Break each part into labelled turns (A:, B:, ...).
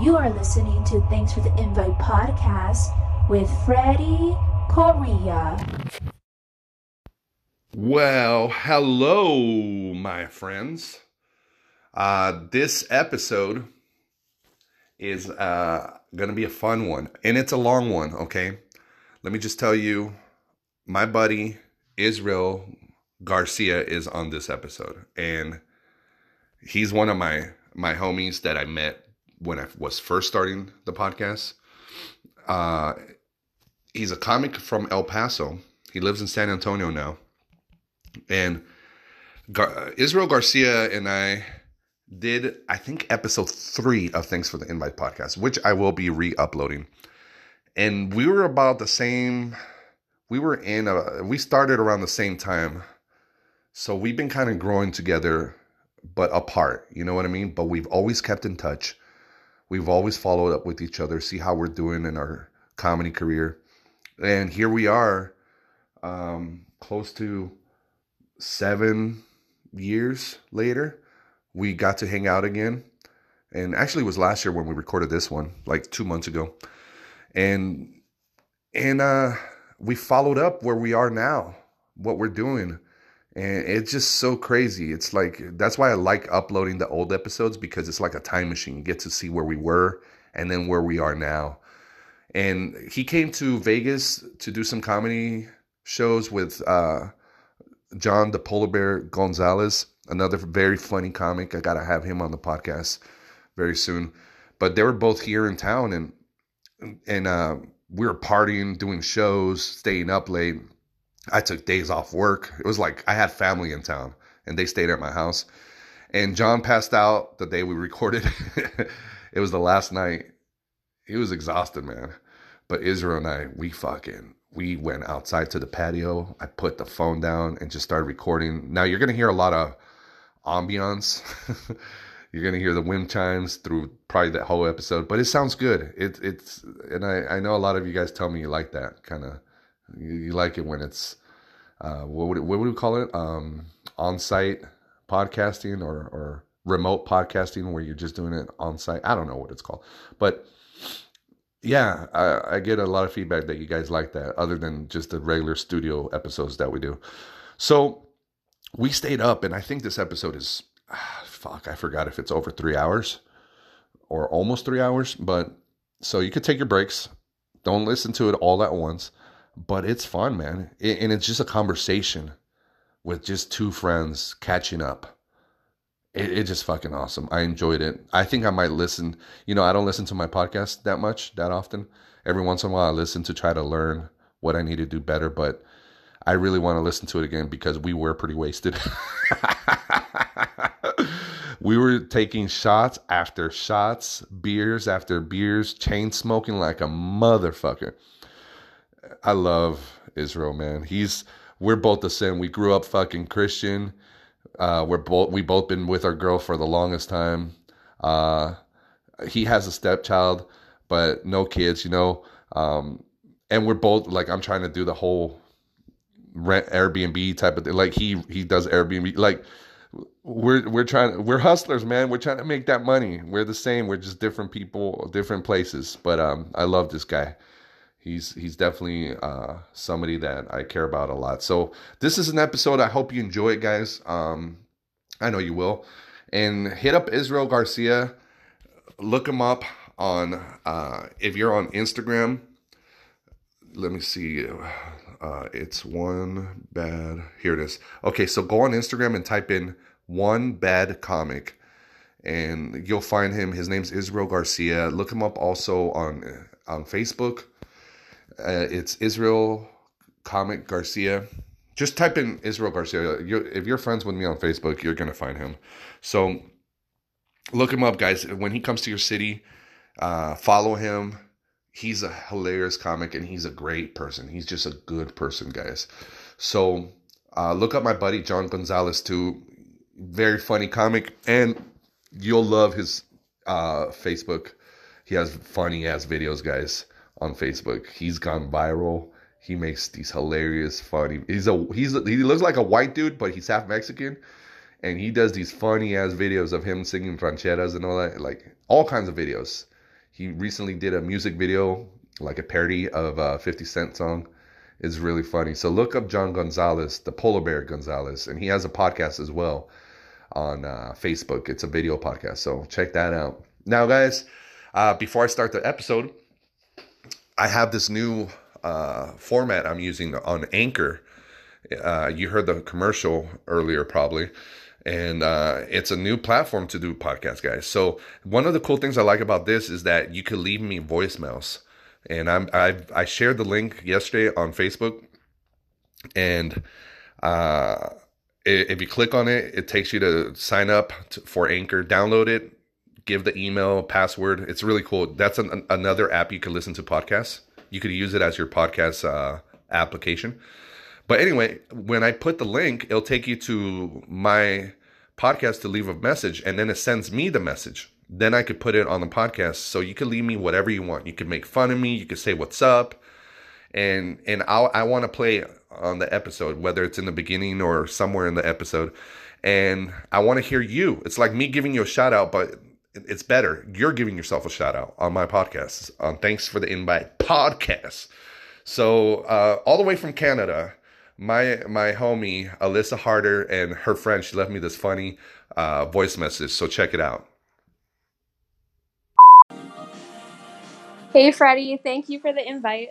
A: You are listening to Thanks for the Invite podcast with Freddie Correa.
B: Well, hello, my friends. Uh, this episode is uh, going to be a fun one, and it's a long one, okay? Let me just tell you my buddy Israel Garcia is on this episode, and he's one of my my homies that I met when I was first starting the podcast. Uh, he's a comic from El Paso. He lives in San Antonio now, and Gar- Israel Garcia and I did I think episode three of Thanks for the Invite podcast, which I will be re-uploading. And we were about the same. We were in a. We started around the same time, so we've been kind of growing together, but apart. You know what I mean? But we've always kept in touch. We've always followed up with each other, see how we're doing in our comedy career, and here we are, um, close to seven years later we got to hang out again. And actually, it was last year when we recorded this one, like two months ago. And and uh, we followed up where we are now, what we're doing, and it's just so crazy. It's like that's why I like uploading the old episodes because it's like a time machine. You get to see where we were and then where we are now. And he came to Vegas to do some comedy shows with uh, John the Polar Bear Gonzalez another very funny comic. I gotta have him on the podcast very soon. But they were both here in town, and and uh, we were partying, doing shows, staying up late. I took days off work. It was like I had family in town, and they stayed at my house. And John passed out the day we recorded. it was the last night. He was exhausted, man. But Israel and I, we fucking we went outside to the patio. I put the phone down and just started recording. Now you're gonna hear a lot of ambiance. You're gonna hear the wind chimes through probably that whole episode, but it sounds good. It, it's and I, I know a lot of you guys tell me you like that kind of. You, you, like it when it's uh, what would it, what would we call it? Um, on site podcasting or or remote podcasting where you're just doing it on site. I don't know what it's called, but yeah, I, I get a lot of feedback that you guys like that, other than just the regular studio episodes that we do. So we stayed up, and I think this episode is ah, fuck. I forgot if it's over three hours or almost three hours, but so you could take your breaks. Don't listen to it all at once, but it's fun, man. It, and it's just a conversation with just two friends catching up. It, it's just fucking awesome. I enjoyed it. I think I might listen. You know, I don't listen to my podcast that much, that often. Every once in a while, I listen to try to learn what I need to do better, but I really want to listen to it again because we were pretty wasted. we were taking shots after shots, beers after beers, chain smoking like a motherfucker. I love Israel, man. He's we're both the same. We grew up fucking Christian. Uh, we're both we both been with our girl for the longest time. Uh, he has a stepchild, but no kids, you know. Um, and we're both like I'm trying to do the whole rent Airbnb type of thing. Like he he does Airbnb. Like we're we're trying we're hustlers, man. We're trying to make that money. We're the same. We're just different people, different places. But um, I love this guy. He's he's definitely uh, somebody that I care about a lot. So this is an episode. I hope you enjoy it, guys. Um, I know you will. And hit up Israel Garcia. Look him up on uh, if you're on Instagram. Let me see. Uh, it's one bad. Here it is. Okay, so go on Instagram and type in one bad comic, and you'll find him. His name's Israel Garcia. Look him up also on on Facebook. Uh, it's Israel Comic Garcia. Just type in Israel Garcia. You're, if you're friends with me on Facebook, you're gonna find him. So look him up, guys. When he comes to your city, uh, follow him he's a hilarious comic and he's a great person. He's just a good person, guys. So uh, look up my buddy John Gonzalez too. Very funny comic, and you'll love his uh, Facebook. He has funny ass videos, guys, on Facebook. He's gone viral. He makes these hilarious, funny. He's a he's a, he looks like a white dude, but he's half Mexican, and he does these funny ass videos of him singing rancheras and all that, like all kinds of videos. He recently did a music video, like a parody of a 50 Cent song. It's really funny. So look up John Gonzalez, the Polar Bear Gonzalez, and he has a podcast as well on uh, Facebook. It's a video podcast, so check that out. Now, guys, uh, before I start the episode, I have this new uh, format I'm using on Anchor. Uh, you heard the commercial earlier, probably. And uh, it's a new platform to do podcasts, guys. So one of the cool things I like about this is that you can leave me voicemails, and I'm I I shared the link yesterday on Facebook, and uh, if you click on it, it takes you to sign up to, for Anchor. Download it, give the email password. It's really cool. That's an, another app you can listen to podcasts. You could use it as your podcast uh, application. But anyway, when I put the link, it'll take you to my podcast to leave a message, and then it sends me the message. Then I could put it on the podcast. So you can leave me whatever you want. You can make fun of me. You can say what's up, and and I'll, I want to play on the episode, whether it's in the beginning or somewhere in the episode. And I want to hear you. It's like me giving you a shout out, but it's better. You're giving yourself a shout out on my podcast on Thanks for the Invite podcast. So, uh, all the way from Canada, my my homie Alyssa Harder and her friend, she left me this funny uh, voice message. So check it out.
C: Hey Freddie, thank you for the invite.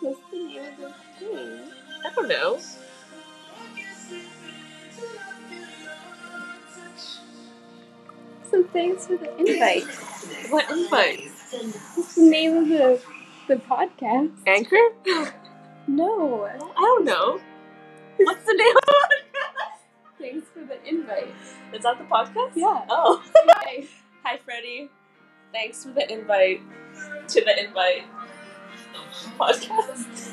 C: What's the name of the thing?
D: I don't know.
C: So thanks for the invite.
D: What invite?
C: What's the name of the the podcast?
D: Anchor?
C: No.
D: I don't know. What's the name of the podcast?
C: Thanks for the invite.
D: Is that the podcast?
C: Yeah.
D: Oh.
C: Hi.
D: Hi, Freddie. Thanks for the invite to the invite podcast.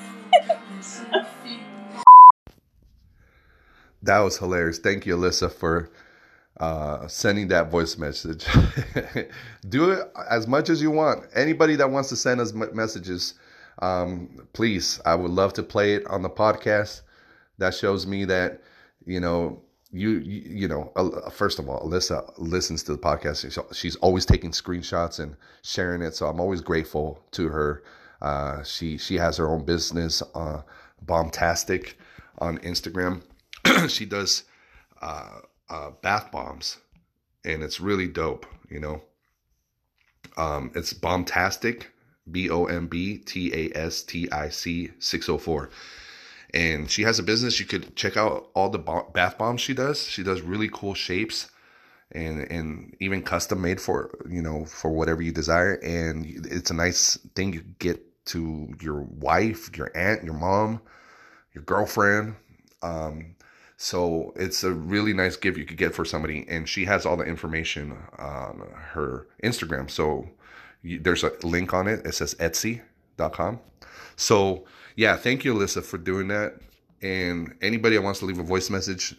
B: That was hilarious. Thank you, Alyssa, for uh, sending that voice message. Do it as much as you want. Anybody that wants to send us messages, um, please, I would love to play it on the podcast. That shows me that, you know, you, you, you know, uh, first of all, Alyssa listens to the podcast. She's always taking screenshots and sharing it. So I'm always grateful to her. Uh, she, she has her own business, uh, Bombtastic on Instagram. she does, uh, uh, bath bombs, and it's really dope. You know, um, it's Bombtastic, B O M B T A S T I C six oh four, and she has a business. You could check out all the bath bombs she does. She does really cool shapes. And, and even custom made for you know for whatever you desire and it's a nice thing you get to your wife your aunt your mom your girlfriend um, so it's a really nice gift you could get for somebody, and she has all the information on her Instagram. So you, there's a link on it. It says Etsy.com. So yeah, thank you, Alyssa, for doing that. And anybody that wants to leave a voice message,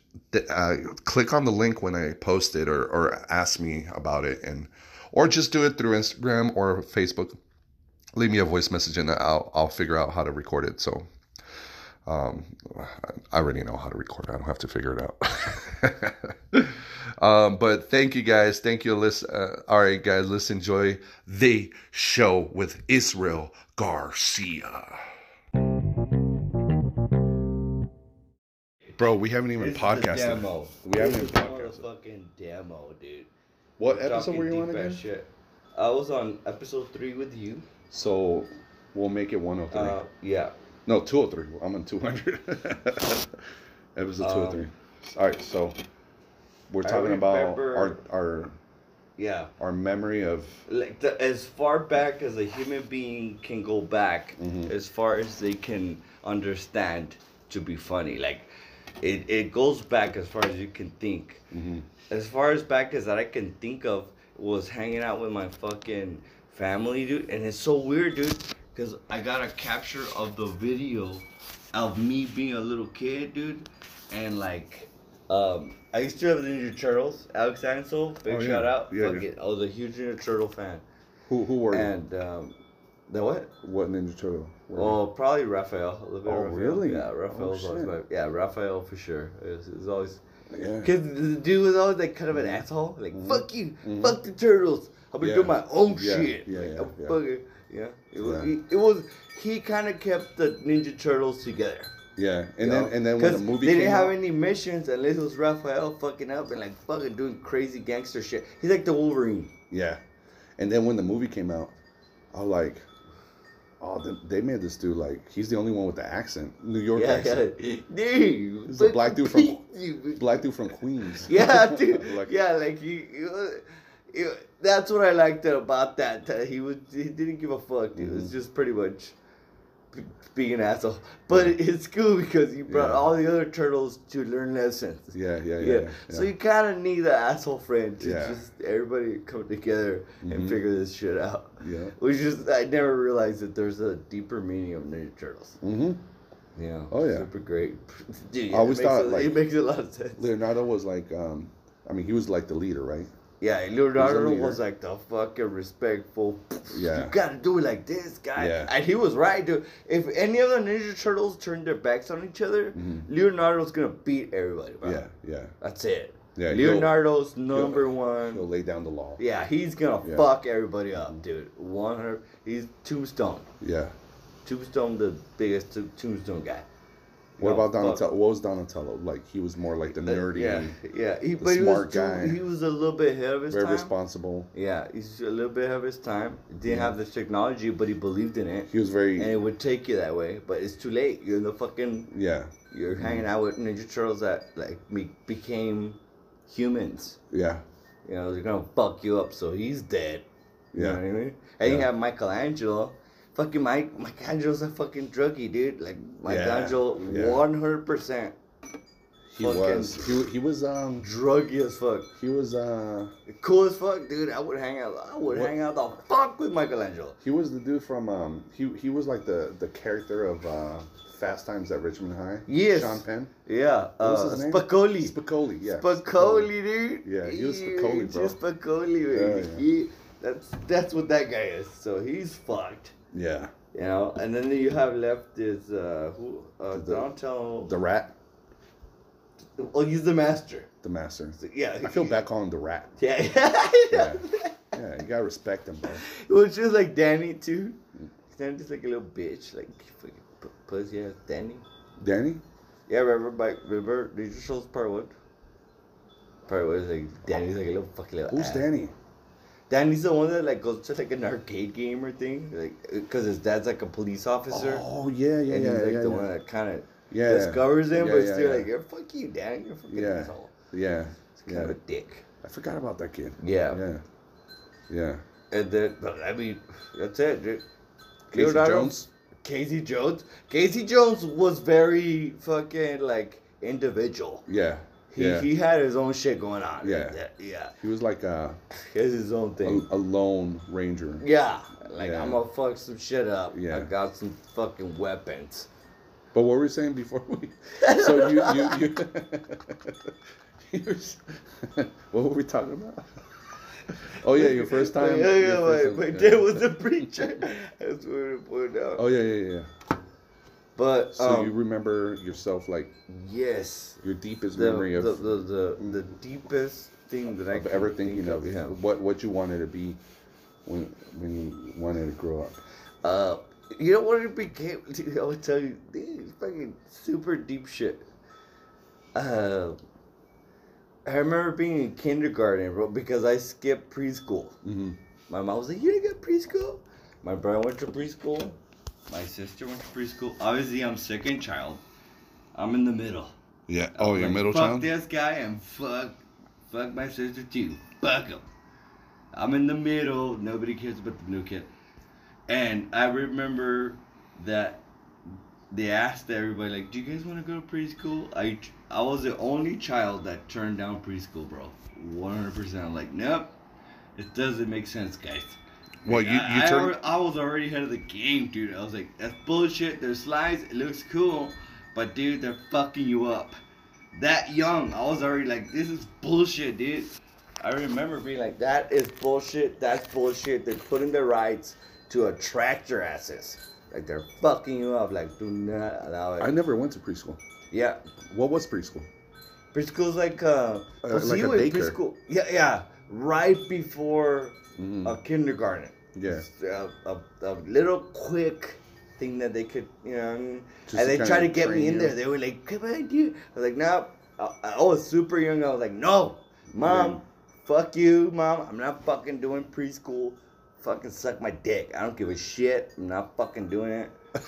B: uh, click on the link when I post it, or or ask me about it, and or just do it through Instagram or Facebook. Leave me a voice message, and I'll I'll figure out how to record it. So um, I already know how to record. I don't have to figure it out. um, but thank you guys. Thank you, Alyssa. Uh, all right, guys, let's enjoy the show with Israel Garcia. Bro, we haven't even
E: This
B: podcasted.
E: demo.
B: We haven't even podcasted.
E: fucking demo, dude.
B: What
E: We're
B: episode were you on again?
E: Shit. I was on episode three with you.
B: So we'll make it 103.
E: Uh, yeah.
B: No, 203. I'm on 200. Episode 203.
E: Um,
B: All right, so we're
E: I
B: talking about
E: remember-
B: our our
E: Yeah.
B: our memory of
E: Like the, as far back as a human being can go back,
B: Mhm.
E: as far as they can understand to be funny. Like it, it goes back as far as you can think.
B: mhm.
E: As far as back as that I can think of was hanging out with my fucking family, dude. And it's so weird, dude, because I got a capture of the video of me being a little kid, dude. And like, um, I used to have the Ninja Turtles, Alex Ansel, big
B: Oh, yeah.
E: shout out.
B: Yeah,
E: Fuck
B: yeah.
E: it. I was a huge Ninja Turtle fan.
B: who who were you?
E: And um, The what?
B: What Ninja Turtle? What-
E: Oh, probably Raphael.
B: Oh,
E: Raphael.
B: really?
E: Yeah, Raphael's
B: Oh,
E: always my, yeah, Raphael for sure. It's, it's always
B: yeah.
E: because the dude was always like kind of an asshole. Like
B: Mhm.
E: fuck you,
B: Mhm.
E: fuck the turtles. I'm gonna
B: Yeah.
E: do my own
B: Yeah,
E: shit.
B: yeah,
E: Like,
B: yeah,
E: I'm
B: yeah.
E: yeah. It was.
B: Yeah.
E: He, it was. He kind of kept the Ninja Turtles together.
B: Yeah, and then
E: know?
B: and then when the movie came they
E: didn't have
B: out,
E: any missions unless it was Raphael fucking up and like fucking doing crazy gangster shit. He's like the Wolverine.
B: yeah, and then when the movie came out, I was like, oh, they, they made this dude like he's the only one with the accent, New York
E: Yeah,
B: accent,
E: yeah. Dude,
B: He's a black dude from-
E: you.
B: black dude from Queens.
E: Yeah, dude.
B: Like-
E: yeah, like he, he was- that's what I liked about that. that he was he didn't give a fuck. Dude. It was
B: Mhm.
E: just pretty much being an asshole. But it's cool because he brought
B: Yeah.
E: all the other turtles to learn lessons.
B: Yeah, yeah, yeah.
E: Yeah.
B: yeah,
E: So you kind of need an asshole friend to just everybody come together
B: Mhm.
E: and figure this shit out.
B: yeah.
E: Which is I never realized that there's a deeper meaning of Ninja Turtles.
B: Mm-hmm.
E: Yeah.
B: Oh, yeah.
E: Super great. Dude,
B: I always
E: it
B: thought,
E: a,
B: like-
E: it makes a lot of sense.
B: Leonardo was like, um, I mean, he was like the leader, right?
E: Yeah, Leonardo
B: leader.
E: was like the fucking respectful.
B: Yeah.
E: You gotta do it like this, guy.
B: Yeah.
E: And he was right, dude. If any of the Ninja Turtles turned their backs on each other,
B: Mhm.
E: Leonardo's gonna beat everybody, bro.
B: Yeah, yeah,
E: That's it.
B: yeah. he'll-
E: Leonardo's number one.
B: He'll lay down the law.
E: Yeah, he's gonna
B: Yeah.
E: fuck everybody up, dude. One hundred. He's Tombstone.
B: Yeah.
E: Tombstone, the biggest to- Tombstone guy.
B: What
E: You
B: about. Donatello? What was Donatello like? He was more like the nerdy,
E: Yeah, yeah. He,
B: the
E: but he was too,
B: guy.
E: He was a little bit ahead of his
B: very
E: time.
B: Very responsible.
E: Yeah, he's a little bit ahead of his time. Didn't
B: Yeah.
E: have this technology, but he believed in it,
B: He was very,
E: and it would take you that way. But it's too late. You're in the fucking.
B: yeah,
E: You're mm-hmm. hanging out with Ninja Turtles that like be, became humans.
B: yeah,
E: You know, they're gonna fuck you up. So he's dead. You know
B: yeah,
E: what I mean? And you have Michelangelo. Fucking Mike, Michelangelo's a fucking druggie, dude. Like Michelangelo, one hundred percent
B: he was. He, he was um
E: druggy as fuck.
B: he was uh
E: Cool as fuck, dude. I would hang out. I would
B: What?
E: hang out the fuck with Michelangelo.
B: he was the dude from um he he was like the the character of uh Fast Times at Ridgemont High.
E: Yes.
B: Sean Penn.
E: Yeah,
B: What was
E: uh,
B: his name?
E: Spicoli.
B: Spicoli. Yeah.
E: Spicoli, dude.
B: Yeah, he was Spicoli, bro.
E: Just Spicoli,
B: Yeah, yeah.
E: He, that's that's what that guy is. So he's fucked.
B: Yeah.
E: You know, and then you have left is uh who uh
B: The-
E: Donatello.
B: The rat,
E: oh, he's the master.
B: the master.
E: So, yeah,
B: I feel bad calling him the rat.
E: Yeah, yeah.
B: Yeah. Yeah, you gotta respect him, bro.
E: Was just like Danny too. Danny's just like a little bitch, like fucking pussy ass Danny.
B: Danny?
E: Yeah, remember by remember Ninja Turtles part one. Part one is like Danny's like a little fucking little.
B: Who's
E: ass.
B: Danny?
E: Danny's the one that like goes to like an arcade game or thing, like because his dad's like a police officer,
B: Oh yeah, yeah,
E: and
B: yeah,
E: he's like
B: yeah,
E: the
B: yeah.
E: one that kind of
B: yeah.
E: discovers him,
B: Yeah,
E: but
B: yeah,
E: still
B: yeah.
E: like, you're fuck you, Danny, you're fucking
B: Yeah.
E: asshole.
B: Yeah,
E: It's kind
B: yeah.
E: of a dick.
B: I forgot about that kid.
E: Yeah.
B: Yeah, yeah.
E: and then but I mean that's it, dude.
B: Casey Jones.
E: Casey Jones. Casey Jones was very fucking like individual.
B: Yeah,
E: He,
B: yeah.
E: he had his own shit going on.
B: Yeah.
E: Like. Yeah.
B: He was like a
E: his own thing.
B: a lone ranger.
E: Yeah. Like
B: Yeah.
E: I'm gonna fuck some shit up.
B: Yeah.
E: I got some fucking weapons.
B: But what were we saying before we? So you you you. you what were we talking about? Oh yeah, your first time.
E: Yeah, yeah,
B: first
E: my, dad was a preacher. That's what it put out.
B: Oh yeah, yeah, yeah.
E: But
B: So
E: um,
B: you remember yourself like
E: yes,
B: your deepest
E: the
B: memory of,
E: the, the, the, the deepest thing that I
B: of ever
E: think
B: thinking of
E: yeah.
B: what what you wanted to be when when you wanted to grow up.
E: Uh, you know what it became? I would tell you, dude, fucking super deep shit. Uh, I remember being in kindergarten, bro, because I skipped preschool.
B: Mm-hmm.
E: My mom was like, "You didn't get preschool." My brother went to preschool. My sister went to preschool. Obviously, I'm second child. I'm in the middle.
B: Yeah.
E: I'm
B: Oh, your
E: like,
B: middle
E: fuck
B: child.
E: this guy and fuck, fuck my sister too. Fuck him. I'm in the middle. Nobody cares about the new kid. And I remember that they asked everybody like, "Do you guys want to go to preschool?" I I was the only child that turned down preschool, bro. 100. percent I'm like, nope. It doesn't make sense, guys.
B: Well, you
E: I,
B: you
E: I,
B: turned.
E: alre- I was already ahead of the game, dude. I was like, that's bullshit. There's slides. It looks cool. But, dude, they're fucking you up. That young, I was already like, this is bullshit, dude. I remember being like, that is bullshit. That's bullshit. They're putting their rights. to attract your asses. Like they're fucking you up. Like do not allow it.
B: I never went to preschool.
E: yeah,
B: What was preschool?
E: Preschool preschool's like uh,
B: Uh, like a daycare.
E: preschool. Yeah, yeah, right before
B: Mhm.
E: a kindergarten.
B: Yeah.
E: A, a, a little quick thing that they could, you know. what I mean?
B: Just
E: and they tried to get me in
B: you.
E: there. They were like, "Come on, dude." I was like, "No." I, I was super young. I was like, "No, mom,
B: Yeah.
E: fuck you, mom. I'm not fucking doing preschool. Fucking suck my dick. I don't give a shit. I'm not fucking doing it."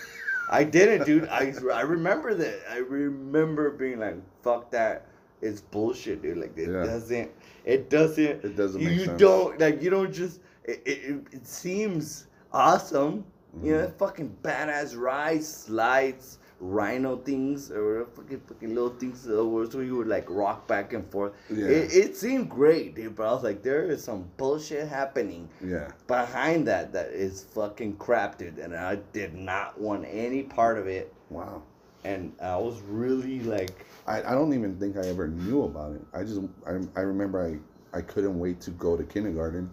E: I didn't, dude. I I remember that. I remember being like, "Fuck that." It's bullshit, dude. Like it
B: Yeah.
E: doesn't. It doesn't.
B: It doesn't
E: you
B: sense.
E: don't like. You don't just. It, it, it, seems awesome. You
B: Mm-hmm.
E: know, fucking badass rides, slides, rhino things, or fucking fucking little things where so you would like rock back and forth.
B: Yeah.
E: It, it seemed great, dude. But I was like, there is some bullshit happening
B: Yeah.
E: behind that that is fucking crap, dude. And I did not want any part of it.
B: Wow.
E: And I was really like,
B: I, I don't even think I ever knew about it. I just I, I remember I, I couldn't wait to go to kindergarten,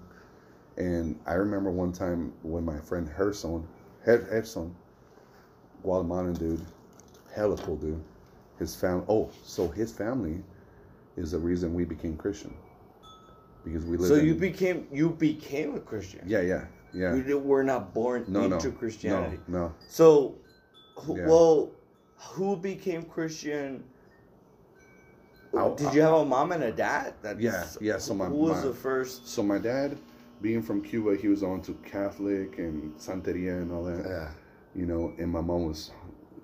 B: and I remember one time when my friend Herson, Her, Herson, Guatemalan dude, hella cool dude, his family. Oh, so his family is the reason we became Christian, because we lived.
E: so
B: in,
E: you became you became a Christian.
B: Yeah, yeah, yeah.
E: Di- were not born
B: no, no,
E: into Christianity.
B: No, no.
E: So, who,
B: Yeah.
E: well, who became Christian?
B: I'll-
E: Did uh, you have a mom and a dad? That's,
B: Yeah, yeah, so my-
E: who was
B: my-
E: the first?
B: So my dad, being from Cuba, he was on to Catholic and Santeria and all that.
E: Yeah,
B: you know, and my mom was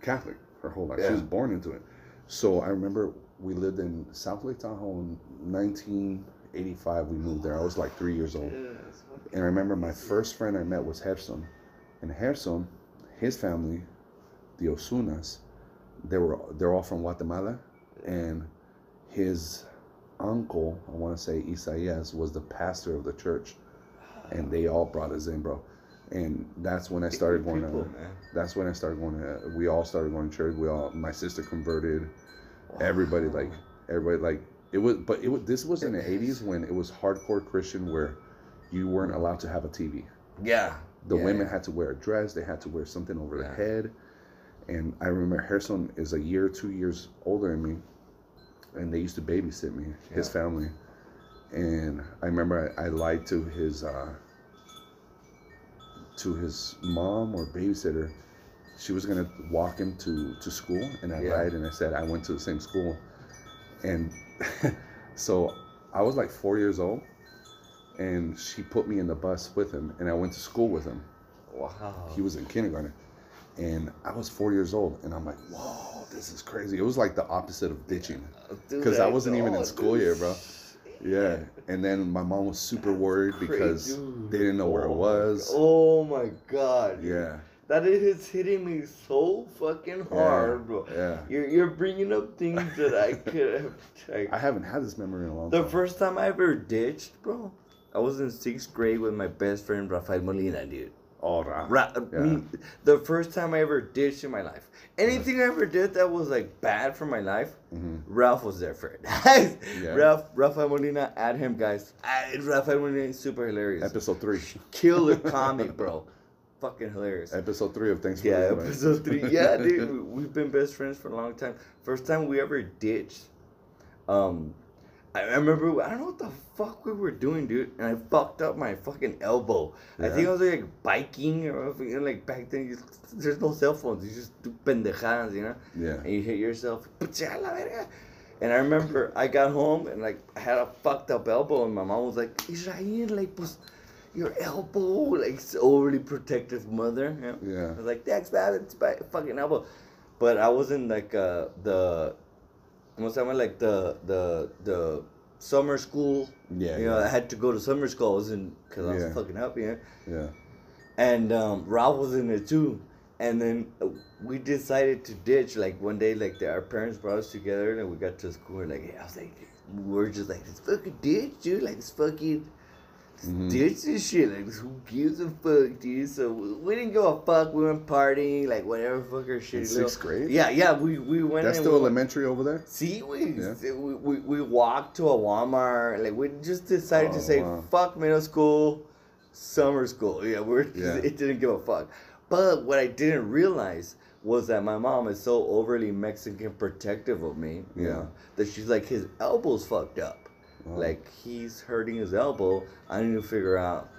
B: Catholic her whole life. She was born into it. So I remember we lived in South Lake Tahoe in 1985. We moved there. I was like three years old. And I remember my first friend I met was Gerson. And Gerson, his family, the Osunas, they were they're all from Guatemala. And his uncle, I want to say Isaias, was the pastor of the church. And they all brought us in, bro. And that's when I started going
E: People,
B: to
E: man.
B: that's when I started going to. We all started going to church. We all. My sister converted. Everybody like everybody like it was. But it was. This was in the eighties when it was hardcore Christian, where you weren't allowed to have a TV.
E: Yeah.
B: The
E: yeah,
B: women
E: yeah.
B: had to wear a dress. They had to wear something over
E: Yeah.
B: their head. And I remember Harrison is a year, two years older than me, and they used to babysit me, his family. And I remember I, I lied to his uh, to his mom or babysitter. She was gonna walk him to, to school, and I
E: Yeah.
B: lied and I said I went to the same school. And so I was like four years old, and she put me in the bus with him, and I went to school with him.
E: Wow.
B: He was in kindergarten, and I was four years old, and I'm like, whoa, this is crazy. It was like the opposite of ditching. because I wasn't even in school yet, bro. Yeah, and then my mom was super worried
E: Crazy,
B: because
E: dude.
B: they didn't know where it
E: Oh my
B: was.
E: God. Oh my god.
B: Yeah,
E: That is hitting me so fucking hard, bro.
B: yeah.
E: You're you're bringing up things that I could have.
B: I haven't had this memory in a long time.
E: the first time I ever ditched, bro, I was in sixth grade with my best friend Rafael Molina, dude.
B: Oh, right.
E: Ra-
B: Yeah.
E: mean, the first time I ever ditched in my life. Anything I ever did that was like bad for my life,
B: Mhm.
E: Ralph was there for it.
B: Yeah.
E: Ralph, Rafael Molina, add him, guys. Rafael Molina is super hilarious.
B: Episode three.
E: Killer comic, bro. Fucking hilarious.
B: Episode three of Thanks
E: Yeah, episode three. Yeah, dude, we, we've been best friends for a long time. First time we ever ditched, um, I remember I don't know what the fuck we were doing, dude, and I fucked up my fucking elbow. I think I was like biking or you know, like back then. You, there's no cell phones. You just do pendejadas, you know,
B: Yeah.
E: and you hit yourself. "Pucha la verga." And I remember I got home and like I had a fucked up elbow, and my mom was like, "Israel, like, pues, your elbow, like, it's overly protective mother." You know?
B: Yeah.
E: I was like, thanks, man, it's my fucking elbow. But I was in like uh, the, what's that one? Like the the the summer school.
B: Yeah,
E: You know,
B: yeah.
E: I had to go to summer school. I was in because I was
B: Yeah.
E: fucking up, yeah.
B: Yeah.
E: And um, Ralph was in it too. And then uh, we decided to ditch. Like one day, like the, our parents brought us together, and we got to school. And like I was like, we are just like, this fucking ditch, dude. Like this fucking
B: Mhm.
E: ditch this shit. Like who gives a fuck, dude? So we, didn't give a fuck. We went partying, like whatever, fucker shit.
B: In sixth grade?
E: Yeah, yeah. We we went.
B: That's still
E: we,
B: elementary over there?
E: See, we,
B: Yeah.
E: we, we we walked to a Walmart. Like we just decided
B: Oh,
E: to say,
B: wow.
E: fuck middle school. summer school. Yeah, we're
B: Yeah.
E: it didn't give a fuck. But what I didn't realize was that my mom is so overly Mexican protective of me. You
B: Yeah.
E: know, that she's like his elbow's fucked up. Like he's hurting his elbow. I need to figure out.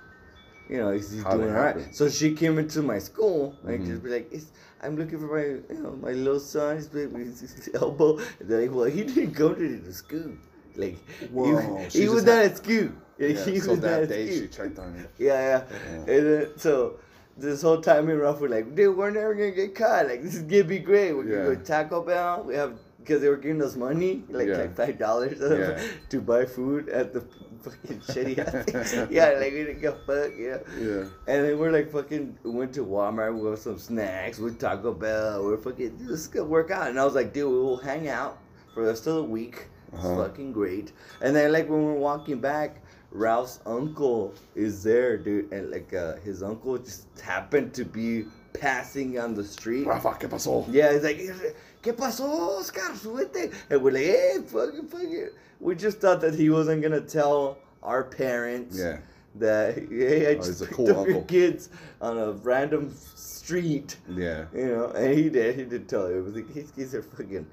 E: You know, is he doing all right? So she came into my school and
B: Mhm.
E: just be like, it's, "I'm looking for my, you know, my little son. He's with his elbow." And they're like, "Well, he didn't go to the school. Like,
B: Whoa,
E: he, he was not
B: had-
E: at school. Yeah,
B: Yeah,
E: he
B: so
E: was not
B: that
E: at
B: day
E: school.
B: she checked on you.
E: Yeah, yeah.
B: Yeah.
E: And then, so this whole time me and Ralph were like, dude, we're never gonna get caught. Like this is gonna be great. We're gonna go to Taco Bell. We have because they were giving us money, like
B: Yeah.
E: like five dollars
B: Yeah.
E: to buy food at the fucking shitty yeah, like we didn't give a fuck, yeah.
B: Yeah.
E: And then we're like fucking went to Walmart, we got some snacks, we Taco Bell, we're fucking this is gonna work out. And I was like, dude, we will hang out for the rest of the week. It's
B: Uh-huh.
E: fucking great. And then like when we're walking back, Ralph's uncle is there, dude, and like uh, his uncle just happened to be passing on the street.
B: Rafa, ¿qué pasó?
E: Yeah, he's like, ¿qué pasó, Oscar? Súbete. And we're like, hey, fuck it, fuck it. We just thought that he wasn't gonna tell our parents
B: Yeah.
E: that hey, I
B: Oh,
E: just
B: a
E: picked
B: cool
E: up your kids on a random street.
B: Yeah.
E: You know, and he did. He did tell you. It was like, these kids are fucking.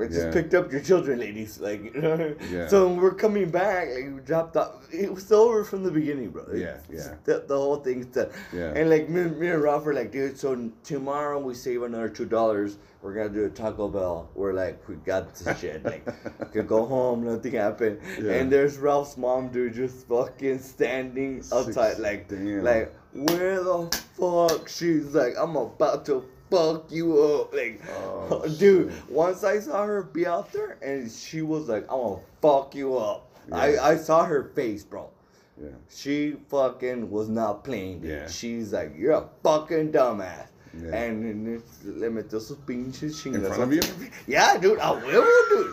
E: I just
B: Yeah.
E: picked up your children, ladies. Like, you know.
B: Yeah.
E: So we're coming back, like, we dropped off. It was over from the beginning, bro.
B: Yeah, yeah.
E: The, the whole thing's done.
B: Yeah.
E: And like me, me and Ralph were like, dude. So tomorrow we save another two dollars. We're gonna do a Taco Bell. We're like, we got this shit. Like, could go home, nothing happened.
B: Yeah.
E: And there's Ralph's mom, dude, just fucking standing outside,
B: Six-
E: like,
B: damn.
E: like, where the fuck? She's like, I'm about to fuck you up. Like,
B: Oh,
E: dude,
B: shit.
E: once I saw her be out there and she was like, I'm gonna fuck you up.
B: Yeah.
E: I, I saw her face, bro.
B: Yeah.
E: She fucking was not playing, dude.
B: Yeah.
E: She's like, you're a fucking dumbass.
B: Yeah.
E: And, le metió sus pinches chingas.
B: front of you?
E: Yeah, dude, a huevo, dude.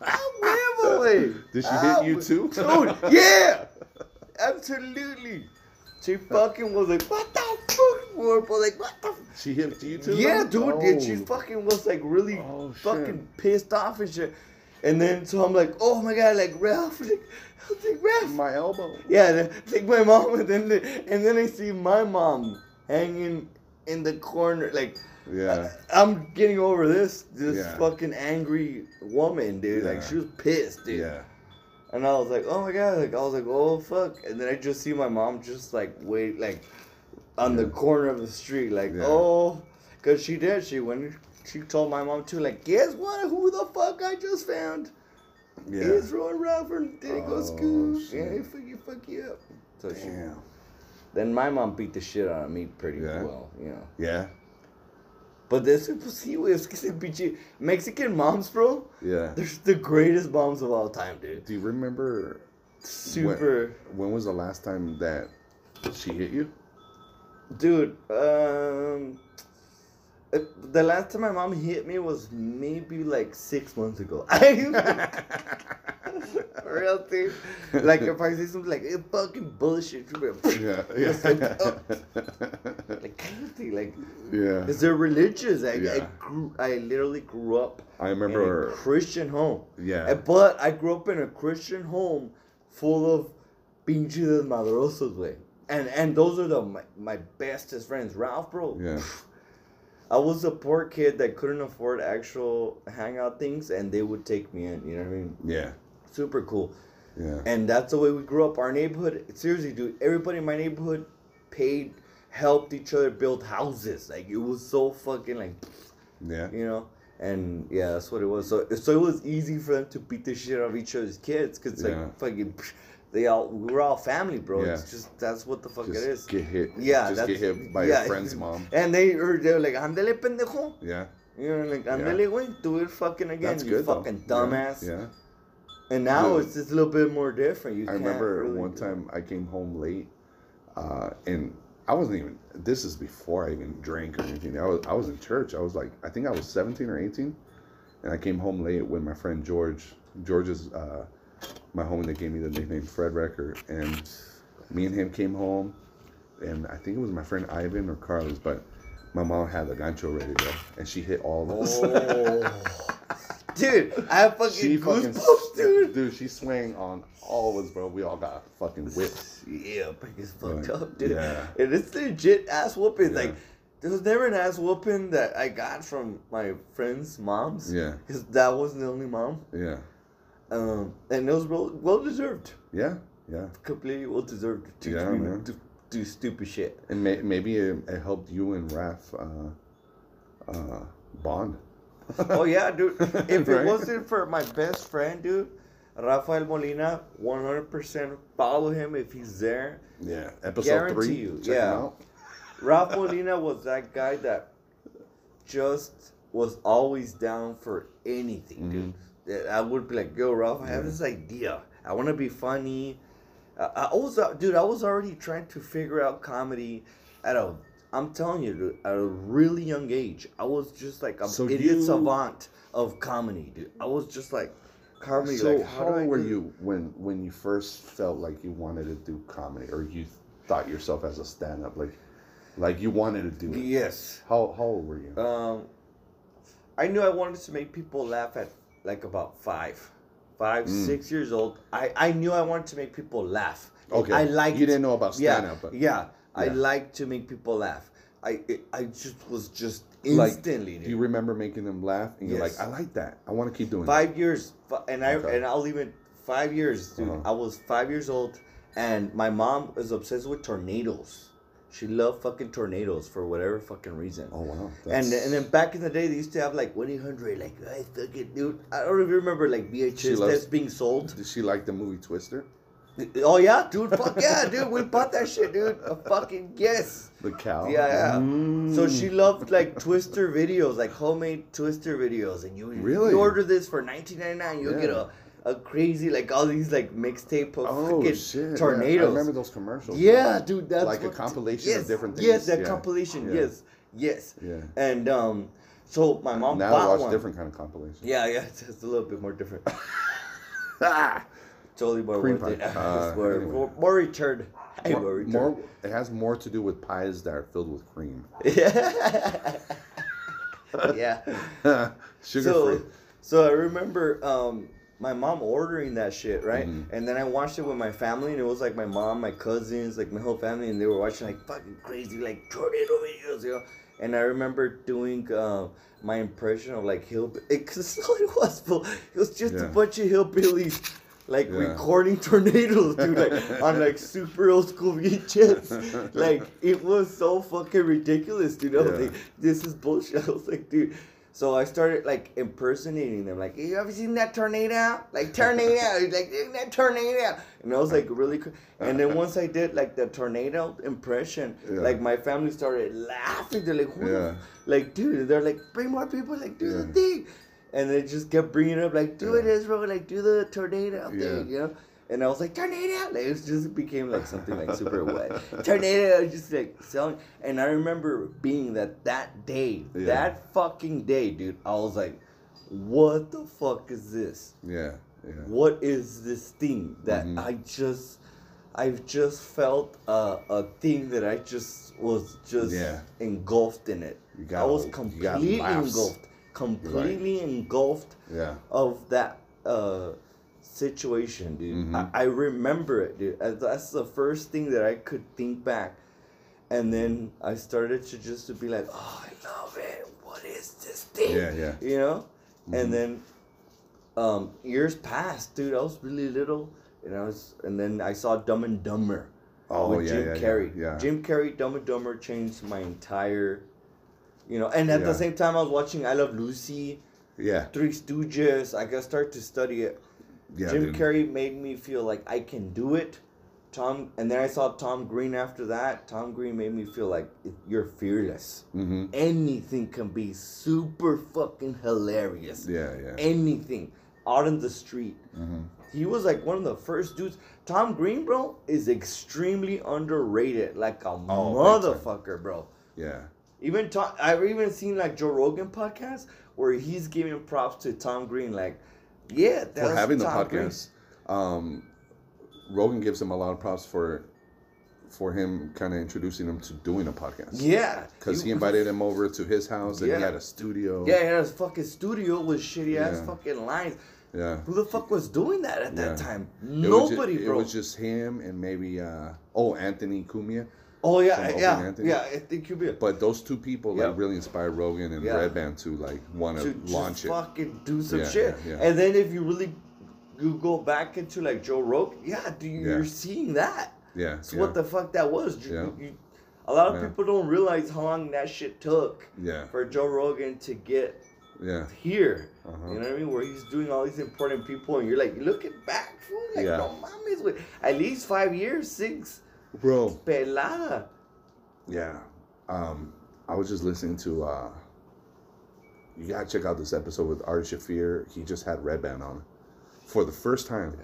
E: A huevo, güey.
B: Did she
E: Ah,
B: hit you too?
E: Dude, yeah. Absolutely. She fucking was like, what the fuck? Both like, what the f-?
B: She hit you too?
E: Yeah, dude. And she
B: Oh.
E: fucking was like really
B: Oh,
E: fucking pissed off and shit. And then so I'm like, oh my god, like Ralph, like, I was like Ralph.
B: My elbow.
E: Yeah, like my mom, and then the, and then I see my mom hanging in the corner, like.
B: Yeah.
E: I, am getting over this this
B: Yeah.
E: fucking angry woman, dude. Like she was pissed, dude.
B: Yeah.
E: And I was like, oh my god, like I was like, oh fuck. And then I just see my mom just like wait, like on the corner of the street, like
B: Yeah.
E: oh, cause she did. She went. She told my mom too, like, guess what? Who the fuck I just found?
B: Yeah.
E: He's Roy Ralph didn't go
B: Oh,
E: school.
B: shit.
E: Yeah, he fuck you, fuck you up. So she,
B: Damn.
E: then my mom beat the shit out of me pretty
B: Yeah.
E: well, you know.
B: Yeah.
E: But this was pinche Mexican moms, bro.
B: Yeah.
E: They're the greatest moms of all time, dude.
B: Do you remember
E: Super,
B: when was the last time that she hit you?
E: dude. Um, the last time my mom hit me was maybe like six months ago. Real thing. Like if I say something like "It's fucking bullshit," she'll
B: Yeah.
E: Like,
B: Yeah.
E: oh. like kind of thing, like.
B: yeah.
E: Because they're religious. I, I grew. I literally grew up
B: I
E: in a
B: remember.
E: Christian home.
B: Yeah.
E: But I grew up in a Christian home full of pinches desmadrosos, way. And and those are the my, my bestest friends. Ralph, bro.
B: Yeah.
E: I was a poor kid that couldn't afford actual hangout things, and they would take me in. You know what I mean?
B: Yeah.
E: Super cool.
B: Yeah.
E: And that's the way we grew up. Our neighborhood, seriously, dude, everybody in my neighborhood paid, helped each other build houses. Like it was so fucking like,
B: Yeah.
E: you know. And yeah, that's what it was. So so it was easy for them to beat the shit out of each other's kids because like
B: Yeah.
E: fucking, they all we were all family, bro.
B: Yeah.
E: It's just that's what the fuck
B: Just
E: it is.
B: get hit.
E: Yeah,
B: Just get hit by
E: yeah.
B: your friend's mom.
E: And they were they were like, "Andale pendejo,"
B: Yeah.
E: you know, like "Andale güey, do it fucking again,
B: That's
E: you
B: good.
E: fucking
B: Yeah,
E: dumbass."
B: Yeah.
E: And now
B: Yeah.
E: it's just a little bit more different. You
B: I remember
E: really
B: one time I came home late, uh, and I wasn't even. This is before I even drank or anything. I was I was in church. I was like I think I was seventeen or eighteen, and I came home late with my friend George. George's uh, my homie that gave me the nickname Fred Recker, and me and him came home, and I think it was my friend Ivan or Carlos, but my mom had the gancho ready go, and she hit all of us.
E: Oh. dude, I have fucking
B: She fucking,
E: goosebumps, dude.
B: dude, she swang on all of us, bro. We all got fucking whipped.
E: Yeah, it's fucked up, dude.
B: Yeah.
E: And it's legit ass whooping.
B: Yeah.
E: Like, there was never an ass whooping that I got from my friends' moms.
B: Yeah,
E: Because that wasn't the only mom.
B: yeah,
E: Um, and it was well, well deserved.
B: yeah, yeah.
E: Completely well deserved to
B: Yeah,
E: do,
B: man.
E: do, stupid shit.
B: And may, maybe it, it helped you and Raph uh, uh, bond.
E: Oh, yeah, dude. If
B: Right?
E: it wasn't for my best friend, dude, Rafael Molina, 100% follow him if he's there.
B: Yeah, episode
E: Guarantee
B: three.
E: you, yeah. Ralph Molina was that guy that just was always down for anything, dude. I would be like, "Yo, Ralph, I have. This idea. I want to be funny." I, I was, uh, dude. I was already trying to figure out comedy at a. I'm telling you, dude, at a really young age. I was just like an
B: So
E: idiot
B: you-
E: savant of comedy, dude. I was just like comedy.
B: So
E: like,
B: how old were
E: do-
B: you when when you first felt like you wanted to do comedy, or you thought yourself as a stand up, like like you wanted to do it?
E: Yes.
B: How how old were you?
E: Um, I knew I wanted to make people laugh at like about five, five,
B: Mm.
E: six years old. I, I knew I wanted to make people laugh.
B: Okay.
E: I liked.
B: You didn't know about
E: yeah,
B: stand up, but
E: yeah. I
B: Yeah.
E: like to make people laugh. I it, I just was just
B: Like,
E: instantly.
B: do you remember making them laugh? And you're
E: Yes.
B: like, I like that. I want to keep doing
E: five years, and I
B: Okay.
E: and I'll even five years, dude.
B: Uh-huh.
E: I was five years old, and my mom was obsessed with tornadoes. She loved fucking tornadoes for whatever fucking reason.
B: Oh wow.
E: And
B: That's-
E: and then back in the day, they used to have like one eight hundred, like I fucking dude. I don't even remember like VHS
B: loves-
E: tapes being sold.
B: did she like the movie Twister?
E: Oh yeah, dude, fuck yeah, dude. We bought that shit, dude. A fucking yes.
B: The cow.
E: Yeah, yeah.
B: Mm.
E: So she loved like Twister videos, like homemade Twister videos, and you
B: Really?
E: you order this for nineteen ninety nine, you'll get a a crazy like all these like mixtape of
B: Oh shit! yeah.
E: tornadoes.
B: I remember those commercials.
E: Yeah, dude, that's
B: Like a compilation of different things.
E: Yes, that
B: yeah.
E: compilation.
B: Yeah.
E: Yes, yes.
B: Yeah.
E: And um, so my mom
B: now I
E: bought
B: watch
E: one.
B: different kind of compilation.
E: Yeah, yeah, it's, it's a little bit more different.
B: Ah!
E: totally more
B: Cream
E: worth it.
B: pie.
E: It's
B: Uh,
E: more,
B: anyway.
E: more, more more
B: more, it has more to do with pies that are filled with cream.
E: yeah. yeah.
B: Sugar
E: so,
B: free.
E: so I remember um, my mom ordering that shit, right?
B: Mhm.
E: And then I watched it with my family, and it was like my mom, my cousins, like my whole family, and they were watching like fucking crazy, like tornado videos, you know. And I remember doing uh, my impression of like hill, because all it was, fool. It was just a bunch of hillbillies. Like
B: Yeah.
E: recording tornadoes, dude, like on like super old school VHS. Like it was so fucking ridiculous, dude. I was
B: Yeah.
E: like, this is bullshit. I was like, dude. So I started like impersonating them, like, you ever seen that tornado? Like tornado, like that tornado. And I was like really, cr- and then once I did like the tornado impression,
B: Yeah.
E: like my family started laughing. They're like,
B: Yeah.
E: like, dude, they're like, bring more people, like, do the thing. And they just kept bringing it up, like, do it,
B: Yeah.
E: Israel, like, do the tornado
B: Yeah.
E: thing, you know? And I was like, tornado! Like, it just became like something like super wet. Tornado, just like selling. And I remember being that that day,
B: Yeah.
E: that fucking day, dude, I was like, what the fuck is this?
B: Yeah, yeah.
E: What is this thing that
B: Mhm.
E: I just, I've just felt uh, a thing that I just was just
B: Yeah.
E: engulfed in it.
B: You
E: I was completely engulfed, completely engulfed
B: Yeah.
E: of that uh, situation, dude.
B: Mhm.
E: I, I remember it, dude. That's the first thing that I could think back. And then I started to just to be like, oh, I love it. What is this thing?
B: Yeah, yeah.
E: You know?
B: Mhm.
E: And then um, years passed, dude. I was really little. And I was, and then I saw Dumb and Dumber
B: Oh,
E: with
B: yeah,
E: Jim
B: yeah, yeah,
E: Carrey.
B: yeah.
E: Jim Carrey, Dumb and Dumber changed my entire, you know. And at
B: Yeah.
E: the same time, I was watching I Love Lucy,
B: Yeah.
E: Three Stooges. I got start to study it.
B: Yeah.
E: Jim
B: dude.
E: Carrey made me feel like I can do it. Tom, and then I saw Tom Green after that. Tom Green made me feel like you're fearless.
B: Mhm.
E: Anything can be super fucking hilarious.
B: Yeah, yeah.
E: Anything out in the street.
B: Mhm.
E: He was like one of the first dudes. Tom Green, bro, is extremely underrated. Like a
B: Oh,
E: motherfucker, bro.
B: Yeah.
E: Even Tom, I've even seen like Joe Rogan podcast where he's giving props to Tom Green. Like, yeah, that's
B: For having the
E: Tom
B: podcast, um, Rogan gives him a lot of props for for him kind of introducing him to doing a podcast.
E: Yeah,
B: Because he invited him over to his house and he had a studio.
E: Yeah, he had his fucking studio with shitty ass
B: Yeah.
E: fucking lines.
B: Yeah.
E: Who the fuck was doing that at that time?
B: It was ju-
E: Nobody,
B: it was just him and maybe uh oh Anthony Cumia.
E: Oh yeah,
B: from
E: yeah,
B: Anthony.
E: yeah. I think you'll be
B: But those two people
E: Yeah.
B: like really inspired Rogan and
E: Yeah.
B: Redban to like want
E: to
B: launch it.
E: fucking do some
B: Yeah,
E: shit. And then if you really you go back into like Joe Rogan, yeah, do you, you're seeing that.
B: Yeah.
E: So what the fuck that was? You-
B: Yeah.
E: you- a lot of people don't realize how long that shit took
B: Yeah.
E: for Joe Rogan to get
B: Yeah.
E: here.
B: Uh-huh.
E: You know what I mean? Where he's doing all these important people, and you're like, looking back, fool, like
B: Yeah.
E: no mames, with at least five years, six,
B: Bro.
E: pelada.
B: Yeah. Um, I was just listening to uh you gotta check out this episode with Ari Shaffir. He just had Redban on. For the first time.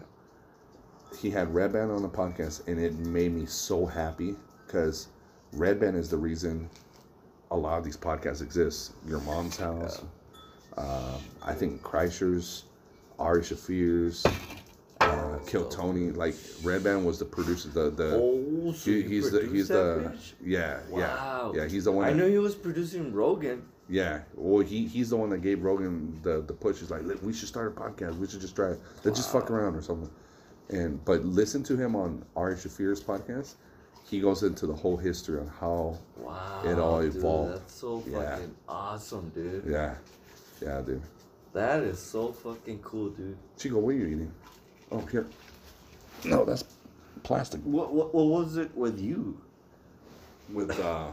B: He had Redban on the podcast and it made me so happy because Redban is the reason a lot of these podcasts exist. Your mom's house. Um, I think Kreischer's, Ari Shaffir's, uh, Kill Tony. Like Redban was the producer, the the
E: Oh, so
B: he, he's the he's the
E: bitch?
B: yeah
E: Wow.
B: yeah yeah he's the one
E: I
B: that,
E: knew he was producing Rogan.
B: yeah well he he's the one that gave Rogan the the push he's like we should start a podcast we should just try it let's just fuck around or something and but listen to him on Ari Shaffir's podcast he goes into the whole history on how
E: Wow.
B: It all
E: dude,
B: evolved.
E: That's so
B: Yeah.
E: fucking awesome, dude.
B: yeah yeah dude
E: That is so fucking cool, dude.
B: Chico what are you eating oh here no that's plastic
E: What what, what was it with you?
B: with uh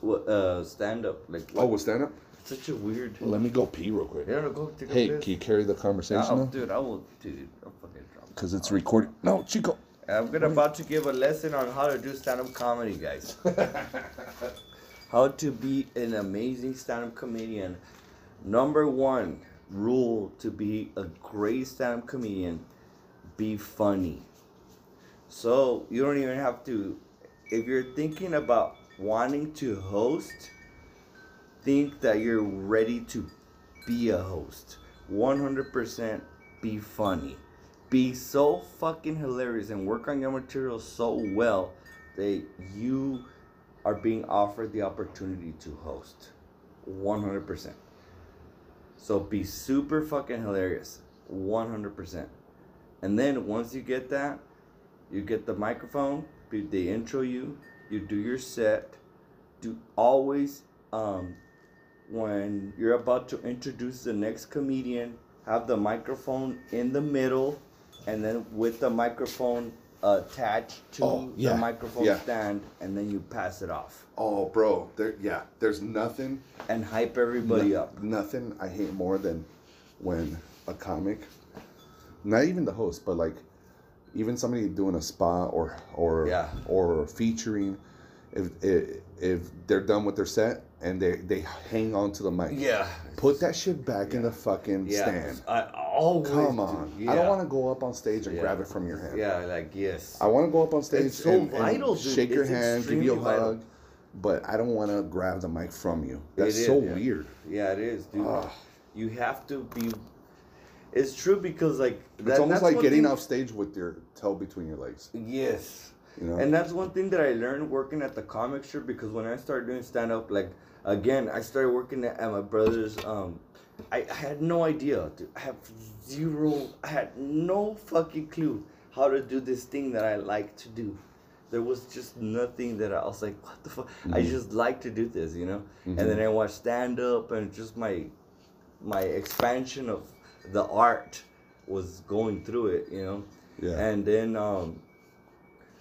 E: What uh stand up like?
B: oh with stand up
E: such a weird.
B: let me go pee real quick
E: Yeah, go take a
B: hey
E: piss.
B: can you carry the conversation
E: Oh,
B: now?
E: dude, I will, dude. I'm fucking drunk.
B: Because it's recording. No, Chico.
E: I'm gonna about to give a lesson on how to do stand-up comedy, guys. how to be an amazing stand-up comedian. Number one rule to be a great stand-up comedian: be funny. So you don't even have to. If you're thinking about wanting to host, think that you're ready to be a host. 100% be funny. Be so fucking hilarious and work on your material so well that you are being offered the opportunity to host. 100%. So be super fucking hilarious. 100%. And then once you get that, you get the microphone, they intro you, you do your set. Do always um when you're about to introduce the next comedian, have the microphone in the middle and then with the microphone attached to
B: Oh, yeah,
E: the microphone
B: yeah.
E: stand and then you pass it off
B: Oh, bro. There, yeah. There's nothing.
E: and hype everybody
B: no-
E: up.
B: Nothing I hate more than when a comic, not even the host, but like even somebody doing a spot or or
E: Yeah.
B: or featuring, if, if if they're done with their set and they they hang on to the mic.
E: Yeah.
B: Put that shit back in the fucking
E: Yeah.
B: stand.
E: I always
B: Come
E: do.
B: on.
E: Yeah.
B: I don't want to go up on stage and
E: Yeah.
B: grab it from your hand.
E: Yeah, like yes.
B: I want to go up on stage
E: so
B: and, and
E: vital, dude.
B: shake your
E: It's
B: hand, give you a
E: vital.
B: hug, but I don't want to grab the mic from you. That's
E: is,
B: so
E: yeah.
B: weird.
E: Yeah, it is, dude.
B: Ugh.
E: You have to be. It's true because like
B: It's almost
E: that's
B: like getting
E: thing-
B: off stage with your toe between your legs.
E: Yes.
B: You know?
E: And that's one thing that I learned working at the comic strip because when I started doing stand up, like again, I started working at, my brother's. Um, I, I had no idea. Dude. I have zero. I had no fucking clue how to do this thing that I like to do. There was just nothing that I was like, what the fuck? I
B: Mhm.
E: just like to do this, you know.
B: Mhm.
E: And then I watched stand up, and just my my expansion of the art was going through it, you know.
B: yeah.
E: And then, um,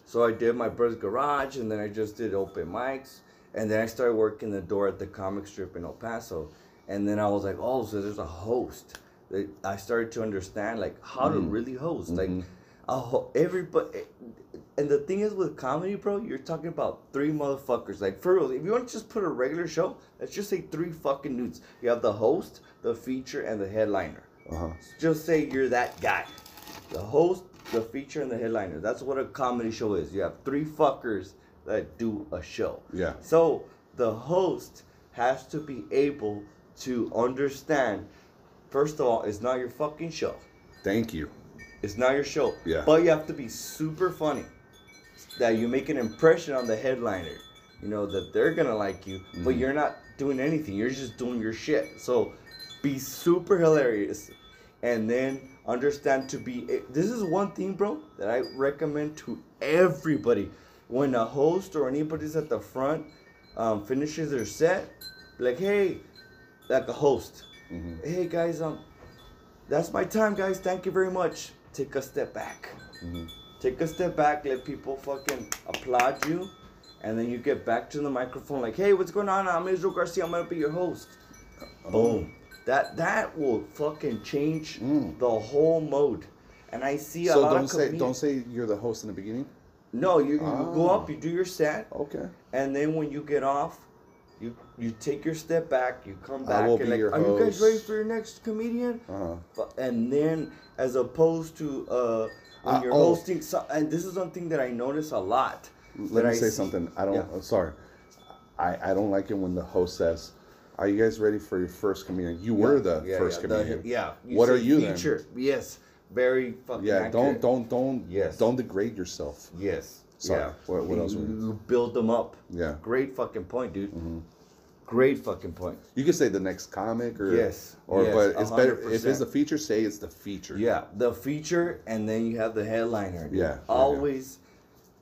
E: so I did my brother's garage, and then I just did open mics, and then I started working the door at the comic strip in El Paso, and then I was like, oh, so there's a host. That I started to understand like how to
B: Mhm.
E: really host, like
B: Mhm.
E: a ho- everybody. And the thing is with comedy, bro, you're talking about three motherfuckers. Like for real, if you want to just put a regular show, let's just say three fucking dudes. You have the host, the feature, and the headliner
B: uh-huh.
E: just say you're that guy. The host, the feature, and the headliner. That's what a comedy show is. You have three fuckers that do a show.
B: Yeah.
E: So the host has to be able to understand. First of all, it's not your fucking show.
B: Thank you.
E: It's not your show.
B: Yeah.
E: But you have to be super funny. that you make an impression on the headliner. You know that they're gonna like you, but
B: Mhm.
E: you're not doing anything. You're just doing your shit. So be super hilarious, and then understand to be. This is one thing, bro, that I recommend to everybody. When a host or anybody's at the front um, finishes their set, like, hey, like a host,
B: Mhm.
E: hey guys, um, that's my time, guys. Thank you very much. Take a step back.
B: Mhm.
E: Take a step back. Let people fucking applaud you, and then you get back to the microphone. Like, hey, what's going on? I'm Israel Garcia. I'm gonna be your host. Boom. That that will fucking change
B: Mm.
E: the whole mode. And I see a
B: So
E: lot
B: don't
E: of
B: say don't say you're the host in the beginning.
E: No, you, you go
B: Ah.
E: up, you do your set,
B: Okay.
E: and then when you get off, you you take your step back, you come back, and like, are you guys ready for your next comedian?
B: Uh-huh.
E: And then, as opposed to uh, when
B: Uh,
E: you're
B: oh.
E: hosting, so, and this is something that I notice a lot.
B: Let me
E: I
B: say
E: see-
B: something. I don't.
E: Yeah.
B: I'm sorry. I, I don't like it when the host says, "Are you guys ready for your first comedian?" You were the
E: Yeah,
B: first
E: yeah, the- yeah. you
B: What are you then?
E: feature. Yes, very fucking.
B: Yeah.
E: accurate.
B: Don't don't don't.
E: Yes.
B: Don't degrade yourself.
E: Yes.
B: Sorry,
E: Yeah.
B: what- what else
E: You,
B: were you-
E: you build them up.
B: Yeah.
E: Great fucking point, dude.
B: Mm-hmm.
E: Great fucking point.
B: You could say the next comic or
E: Yes,
B: or
E: yes,
B: but it's better if it's the feature. Say it's the feature.
E: Yeah, the feature, and then you have the headliner. dude.
B: Yeah, yeah, yeah.
E: always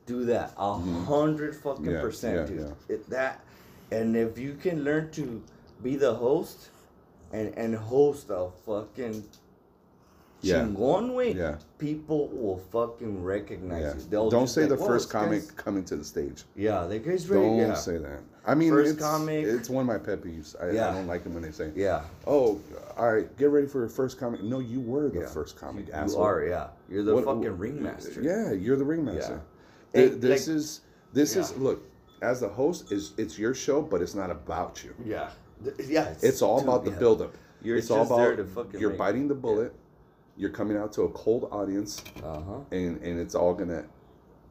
E: do that. A hundred fucking
B: Yeah,
E: percent, dude.
B: yeah.
E: It, that, and if you can learn to be the host, and and host a fucking
B: Yeah.
E: chingon way,
B: Yeah.
E: people will fucking recognize
B: Yeah.
E: you. They'll
B: Don't say
E: like,
B: the first
E: this guy's-"
B: comic coming to the stage.
E: Yeah, the guy's ready.
B: Don't
E: yeah.
B: say that. I mean,
E: First
B: it's,
E: comic.
B: it's one of my pet peeves. I,
E: Yeah.
B: I don't like it when they say,
E: Yeah,
B: "Oh, all right, get ready for your first comic." No, you were the
E: Yeah.
B: first comic.
E: you
B: asshole.
E: are. Yeah, you're the
B: What-
E: fucking
B: what-
E: ringmaster.
B: Yeah, you're the ringmaster.
E: Hey,
B: Th- this
E: like-
B: is this is look as the host is it's your show, but it's not about you.
E: yeah, yeah.
B: It's all
E: dude,
B: about the
E: yeah.
B: buildup.
E: You're
B: it's all about
E: to fucking
B: you're biting the bullet. You're coming out to a cold audience,
E: Uh huh.
B: and and it's all gonna,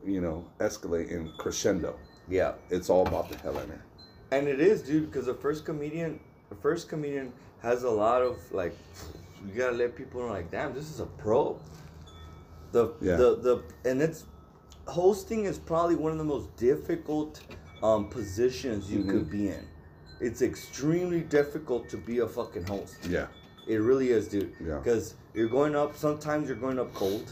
B: you know, escalate in crescendo.
E: Yeah.
B: It's all about the headliner.
E: And it is, dude, because the first comedian, the first comedian has a lot of like, you gotta let people know, like, damn, this is a pro. The
B: Yeah.
E: the the and it's hosting is probably one of the most difficult um, positions you
B: Mhm.
E: could be in. It's extremely difficult to be a fucking host.
B: Yeah,
E: It really is, dude.
B: Yeah.
E: Because you're going up. Sometimes you're going up cold.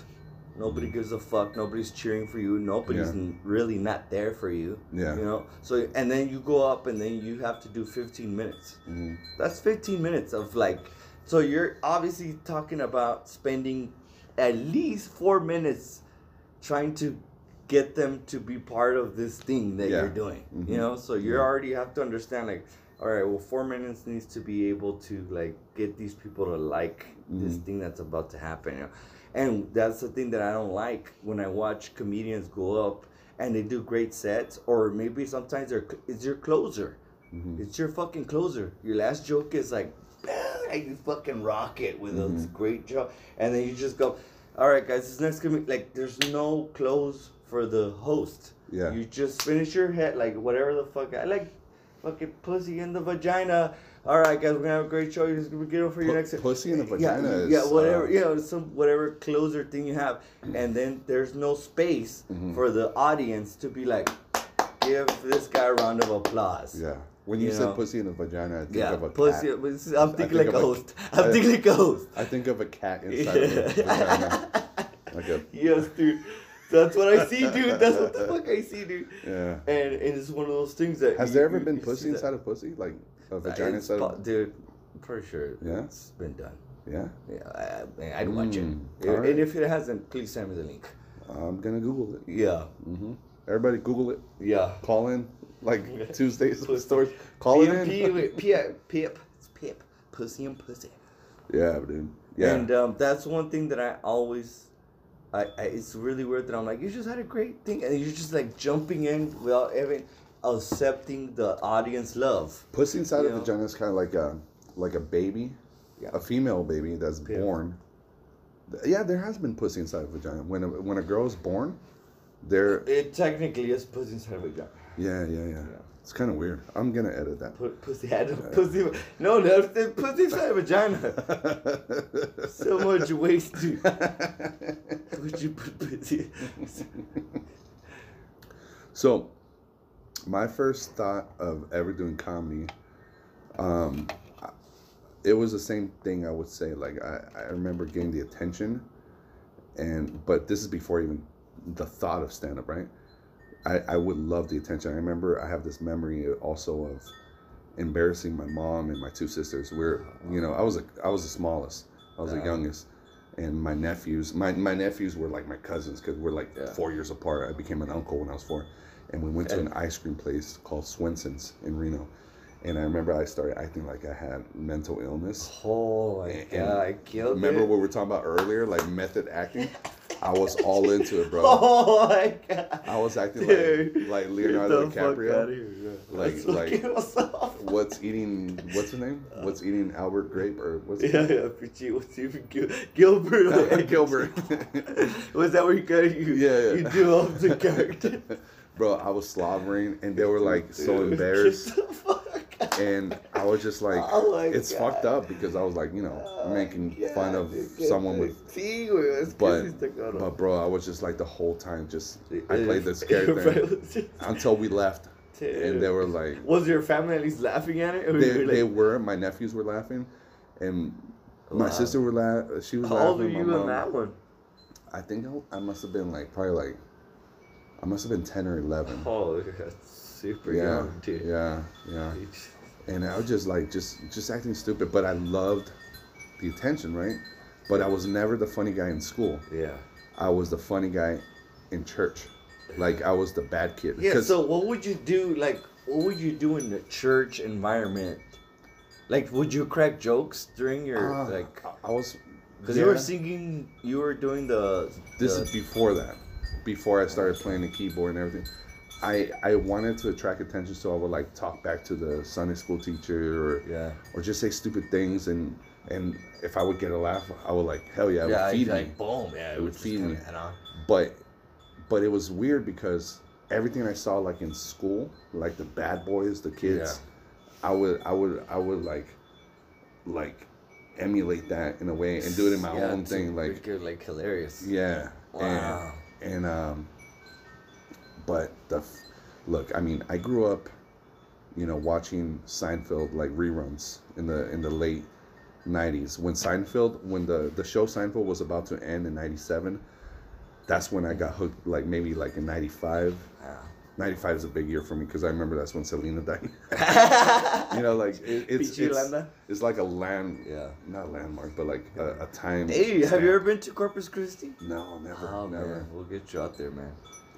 E: Nobody gives a fuck. Nobody's cheering for you. Nobody's
B: Yeah.
E: n- really not there for you.
B: Yeah.
E: You know. So and then you go up and then you have to do 15 minutes.
B: Mhm.
E: That's 15 minutes of like. So you're obviously talking about spending at least four minutes trying to get them to be part of this thing that
B: Yeah.
E: you're doing.
B: Mhm.
E: You know. So you already have to understand like all right, well, four minutes needs to be able to like get these people to like this
B: Mhm.
E: thing that's about to happen. You know? And that's the thing that I don't like when I watch comedians go up and they do great sets, or maybe sometimes they're it's your closer.
B: Mhm.
E: It's your fucking closer. Your last joke is like, you fucking rock it with a
B: Mhm.
E: great joke, and then you just go, all right, guys, this next comedian like, there's no close for the host.
B: Yeah.
E: You just finish your head like whatever the fuck. I like fucking pussy in the vagina. All right, guys, we're gonna have a great show. You're just gonna get over for your next
B: pussy in the
E: yeah,
B: vagina is,
E: Yeah, whatever.
B: uh,
E: you know, some whatever closer thing you have, and then there's no space
B: Mhm.
E: for the audience to be like, give this guy a round of applause.
B: Yeah. When you,
E: You
B: said
E: know?
B: pussy in the vagina, I think
E: Yeah,
B: of a
E: pussy.
B: cat.
E: I'm thinking
B: think
E: like a host. I'm thinking like a host.
B: I think of a cat inside of a vagina. Like a
E: yes, dude. That's what I see, dude. That's what the fuck I see, dude.
B: yeah.
E: And, and it's one of those things that.
B: Has
E: you-
B: there ever been pussy inside of pussy? Like a vagina inside
E: po-
B: of
E: Dude, for sure.
B: Yeah?
E: It's been done.
B: Yeah.
E: Yeah, I, I'd watch
B: Mm,
E: it.
B: alright.
E: And if it hasn't, please send me the link.
B: I'm gonna Google it.
E: Yeah.
B: hmm Everybody Google it.
E: Yeah.
B: Call in like Tuesdays stores. Call it in.
E: PMP, Pip, Pip, it's Pip, pussy and pussy.
B: Yeah, dude. Yeah.
E: And um, that's one thing that I always, I, I it's really weird that I'm like, you just had a great thing, and you're just like jumping in without even accepting the audience love.
B: Pussy inside
E: You
B: of
E: know?
B: vagina is kind of like a like a baby,
E: Yeah.
B: a female baby that's
E: Yeah.
B: born. Yeah, there has been pussy inside of vagina. When a, when a girl is born, there.
E: It technically is pussy inside of a gun.
B: Yeah, yeah, yeah. It's kind of weird. I'm gonna edit that.
E: Put pussy had pussy. No, no, pussy inside a vagina. So much waste, dude. Would you put pussy?
B: So, my first thought of ever doing comedy, um, it was the same thing I would say. Like I, I remember getting the attention, and but this is before even the thought of stand up, right? I, I would love the attention. I remember I have this memory also of embarrassing my mom and my two sisters. We're you know I was a I was the smallest. I was the youngest, and my nephews my my nephews were like my cousins because we're like
E: Yeah.
B: four years apart. I became an uncle when I was four, and we went to an ice cream place called Swensen's in Reno. And I remember I started acting like I had mental illness.
E: Oh my
B: And-
E: god, I killed
B: Remember
E: it.
B: what we were talking about earlier, like method acting? I was all into it, bro.
E: Oh my god.
B: I was acting
E: Dude,
B: like like Leonardo
E: the fuck outta
B: DiCaprio.
E: here.
B: Like- like- What's eating? What's his name? What's eating Albert Grape or what's
E: Yeah,
B: name?
E: yeah, Pichi, what's even Gil- Gilbert?
B: Gilbert.
E: Was that where you got you?
B: Yeah, yeah.
E: You do up the character.
B: Bro, I was slobbering, and they were like so
E: Dude,
B: embarrassed,
E: Get the fuck out.
B: and I was just oh like,
E: Oh
B: it's
E: God.
B: fucked up because I was like, you know,
E: Oh,
B: making
E: yeah,
B: fun of someone with
E: Sí, güey, es que
B: but
E: sí está cabrón.
B: but bro, I was just like the whole time just I played
E: the
B: character
E: Dude.
B: until we left, and they were like,
E: Was your family at least laughing at it?
B: They,
E: were
B: they were my nephews were laughing, and my
E: Wow.
B: sister were la- she was
E: How old were
B: laughing.
E: you in that one?
B: I think I, must have been like probably like I must have been ten or eleven.
E: Oh, that's super
B: yeah,
E: young, dude.
B: yeah, yeah. And I was just like just just acting stupid, but I loved the attention, right? But I was never the funny guy in school.
E: Yeah.
B: I was the funny guy in church. Like I was the bad kid.
E: Yeah. So what would you do? Like, what would you do in the church environment? Like, would you crack jokes during your
B: uh,
E: like?
B: I- was
E: Because you were singing, you were doing the.
B: This
E: the-
B: is before that. Before I started playing the keyboard and everything. I I wanted to attract attention, so I would like talk back to the Sunday school teacher or
E: yeah.
B: or just say stupid things and and if I would get a laugh, I would like hell yeah, it
E: yeah,
B: would feed
E: like,
B: me.
E: boom. Yeah,
B: It would
E: just
B: feed me.
E: head on.
B: But but it was weird because everything I saw like in school, like the bad boys, the kids, I would I would I would like like emulate that in a way and do it in my
E: Yeah,
B: own thing. Like
E: it, like hilarious.
B: yeah.
E: Wow.
B: And and um but the f- look, I mean, I grew up you know watching Seinfeld like reruns in the in the late 90s when Seinfeld when the the show Seinfeld was about to end in 97 that's when I got hooked like maybe like in 95
E: Wow.
B: 95 is a big year for me because I remember that's when Selena died you know like it, it's it's, it's like a land
E: Yeah.
B: not a landmark but like a, a time
E: Hey, have you ever been to Corpus Christi?
B: no never
E: Oh
B: never
E: man, we'll get you out there, man.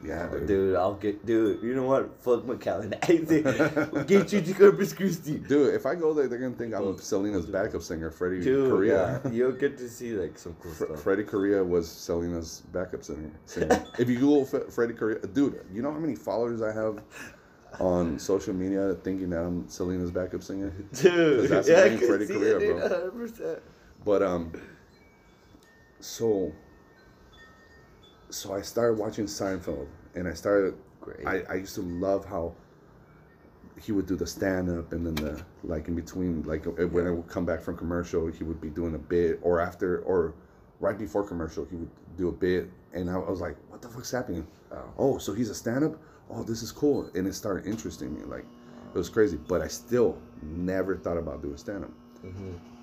B: Yeah dude.
E: dude, I'll get, dude. You know what? Fuck McAllen. I we'll get you to Corpus Christi.
B: Dude, if I go there, they're gonna think I'm Selena's backup singer, Freddie
E: Dude,
B: Correa.
E: yeah, you'll get to see like some cool
B: Fre-
E: stuff.
B: Freddie Correa was Selena's backup singer. singer. if you Google F- Freddie Correa, dude, you know how many followers I have on social media thinking that I'm Selena's backup singer?
E: Dude,
B: that's
E: yeah, I
B: Freddie Correa,
E: it,
B: bro.
E: 100%.
B: But um, so so I started watching Seinfeld, and I started.
E: Great.
B: I, I used to love how he would do the stand up, and then the like in between, like when I would come back from commercial, he would be doing a bit, or after, or right before commercial, he would do a bit, and I was like, "What the fuck's happening?"
E: Oh.
B: Oh, so he's a stand up. Oh, this is cool, and it started interesting me. Like it was crazy, but I still never thought about doing stand up.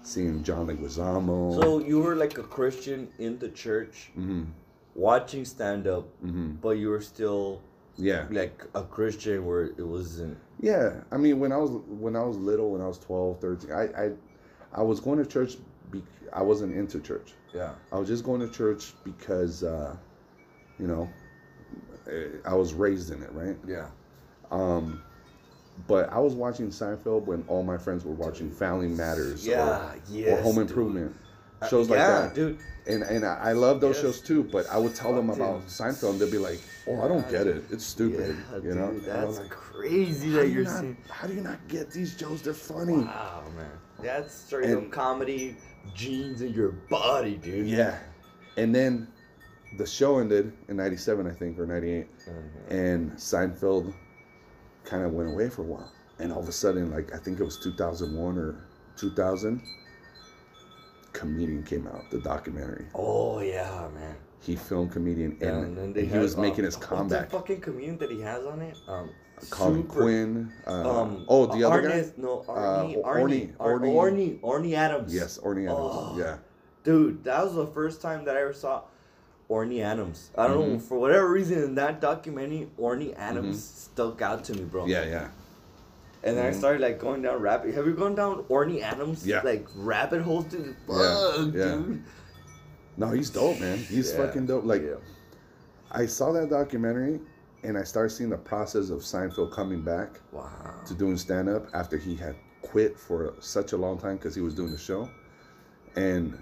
B: Seeing John Leguizamo.
E: So you were like a Christian in the church,
B: hmm
E: watching stand up,
B: hmm
E: but you were still
B: Yeah,
E: like a Christian where it wasn't.
B: yeah. I mean, when I was when I was little, when I was 12, 13, I I, I was going to church. Be, I wasn't into church.
E: Yeah.
B: I was just going to church because, uh, you know, eh, I was raised in it, right?
E: Yeah.
B: Um, but I was watching Seinfeld when all my friends were watching Family Matters,
E: Yeah.
B: or,
E: yes.
B: or Home. Improvement,
E: Uh,
B: shows like
E: yeah,
B: that.
E: dude.
B: And and I, I love those
E: Yes.
B: shows too. But I would tell them
E: Fuck,
B: about
E: dude.
B: Seinfeld, and they'd be like, "Oh, I don't get it. It's stupid."
E: Yeah,
B: you know?
E: dude,
B: And
E: that's
B: like,
E: crazy that you're
B: not,
E: seeing.
B: How do you not get these jokes? They're funny.
E: Wow, man. That's straight up comedy genes in your body, dude.
B: Yeah. And then the show ended in '97, I think, or '98,
E: Mhm.
B: and Seinfeld kind of went away for a while. And all of a sudden, like I think it was 2001 or 2000, Comedian came out, the documentary.
E: Oh yeah, man.
B: he filmed comedian,
E: Yeah,
B: and,
E: and then
B: and
E: they
B: he was making
E: um,
B: his
E: What's
B: comeback.
E: that fucking comedian that he has on it? Um,
B: Colin
E: super-
B: Quinn. Uh,
E: Um,
B: oh, the other guy.
E: No,
B: Uh,
E: Arnie,
B: Orny-
E: Arnie, Ar-
B: Orny-
E: Orny, Orny Adams.
B: Yes, Orny Adams.
E: Oh.
B: Yeah.
E: Dude, that was the first time that I ever saw Orny Adams. I don't know
B: Mhm.
E: for whatever reason in that documentary, Orny Adams stuck out to me, bro.
B: Mm-hmm. Yeah, yeah.
E: And then I
B: Mhm.
E: started like going down rabbit. Have you gone down Orny Adams?
B: Yeah.
E: Like rabbit holes, dude.
B: Yeah,
E: Fuck,
B: yeah.
E: dude.
B: No, he's dope, man. He's
E: Yeah,
B: fucking dope. Like,
E: yeah.
B: I saw that documentary, and I started seeing the process of Seinfeld coming back
E: Wow.
B: to doing stand up after he had quit for such a long time because he was doing the show, and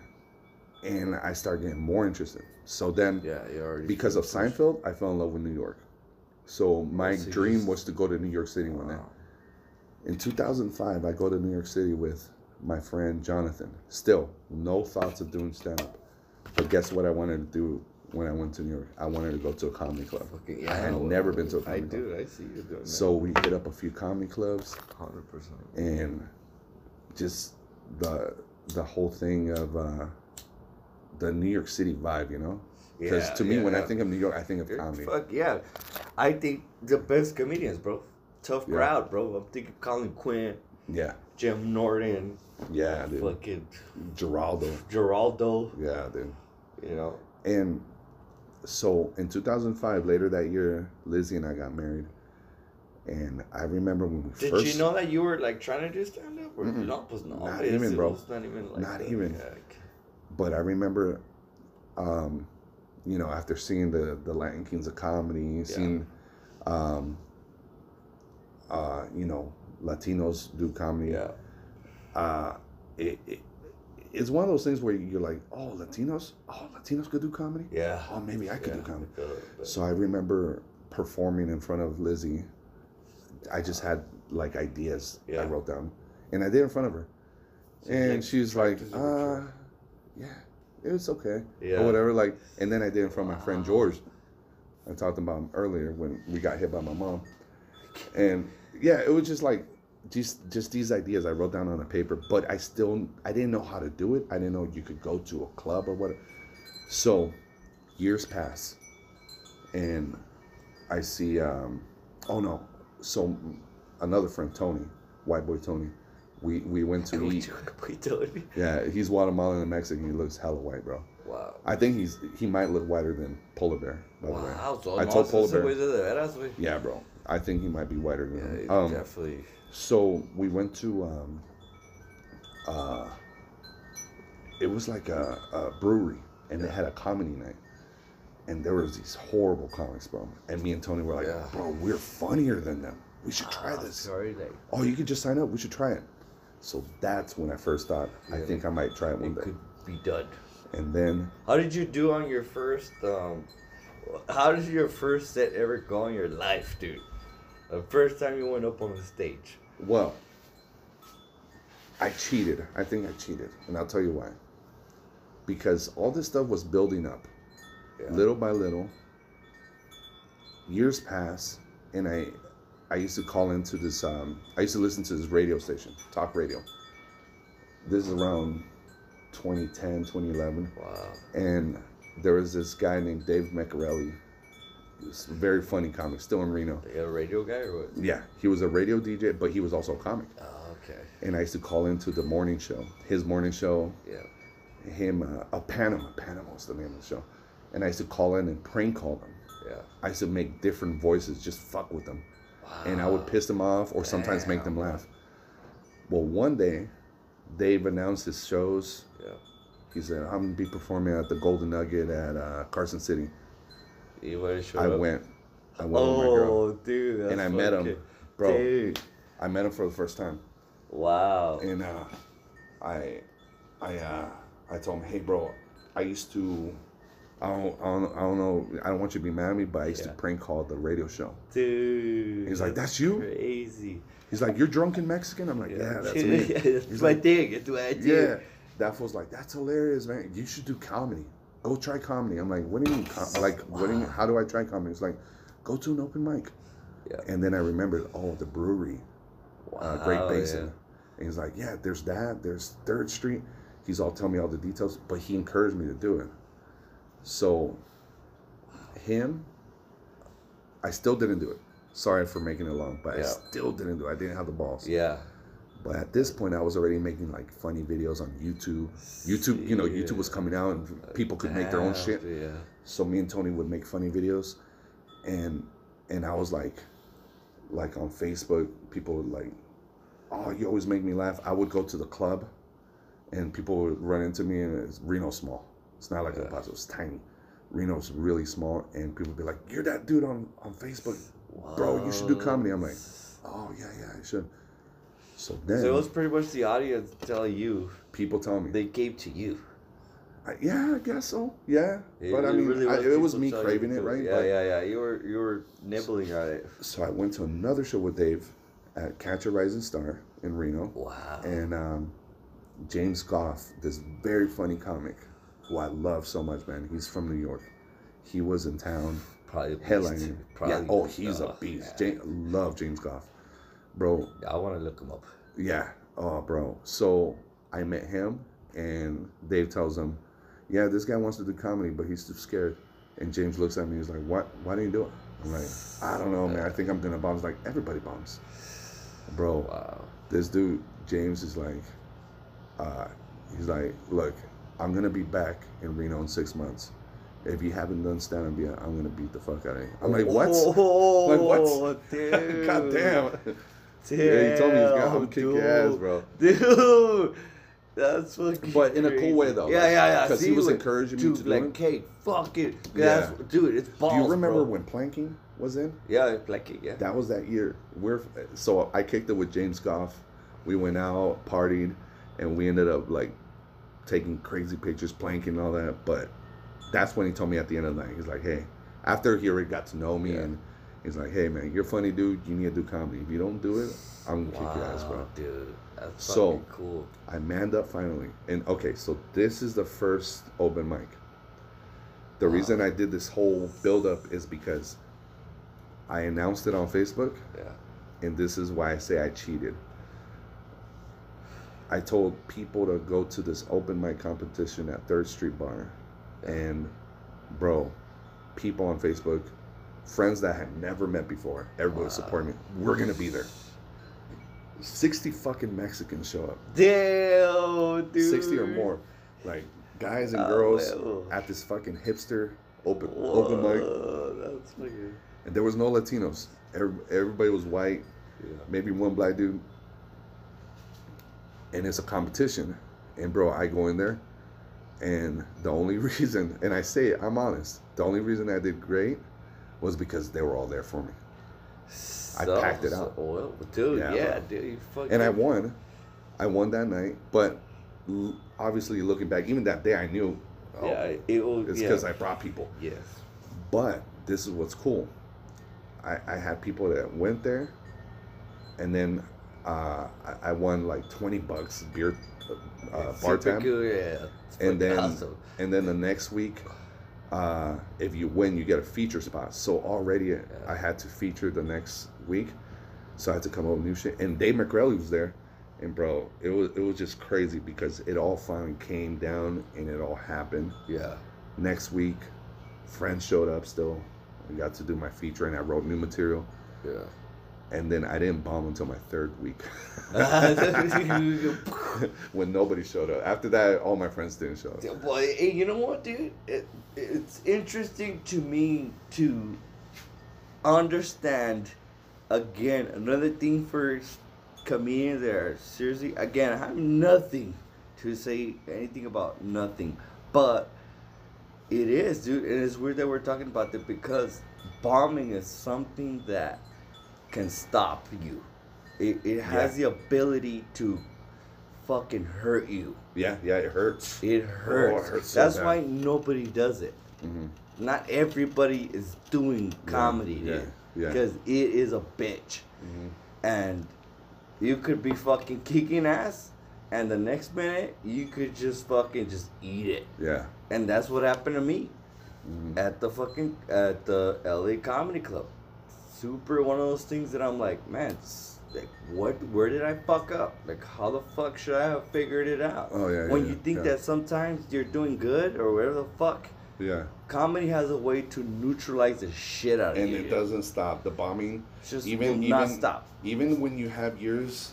B: and I started getting more interested. So then,
E: Yeah, you already.
B: because of Seinfeld, I fell in love with New York. So my
E: so you
B: dream
E: just-
B: was to go to New York City one day.
E: Wow.
B: In 2005, I go to New York City with my friend Jonathan. Still, no thoughts of doing stand up. But guess what I wanted to do when I went to New York? I wanted to go to a comedy club.
E: Okay,
B: I had
E: well,
B: never been to a comedy club.
E: I do. I see you doing that.
B: So we hit up a few comedy clubs
E: hundred percent.
B: and just the the whole thing of uh, the New York City vibe, you know? Because
E: Yeah,
B: to me,
E: yeah,
B: when I think of New York, I think of comedy.
E: Fuck yeah, I think the best comedians, bro. Tough
B: Yeah.
E: crowd, bro. I'm thinking Colin Quinn,
B: Yeah,
E: Jim Norton,
B: yeah, dude.
E: fucking
B: Geraldo.
E: Geraldo.
B: Yeah, dude.
E: You know.
B: And so in 2005, later that year, Lizzie and I got married. And I remember when we
E: Did
B: first.
E: you know that you were like trying to do stand up? Or no, no.
B: Not
E: it's-
B: even, bro.
E: Not even like
B: Not even.
E: Yeah,
B: But I remember, um, you know, after seeing the the Latin Kings of Comedy, seeing, um, uh, you know, Latinos do comedy.
E: yeah.
B: Uh, it, it it's one of those things where you're like, oh, Latinos, oh, Latinos could do comedy.
E: Yeah.
B: Oh, maybe I could
E: yeah.
B: do comedy.
E: But-
B: So I remember performing in front of Lizzie. I just had like ideas
E: yeah.
B: I wrote down, and I did in front of her,
E: So
B: and she's like, uh, yeah, it was okay,
E: Yeah.
B: or whatever. Like, and then I did in front of my friend George. I talked about him earlier when we got hit by my mom, and yeah, it was just like just just these ideas I wrote down on a paper, but I still I didn't know how to do it. I didn't know you could go to a club or whatever. So years pass, and I see. um Oh no! So another friend Tony, white boy Tony, we we went to eat.
E: you- what you telling me?
B: Yeah, he's Guatemalan and Mexican. He looks hella white, bro.
E: Wow.
B: I think he's he might look whiter than Polar Bear. By the way,
E: Wow.
B: I told Polar Bear.
E: güey es de veras, güey.
B: Yeah, bro. I think he might be whiter than
E: Yeah,
B: him. Um,
E: definitely.
B: so we went to um, uh, it was like a, a brewery, and they had a comedy night, and there was these horrible comics, bro. And me and Tony were like,
E: Yeah.
B: bro, we're funnier than them. We should try
E: Ah,
B: this.
E: Sorry, like
B: Oh, you could just sign up. We should try it. So that's when I first thought, I think I might try it one
E: it
B: day.
E: could be done.
B: And then
E: How did you do on your first? um How did your first set ever go in your life, dude? The first time you went up on the stage.
B: Well, I cheated. I think I cheated. And I'll tell you why. Because all this stuff was building up
E: Yeah.
B: little by little. Years pass, and I I used to call into this um I used to listen to this radio station, talk radio. This is around 2010, 2011.
E: Wow.
B: And there was this guy named Dave Meccarelli. He was a very funny comic, still in Reno.
E: A radio guy or what?
B: Yeah, he was a radio DJ, but he was also a comic.
E: Oh, okay.
B: and I used to call into the morning show, his morning show,
E: Yeah.
B: him uh, a Panama, Panama was the name of the show, and I used to call in and prank call them.
E: Yeah.
B: I used to make different voices, just fuck with them, wow. and I would piss them off or sometimes make them laugh. Well, one day, Dave announced his shows.
E: Yeah.
B: He said, "I'm gonna be performing at the Golden Nugget at uh, Carson City."
E: You want to show
B: I
E: up?
B: went. I went with my girl,
E: Oh, dude.
B: And I met him, bro.
E: Dude.
B: I met him for the first time.
E: Wow.
B: and uh, I, I, uh, I told him, hey, bro, I used to, I don't, I don't, I don't know, I don't want you to be mad at me, but I used
E: Yeah.
B: to prank call the radio show.
E: Dude.
B: He's like, "That's you?"
E: Crazy.
B: He's like, you're drunk in Mexican? I'm like, yeah, that's me.
E: yeah, that's
B: He's
E: my
B: like,
E: thing. It's what I do.
B: yeah. That was like, that's hilarious, man. You should do comedy. Go try comedy. I'm like, what do you mean? Com-? Like, what do you mean? How do I try comedy? It's like, go to an open mic.
E: Yeah.
B: And then I remembered, oh, the brewery. uh, Great Basin.
E: yeah.
B: And he's like, yeah, there's that, there's Third Street. He's all telling me all the details, but he encouraged me to do it. So, him, I still didn't do it. Sorry for making it long, but I still didn't do it. I didn't have the balls.
E: Yeah.
B: But at this point, I was already making like funny videos on YouTube. YouTube, you know, YouTube was coming out and people could make their own shit.
E: Yeah.
B: So me and Tony would make funny videos, and and I was like, like on Facebook, people would like, oh, you always make me laugh. I would go to the club, and people would run into me, and it's Reno small. It's not like El Paso. It's tiny. Reno's really small, and people would be like, "You're that dude on on Facebook, bro. You should do comedy." I'm like, "Oh yeah, yeah, I should." So then
E: So it was pretty much the audience telling you
B: people tell me,
E: they gave to you.
B: I, "Yeah, I guess so. Yeah,"
E: It-
B: but I mean,
E: really
B: I, it was me craving it, right?
E: Yeah,
B: But-
E: yeah, yeah. You were you were nibbling at it.
B: So I went to another show with Dave at Catch a Rising Star in Reno,
E: Wow.
B: and um, James Goff, this very funny comic, who I love so much, man. He's from New York. He was in town
E: Probably a beast.
B: headlining.
E: Probably.
B: yeah. Oh, he's a
E: uh,
B: beast.
E: yeah.
B: Ja- love James Goff, bro.
E: I want to look him up.
B: Yeah. Oh, bro. So I met him, and Dave tells him, "Yeah, this guy wants to do comedy, but he's too scared." And James looks at me. He's like, "What? Why didn't you do it?" I'm like, "I don't know, man. I think I'm gonna bomb." He's like, "Everybody bombs, bro."
E: Wow.
B: This dude, James, is like, uh, he's like, "Look, I'm gonna be back in Reno in six months. If you haven't done stand up yet, I'm gonna beat the fuck out of you." I'm like, "What?"
E: Oh,
B: Like, what?
E: Dude.
B: God damn.
E: Damn,
B: Yeah, he told me he's gonna kick your ass, bro.
E: Dude, that's fucking.
B: But in a cool way, though,
E: Yeah,
B: like,
E: yeah,
B: Because he was
E: like,
B: encouraging me
E: dude,
B: to do
E: like,
B: it.
E: Kate, fuck it.
B: Yeah.
E: Dude, it's balls.
B: Do you remember
E: bro.
B: when Planking was in?
E: Yeah, it, yeah.
B: That was that year. We're so I kicked it with James Goff. We went out, partied, and we ended up like taking crazy pictures, planking and all that. But that's when he told me at the end of the night, he's like, "Hey," after he already got to know me,
E: Yeah.
B: and he's like, "Hey, man, you're funny, dude. You need to do comedy. If you don't do it, I'm gonna kick your ass, bro."
E: Dude, that's
B: So-
E: cool.
B: I manned up finally. And okay, so this is the first open mic. The
E: Wow.
B: reason I did this whole build up is because I announced it on Facebook,
E: Yeah.
B: and this is why I say I cheated. I told people to go to this open mic competition at Third Street Bar, and bro, people on Facebook, friends that I had never met before, everybody was
E: Wow.
B: supporting me. We're gonna be there. Sixty fucking Mexicans show up.
E: Damn, dude.
B: 60 or more like guys and
E: Ah,
B: girls
E: huevo.
B: at this fucking hipster open open mic
E: That's fucking.
B: and there was no latinos everybody was white
E: Yeah.
B: maybe one black dude and it's a competition and bro i go in there and the only reason and i say it i'm honest the only reason i did great was because they were all there for me I packed it out.
E: well, dude,
B: Yeah,
E: yeah, dude, you fucking.
B: and i won i won that night but l- obviously looking back even that day i knew oh,
E: Yeah, it will.
B: it's
E: yeah.
B: because i brought people
E: Yes.
B: But this is what's cool. I, I had people that went there, and then uh, I, I won like twenty bucks beer uh, bar tab,
E: cool, yeah. It's
B: and then
E: awesome.
B: and then the next week, uh, if you win, you get a feature spot. So already I had to feature the next week, so I had to come up with new shit. And Dave McRelly was there, and bro, it was it was just crazy because it all finally came down and it all happened
E: Yeah.
B: next week friends showed up still i got to do my feature and i wrote new material
E: Yeah.
B: And then i didn't bomb until my third week when nobody showed up after that all my friends didn't show up
E: Boy, hey, you know what, dude? It, it's interesting to me to understand again another thing for comedians that are seriously again. I have nothing to say anything about nothing, but it is, dude, and it's weird that we're talking about that because bombing is something that can stop you. It, it has the ability to fucking hurt you.
B: yeah yeah it hurts
E: It hurts.
B: hurts so
E: That's
B: bad.
E: why nobody does it.
B: Mhm.
E: Not everybody is doing comedy,
B: yeah,
E: dude.
B: yeah.
E: Because it is a bitch.
B: Mhm.
E: And you could be fucking kicking ass, and the next minute you could just fucking just eat it.
B: yeah
E: And that's what happened to me
B: Mhm.
E: at the fucking at the LA Comedy Club. Super one of those things that I'm like, man, like what where did I fuck up? Like how the fuck should I have figured it out?
B: Oh, yeah,
E: When
B: yeah,
E: you think
B: yeah.
E: that sometimes you're doing good or whatever the fuck,
B: Yeah.
E: Comedy has a way to neutralize the shit out of
B: And
E: you.
B: And it doesn't stop. The bombing,
E: It's just
B: even
E: will not
B: even
E: stop.
B: even when you have years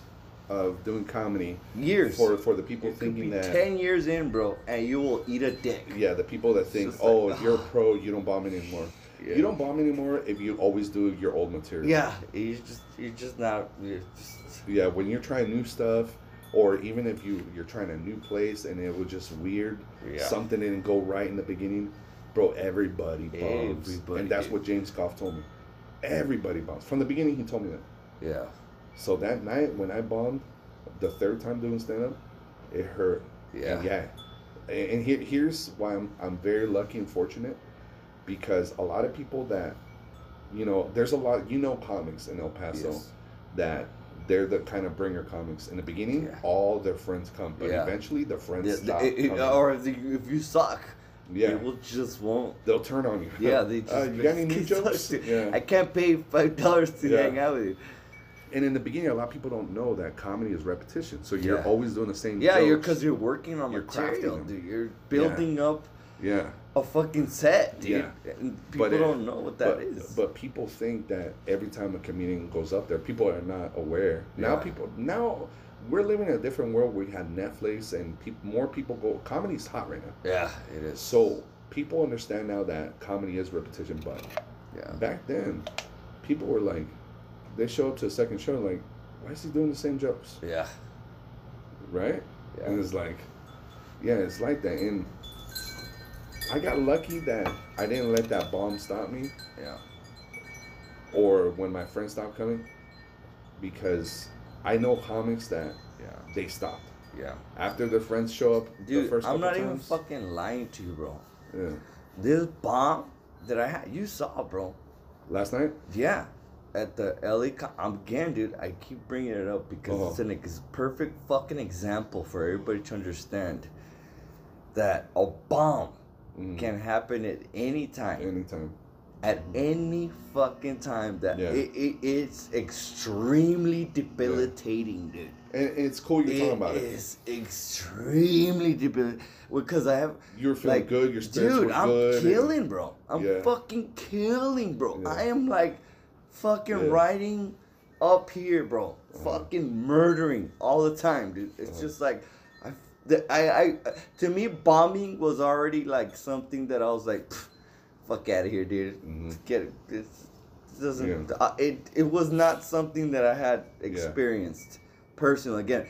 B: of doing comedy,
E: Years.
B: for for the people
E: It
B: thinking
E: be
B: that
E: ten years in, bro, and you will eat a dick.
B: yeah, the people that think, oh,
E: like,
B: if you're a pro, you don't bomb anymore.
E: Yeah.
B: You don't bomb anymore if you always do your old material.
E: Yeah, you just you're just not. You're just,
B: Yeah, when you're trying new stuff, or even if you you're trying a new place and it was just weird,
E: Yeah.
B: something didn't go right in the beginning, bro. Everybody bombs,
E: Everybody
B: and that's
E: did.
B: what James Goff told me. Everybody bombs from the beginning. He told me that.
E: yeah.
B: So that night when I bombed, the third time doing stand up, it hurt.
E: Yeah.
B: And yeah. And, and here, here's why I'm I'm very lucky and fortunate, because a lot of people that, you know, there's a lot you know comics in El Paso
E: Yes.
B: that they're the kind of bringer comics. In the beginning,
E: Yeah.
B: all their friends come, but
E: Yeah.
B: eventually the friends
E: the-
B: stop.
E: it- or if you, if you suck,
B: yeah,
E: people just won't.
B: they'll turn on you.
E: Yeah, they just.
B: uh, you got any new jokes?
E: dude.
B: Yeah.
E: I can't pay five dollars to
B: Yeah.
E: hang out with you.
B: and in the beginning, a lot of people don't know that comedy is repetition. So you're
E: Yeah.
B: always doing the same.
E: Yeah, you're because you're working on
B: You're
E: material, dude. You're building up
B: yeah.
E: A fucking set, dude.
B: Yeah.
E: And people
B: But it-
E: don't know what that
B: but,
E: is.
B: But people think that every time a comedian goes up there, people are not aware. Now people now we're living in a different world. We had Netflix and peop more people go. Comedy's hot right now,
E: yeah, it is.
B: so people understand now that comedy is repetition. But
E: yeah,
B: back then, people were like, they show up to a second show like, why is he doing the same jokes?
E: yeah,
B: Right?
E: Yeah.
B: And it's like, yeah, it's like that. And I got lucky that I didn't let that bomb stop me.
E: yeah,
B: or when my friends stopped coming because I know comics that
E: yeah,
B: they stopped
E: yeah.
B: after their friends show up. the
E: Dude,
B: first
E: I'm not even fucking lying to you, bro.
B: Yeah.
E: This bomb that I had, you saw, bro.
B: Last night,
E: Yeah, at the LA. I'm again, dude. I keep bringing it up because
B: Uh-huh.
E: it's an ex- perfect fucking example for everybody to understand that a bomb
B: Mhm.
E: can happen at any time.
B: anytime.
E: at any fucking time that
B: Yeah.
E: it, it, it's extremely debilitating, dude.
B: And, it's cool you're talking about
E: It
B: it.
E: is extremely debilitating because I have
B: You're feeling
E: like,
B: good. Your spirits
E: dude, I'm
B: good. and-
E: killing, bro. I'm
B: Yeah.
E: fucking killing, bro.
B: Yeah.
E: I am like fucking
B: Yeah.
E: riding up here, bro.
B: Uh-huh.
E: Fucking murdering all the time, dude. It's
B: Uh-huh.
E: just like the, I, I, to me, bombing was already like something that I was like, fuck out of here, dude.
B: Mhm.
E: Get it. This doesn't.
B: Yeah.
E: uh, it, it was not something that I had experienced personally. Again,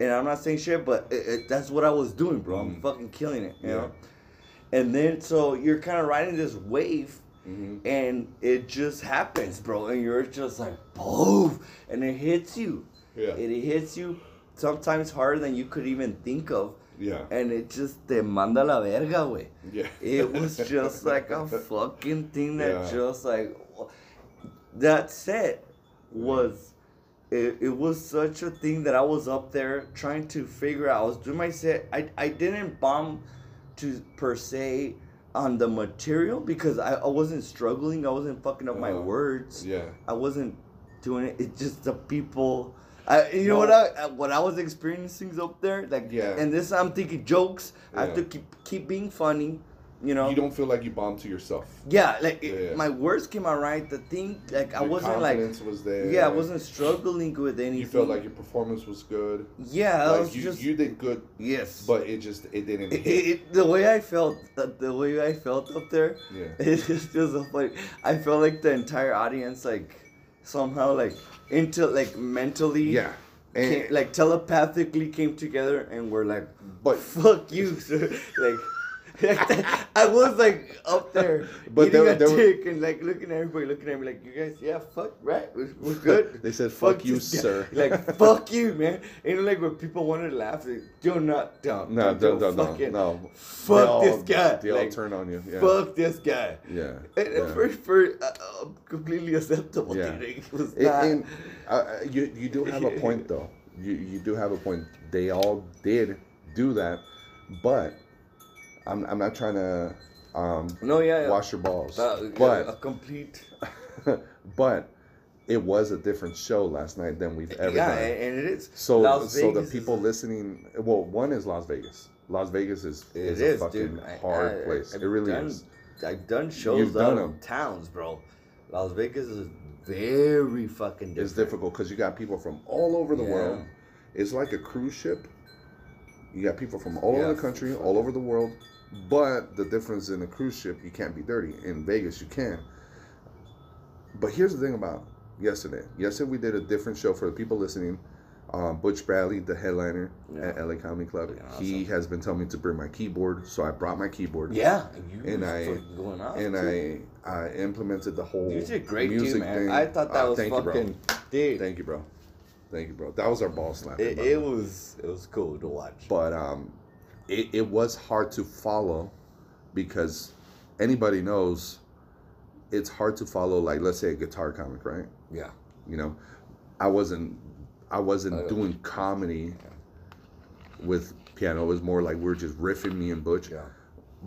E: and I'm not saying shit, but it, it, that's what I was doing, bro. I'm
B: Mhm.
E: fucking killing it, you
B: Yeah.
E: know. And then so you're kind of riding this wave,
B: Mhm.
E: and it just happens, bro. And you're just like, boom, and it hits you.
B: Yeah.
E: It, it hits you sometimes harder than you could even think of,
B: Yeah.
E: and it just te manda la verga, way.
B: Yeah.
E: It was just like a fucking thing that
B: Yeah.
E: just like that set was it, it was such a thing that I was up there trying to figure out. I was doing my set. I I didn't bomb to per se on the material because I, I wasn't struggling. I wasn't fucking up my
B: Uh-huh.
E: words.
B: Yeah.
E: I wasn't doing it. It's just the people. I, you know what I I- what I was experiencing up there, like
B: Yeah.
E: And this I'm thinking jokes. I have to keep keep being funny. You know.
B: You don't feel like you bombed to yourself.
E: yeah, like it-
B: Yeah.
E: my words came out right. The thing, like I wasn't like.
B: confidence was there.
E: Yeah, I wasn't struggling with anything.
B: You felt like your performance was good.
E: Yeah,
B: like
E: was
B: you,
E: just.
B: you did good,
E: yes.
B: but it just it didn't
E: It, it, it- the way I felt, the, the way I felt up there,
B: Yeah.
E: it's just so funny. I felt like the entire audience, like somehow, like into like mentally,
B: Yeah.
E: came, like telepathically came together and were like,
B: but
E: "Fuck you," sir. like. I was like up there
B: But
E: eating
B: there-
E: a
B: there were-
E: dick and like looking at everybody, looking at me like, "You guys, yeah, fuck, right? We're, we're good."
B: They said, "Fuck you, sir.
E: Like, fuck you, man. Know, like when people wanted to laugh, like, do not, don't,
B: no,
E: don't,
B: no, no, no.
E: Fuck
B: all-
E: this guy.
B: They all turn on you. Yeah.
E: Fuck this guy.
B: Yeah.
E: And,
B: yeah.
E: and for, for uh, uh, completely acceptable,
B: Yeah.
E: It was
B: And-
E: not.
B: and, uh, you you do have a point though. You you do have a point. They all did do that, but I'm I'm not trying to um,
E: no, yeah, yeah.
B: wash your balls.
E: Uh,
B: but
E: yeah, a complete.
B: but it was a different show last night than we've ever
E: yeah,
B: done.
E: and, and it is.
B: So
E: Las
B: so the people
E: is-
B: listening, well, one is Las Vegas. Las Vegas is
E: It
B: is,
E: is,
B: a fucking
E: dude.
B: Hard
E: I-
B: place.
E: I've
B: it really
E: done-
B: is.
E: I've done shows
B: You've done
E: of
B: 'em.
E: towns, bro. Las Vegas is very fucking different.
B: It's difficult because you got people from all over the
E: Yeah.
B: world. It's like a cruise ship. You got people from all
E: Yeah,
B: over the country, all over the world. But the difference in a cruise ship, you can't be dirty. In Vegas, you can. But here's the thing about yesterday. Yesterday we did a different show for the people listening. Um, Butch Bradley, the headliner at LA Comedy Club,
E: Yeah,
B: he has been telling me to bring my keyboard, so I brought my keyboard.
E: Yeah, you
B: And I- and
E: too.
B: I I implemented the whole
E: You did great
B: music
E: too, man.
B: thing.
E: I thought that
B: Uh,
E: was
B: thank you, bro.
E: fucking dude.
B: Thank you, bro. Thank you, bro. That was our ball slap.
E: It, it was it was cool to watch.
B: but um, it, it was hard to follow because anybody knows it's hard to follow. Like, let's say a guitar comic, right?
E: yeah,
B: You know, I wasn't I wasn't
E: Oh, yeah.
B: doing comedy with piano. It was more like we are just riffing me and Butch.
E: yeah,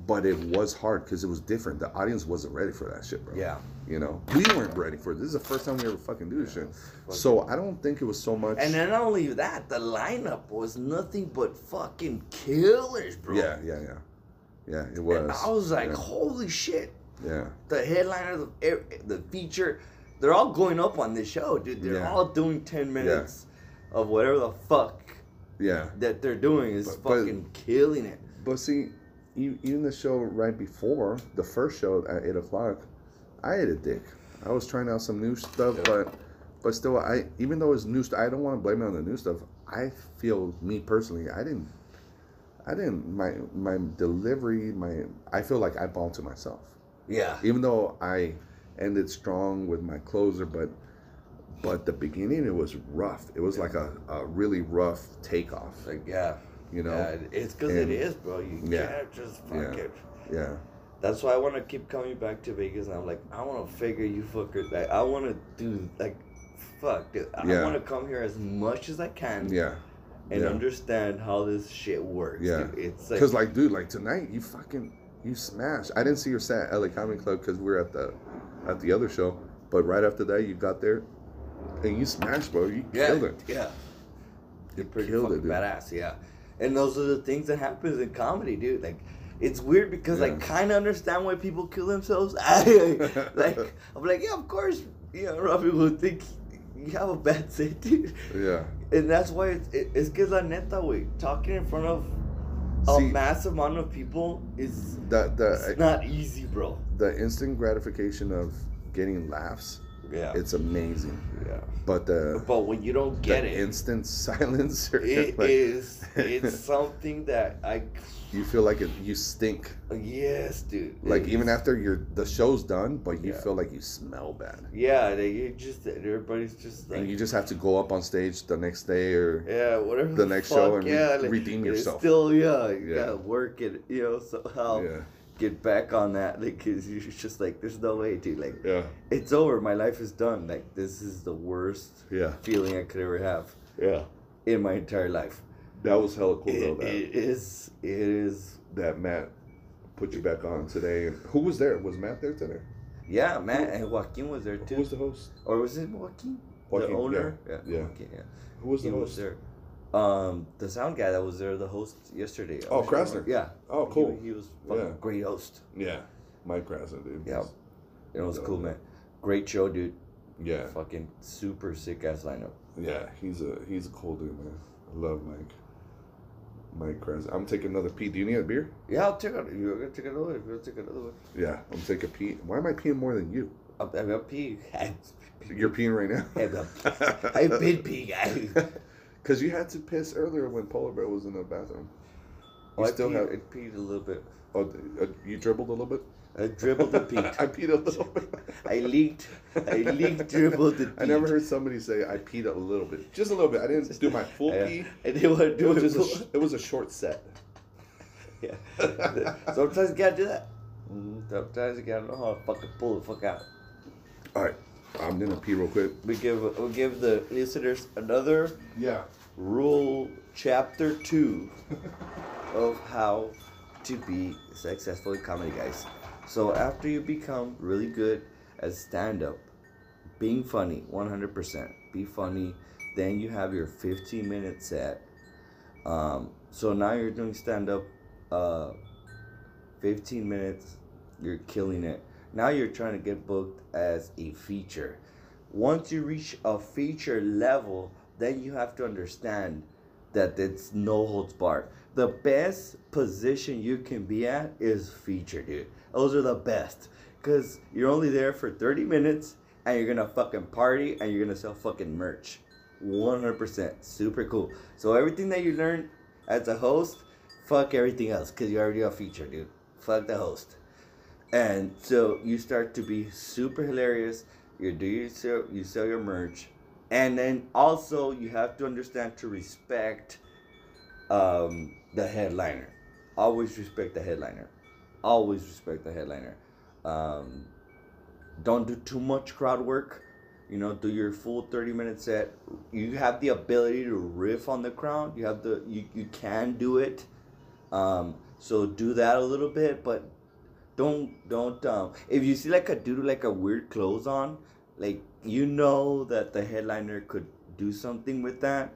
B: But it was hard because it was different. The audience wasn't ready for that shit, bro.
E: yeah.
B: You know, we weren't ready for it. This is the first time we ever fucking do this shit. So I don't think it was so much.
E: And then not only that, the lineup was nothing but fucking killers, bro.
B: yeah, yeah, yeah, yeah. It was.
E: And I was like,
B: yeah,
E: holy shit!
B: yeah.
E: The headliner, the er- the feature, they're all going up on this show, dude. They're
B: Yeah.
E: all doing ten minutes of whatever the fuck
B: Yeah.
E: that they're doing is
B: But- but-
E: fucking killing it.
B: But see, even the show right before the first show at eight o'clock, I had a dick. I was trying out some new stuff, but but still, I even though it's new, st- I don't want to blame it on the new stuff. I feel me personally, I didn't, I didn't my my delivery, my I feel like I bombed to myself.
E: Yeah,
B: Even though I ended strong with my closer, but but the beginning it was rough. It was like a, a really rough takeoff.
E: like yeah,
B: You know?
E: yeah, it's because it is, bro. You
B: Yeah.
E: can't just fuck
B: Yeah.
E: it.
B: Yeah.
E: That's why I want to keep coming back to Vegas. And I'm like, I want to figure you fuckers. Like, I want to do like, fuck, dude. I
B: Yeah.
E: want to come here as much as I can.
B: Yeah.
E: And understand how this shit works.
B: Yeah.
E: dude. It's like,
B: Cause like, dude, like tonight you fucking you smashed. I didn't see your set at LA Comedy Club because we were at the at the other show. But right after that, you got there and you smashed, bro. You
E: yeah,
B: killed it.
E: yeah. You're pretty
B: killed it, dude.
E: badass, yeah. And those are the things that happens in comedy, dude. Like, it's weird because I kind of understand why people kill themselves. I, like, I'm like, yeah, of course, you know, Robbie would think you have a bad set, dude.
B: Yeah.
E: And that's why it's, it, it's que la neta, way. Talking in front of a
B: See-
E: massive amount of people is
B: The
E: it's
B: the
E: not easy, bro.
B: the instant gratification of getting laughs,
E: Yeah.
B: it's amazing.
E: yeah.
B: But the
E: But when you don't get
B: the
E: it,
B: instant silence, or
E: it
B: like,
E: is it's something that I
B: you feel like it, you stink.
E: yes, dude.
B: Like even after your the show's done, but you
E: Yeah.
B: feel like you smell bad,
E: yeah, they you just everybody's just like
B: and you just have to go up on stage the next day or
E: yeah, whatever
B: the next show and re-
E: yeah, like,
B: redeem yourself.
E: Still, yeah, you
B: Yeah.
E: gotta work it, you know, somehow
B: yeah,
E: get back on that because you're just like, there's no way, dude. Like,
B: yeah,
E: it's over. My life is done. Like, this is the worst
B: yeah,
E: feeling I could ever have
B: yeah.
E: in my entire life.
B: That was hella cool
E: It,
B: though. That,
E: it is. It is.
B: that Matt put you back on today, and who was there? Was Matt there today?
E: Yeah, Matt and Joaquin was there too.
B: Who was the host?
E: or was it Joaquin?
B: Joaquin,
E: the owner?
B: yeah, yeah.
E: Joaquin, yeah.
B: Who was
E: he
B: the
E: was
B: host?
E: there. Um, the sound guy that was there, the host yesterday. I
B: Oh, Krasner.
E: Yeah.
B: Oh, cool.
E: He, was fucking
B: Yeah.
E: great host.
B: Yeah, Mike Krasner, dude.
E: Yeah. It was cool, man. Great show, dude.
B: yeah,
E: Fucking super sick ass lineup.
B: yeah. He's a he's a cool dude, man. I love Mike. Mike Krasner. I'm taking another pee. Do you need a beer?
E: Yeah, I'll take it. You're gonna take another one. You're gonna take another one.
B: Yeah, I'm taking a pee. Why am I peeing more than you?
E: I'm, I'll pee.
B: You're peeing right now.
E: I've been pee, guy.
B: Because you had to piss earlier when Polar Bear was in the bathroom. You
E: Oh, I
B: still
E: peed,
B: have.
E: I peed a little bit.
B: Oh, uh, you dribbled a little bit.
E: I dribbled and peed.
B: I peed a little bit.
E: I leaked. I leaked, dribbled, and
B: I never heard somebody say I peed a little bit, just a little bit. I didn't do my full
E: Yeah.
B: pee.
E: I didn't want to
B: It
E: do
B: was
E: it.
B: just a, it was a short set.
E: yeah. Sometimes you gotta do that. Sometimes you gotta know how to fucking pull the fuck out.
B: All right, I'm gonna pee real quick.
E: We give we give the listeners another
B: Yeah.
E: rule, chapter two, of how to be successful in comedy, guys. So after you become really good at stand up, being funny, 100%, be funny. Then you have your 15 minute set Um, so now you're doing stand up, uh, 15 minutes, you're killing it. Now you're trying to get booked as a feature. Once you reach a feature level, then you have to understand that it's no holds barred. The best position you can be at is feature, dude. Those are the best. Cause you're only there for 30 minutes and you're gonna fucking party and you're gonna sell fucking merch. 100%. Super cool. So everything that you learn as a host, fuck everything else. Cause you're already a feature, dude. Fuck the host. And so you start to be super hilarious. You do you sell you sell your merch, and then also you have to understand to respect um, the headliner. Always respect the headliner. Always respect the headliner. Um, don't do too much crowd work. You know, do your full thirty minute set. You have the ability to riff on the crowd. You have the you, you can do it. Um, so do that a little bit, but don't don't um if you see like a dude like a weird clothes on like you know that the headliner could do something with that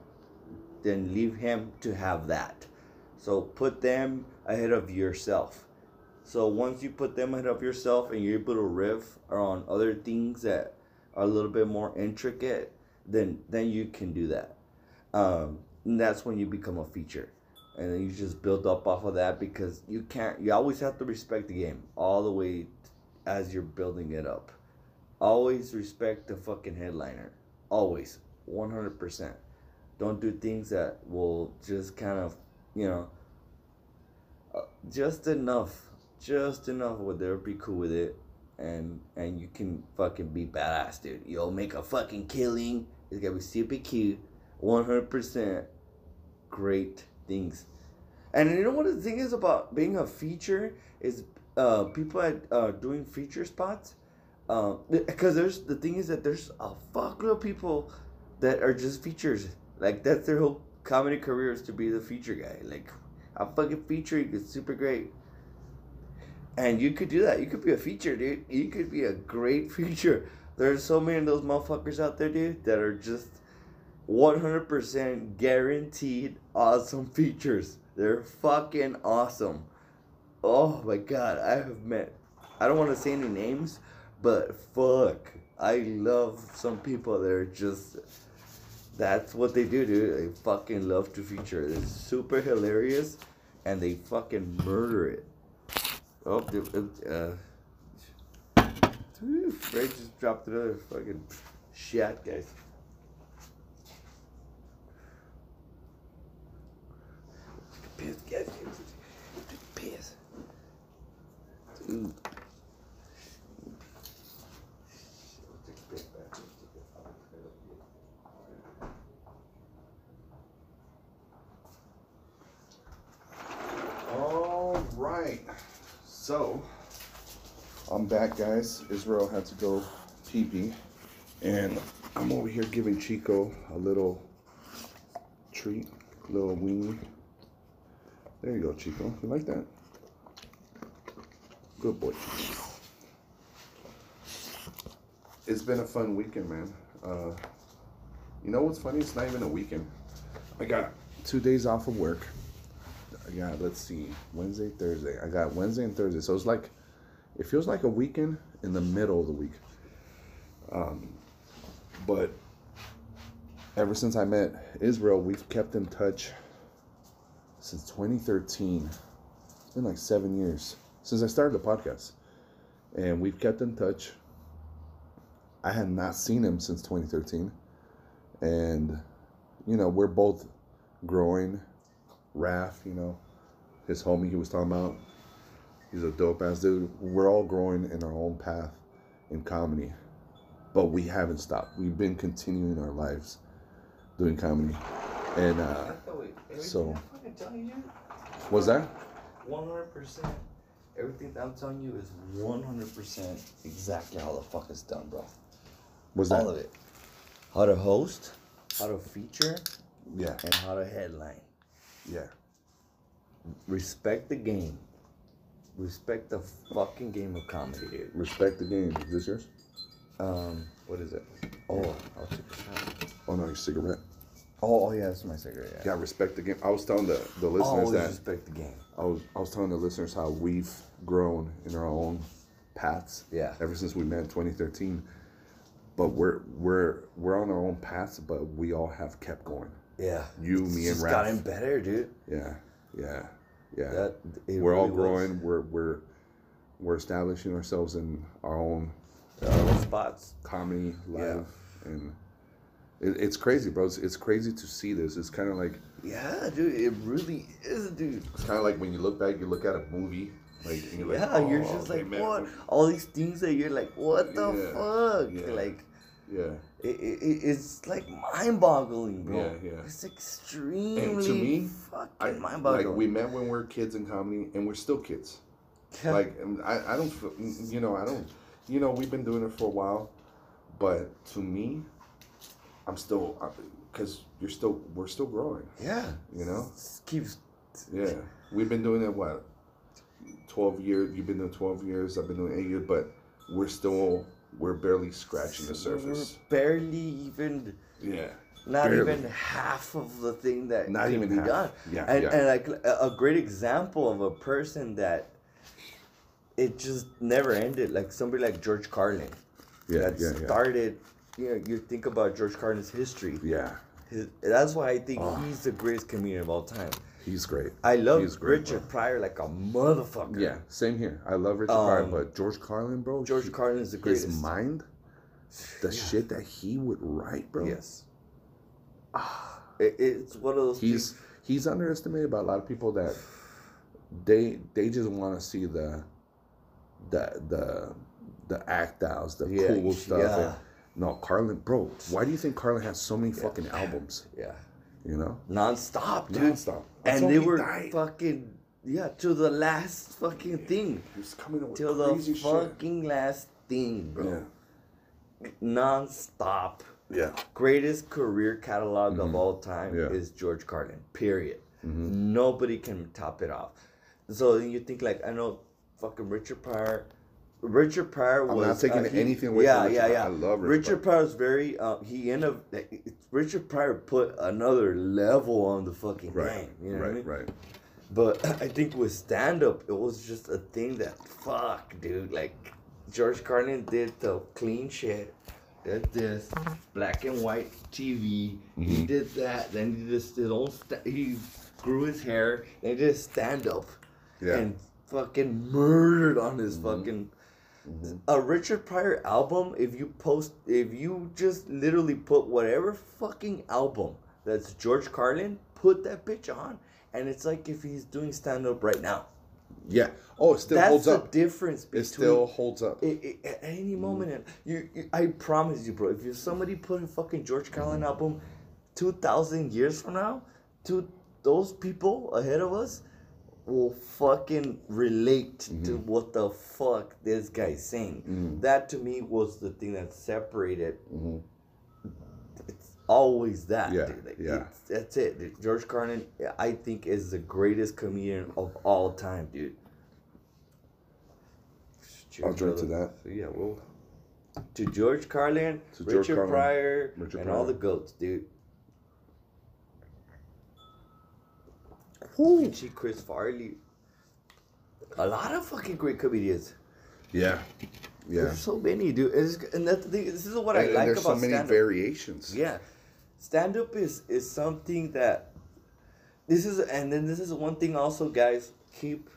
E: then leave him to have that. So put them ahead of yourself. So once you put them ahead of yourself and you're able to riff on other things that are a little bit more intricate then then you can do that. Um that's when you become a feature and then you just build up off of that because you can't you always have to respect the game all the way as you're building it up. Always respect the fucking headliner. Always. 100% don't do things that will just kind of you know uh, just enough just enough where they'll be cool with it and and you can fucking be badass dude. You'll make a fucking killing. It's gonna be super cute. 100% great things. And you know what the thing is about being a feature is uh, people at uh, doing feature spots. Because there's the thing is that there's a fuckload of people that are just features. Like that's their whole comedy career is to be the feature guy. Like a fucking feature, it's super great. And you could do that. You could be a feature, dude. You could be a great feature. There's so many of those motherfuckers out there, dude, that are just 100% guaranteed awesome features. They're fucking awesome. Oh my god, I have met. I don't want to say any names, but fuck. I love some people that are just. That's what they do, dude. They fucking love to feature. It's super hilarious, and they fucking murder it. Oh, dude, uh. Ray just dropped another fucking shit, guys. Piss, guys. Piss. Dude.
B: All right. So, I'm back, guys. Israel had to go pee pee. And I'm over here giving Chico a little treat, little weenie. There you go, Chico. You like that? Good boy, Chico. It's been a fun weekend, man. Uh, you know what's funny? It's not even a weekend. I got two days off of work. I got, let's see, Wednesday, Thursday. I got Wednesday and Thursday. So it's like, it feels like a weekend in the middle of the week. Um, but ever since I met Israel, we've kept in touch since 2013. It's been like seven years since I started the podcast. And we've kept in touch. I had not seen him since 2013. And, you know, we're both growing. Raph, you know, his homie he was talking about. He's a dope ass dude. We're all growing in our own path in comedy. But we haven't stopped. We've been continuing our lives doing comedy. And uh so-
E: telling you,
B: was that?
E: 100%. Everything that I'm telling you is 100% exactly how the fuck it's done, bro.
B: Was that
E: All of it. How to host, how to feature,
B: Yeah,
E: and how to headline.
B: yeah.
E: Respect the game. Respect the fucking game of comedy, dude.
B: Respect the game. Is this yours?
E: Um, what is it? Oh, I'll take a shot.
B: Oh no, your cigarette.
E: Oh, oh yeah, that's my cigarette. Yeah.
B: Yeah, respect the game. I was telling the, the listeners
E: Always
B: that
E: respect the game.
B: I was I was telling the listeners how we've grown in our own paths.
E: Yeah.
B: Ever since we met in 2013, but we're we're we're on our own paths, but we all have kept going.
E: Yeah.
B: You,
E: It's
B: me, and Raph.
E: gotten better, dude.
B: Yeah, yeah, yeah.
E: That
B: we're all
E: really was.
B: growing. We're we're we're establishing ourselves in our own
E: spots.
B: comedy
E: Yeah.
B: life, and it, it's crazy, bro. It's, it's crazy to see this. It's kind of like
E: Yeah, dude, it really is, dude.
B: it's kind of like when you look back, you look at a movie, like and you're like,
E: yeah, you're
B: "Oh,
E: just
B: okay,
E: like,
B: man,
E: what? All these things that you're like, what the
B: Yeah,
E: fuck?
B: yeah.
E: Like,
B: Yeah,
E: it, it, it- it's like mind-boggling, bro.
B: Yeah, yeah.
E: It's extremely to
B: me,
E: fucking
B: I,
E: mind-boggling.
B: like we met when we were kids in comedy, and we're still kids. Like I, I don't, you know, I don't, you know, we've been doing it for a while, but to me, I'm still, uh, because you're still, we're still growing.
E: yeah,
B: You know?
E: Just keeps.
B: Yeah, we've been doing it what, twelve years. You've been doing twelve years. I've been doing eight years, but we're still, we're barely scratching the surface.
E: We're barely even,
B: Yeah,
E: not
B: Barely.
E: even half of the thing that
B: Not
E: can
B: even
E: be
B: half.
E: done.
B: Yeah,
E: and
B: yeah.
E: and like a, a great example of a person that it just never ended. Like somebody like George Carlin.
B: yeah,
E: that
B: yeah, yeah,
E: started. You know, you think about George Carlin's history.
B: yeah.
E: His, that's why I think
B: Oh.
E: he's the greatest comedian of all time.
B: He's great.
E: I love
B: He's great,
E: Richard
B: bro.
E: Pryor like a motherfucker.
B: Yeah, same here. I love Richard Pryor,
E: Um,
B: but George Carlin, bro.
E: George
B: he-
E: Carlin is the greatest.
B: his mind, the
E: Yeah.
B: shit that he would write, bro.
E: Yes. It, it's one of those.
B: He's
E: things-
B: he's underestimated by a lot of people that they they just want to see the the the the act outs, the
E: Yeah,
B: cool stuff.
E: yeah.
B: and- no, Carlin, bro. Why do you think Carlin has so many fucking albums?
E: yeah,
B: You know,
E: nonstop, dude.
B: nonstop. That's
E: And they were
B: died.
E: fucking yeah to the last fucking thing,
B: He was coming up with
E: till the
B: crazy
E: fucking last thing,
B: shit.
E: bro. Nonstop.
B: Yeah, yeah.
E: Greatest career catalog of all time
B: Mm-hmm. Yeah.
E: is George Carlin. Period.
B: Mhm.
E: Nobody can top it off. So you think like I know fucking Richard Pryor. Richard Pryor was.
B: I'm not taking
E: uh, he-
B: anything away
E: Yeah,
B: from
E: yeah,
B: Richard
E: yeah.
B: Pryor. I love Richard
E: Richard Pryor was very. Uh, he ended up. Richard Pryor put another level on the fucking
B: Right,
E: game. You know
B: right,
E: what I mean?
B: right.
E: But I think with stand up, it was just a thing that fuck, dude. Like George Carlin did the clean shit. Did this black and white TV. He
B: Mhm.
E: did that. Then he just did own. St- he grew his hair. Then he did stand up.
B: Yeah.
E: And fucking murdered on his
B: Mhm.
E: fucking.
B: Mhm.
E: A Richard Pryor album. If you post, if you just literally put whatever fucking album that's George Carlin, put that bitch on, and it's like if he's doing stand up right now.
B: Yeah. Oh, it still
E: That's
B: holds up.
E: That's the difference between.
B: It still holds up.
E: i- i- at any moment, in, you, you, I promise you, bro. If you somebody put a fucking George Carlin album, two thousand years from now, to those people ahead of us, will fucking relate to what the fuck this guy's saying.
B: Mhm.
E: That to me was the thing that separated.
B: Mhm.
E: It's always that.
B: Yeah,
E: dude. Like,
B: yeah.
E: it's- that's it. dude. George Carlin, I think, is the greatest comedian of all time, dude.
B: I'll
E: Cheers,
B: drink to that.
E: So, yeah, well, to George Carlin,
B: To George
E: Richard
B: Carlin,
E: Pryor,
B: Richard
E: and all the goats, dude.
B: Woo.
E: Richie, Chris Farley. A lot of fucking great comedians.
B: Yeah. Yeah.
E: There's so many, dude. It's, and that's the thing. This is what I
B: And- and
E: like
B: there's
E: about
B: so many
E: stand-up.
B: variations.
E: Yeah, stand up is is something that this is, and then this is one thing also, guys. Keep,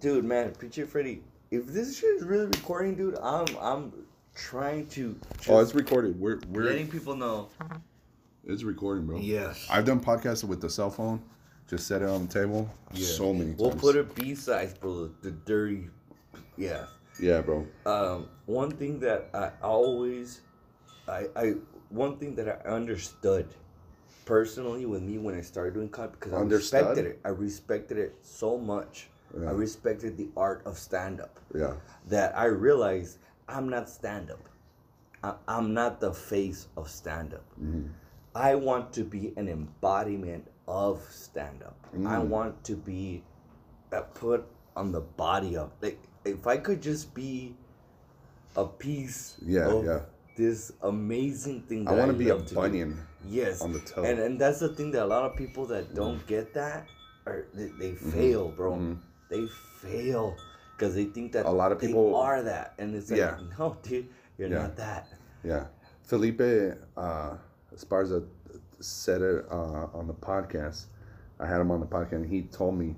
E: dude, man, preacher Freddy. If this shit is really recording, dude, I'm I'm trying to.
B: Oh, it's recorded. We're we're
E: letting people know.
B: it's recording, bro.
E: Yes.
B: I've done podcasts with the cell phone. Just set it on the table.
E: Yeah.
B: So many times.
E: We'll put it B sides, bro. The dirty, yeah.
B: Yeah, bro.
E: um, one thing that I always, I, I, one thing that I understood personally with me when I started doing comedy because I
B: Understood?
E: respected it. I respected it so much.
B: Yeah.
E: I respected the art of stand up
B: Yeah.
E: that I realized I'm not stand up. I'm not the face of stand up.
B: Mhm.
E: I want to be an embodiment of stand up. I
B: Mm.
E: want to be put on the body of like if I could just be a piece
B: Yeah,
E: of
B: yeah.
E: this amazing thing
B: I want to be a bunion.
E: Yes.
B: on the toe.
E: And and that's the thing that a lot of people that don't get that are they, they fail, bro.
B: Mhm.
E: They fail because they think that
B: A lot of people-
E: are that, and it's like,
B: Yeah.
E: no, dude, you're
B: Yeah.
E: not that.
B: Yeah, Felipe uh, Esparza said it uh, on the podcast. I had him on the podcast, and he told me,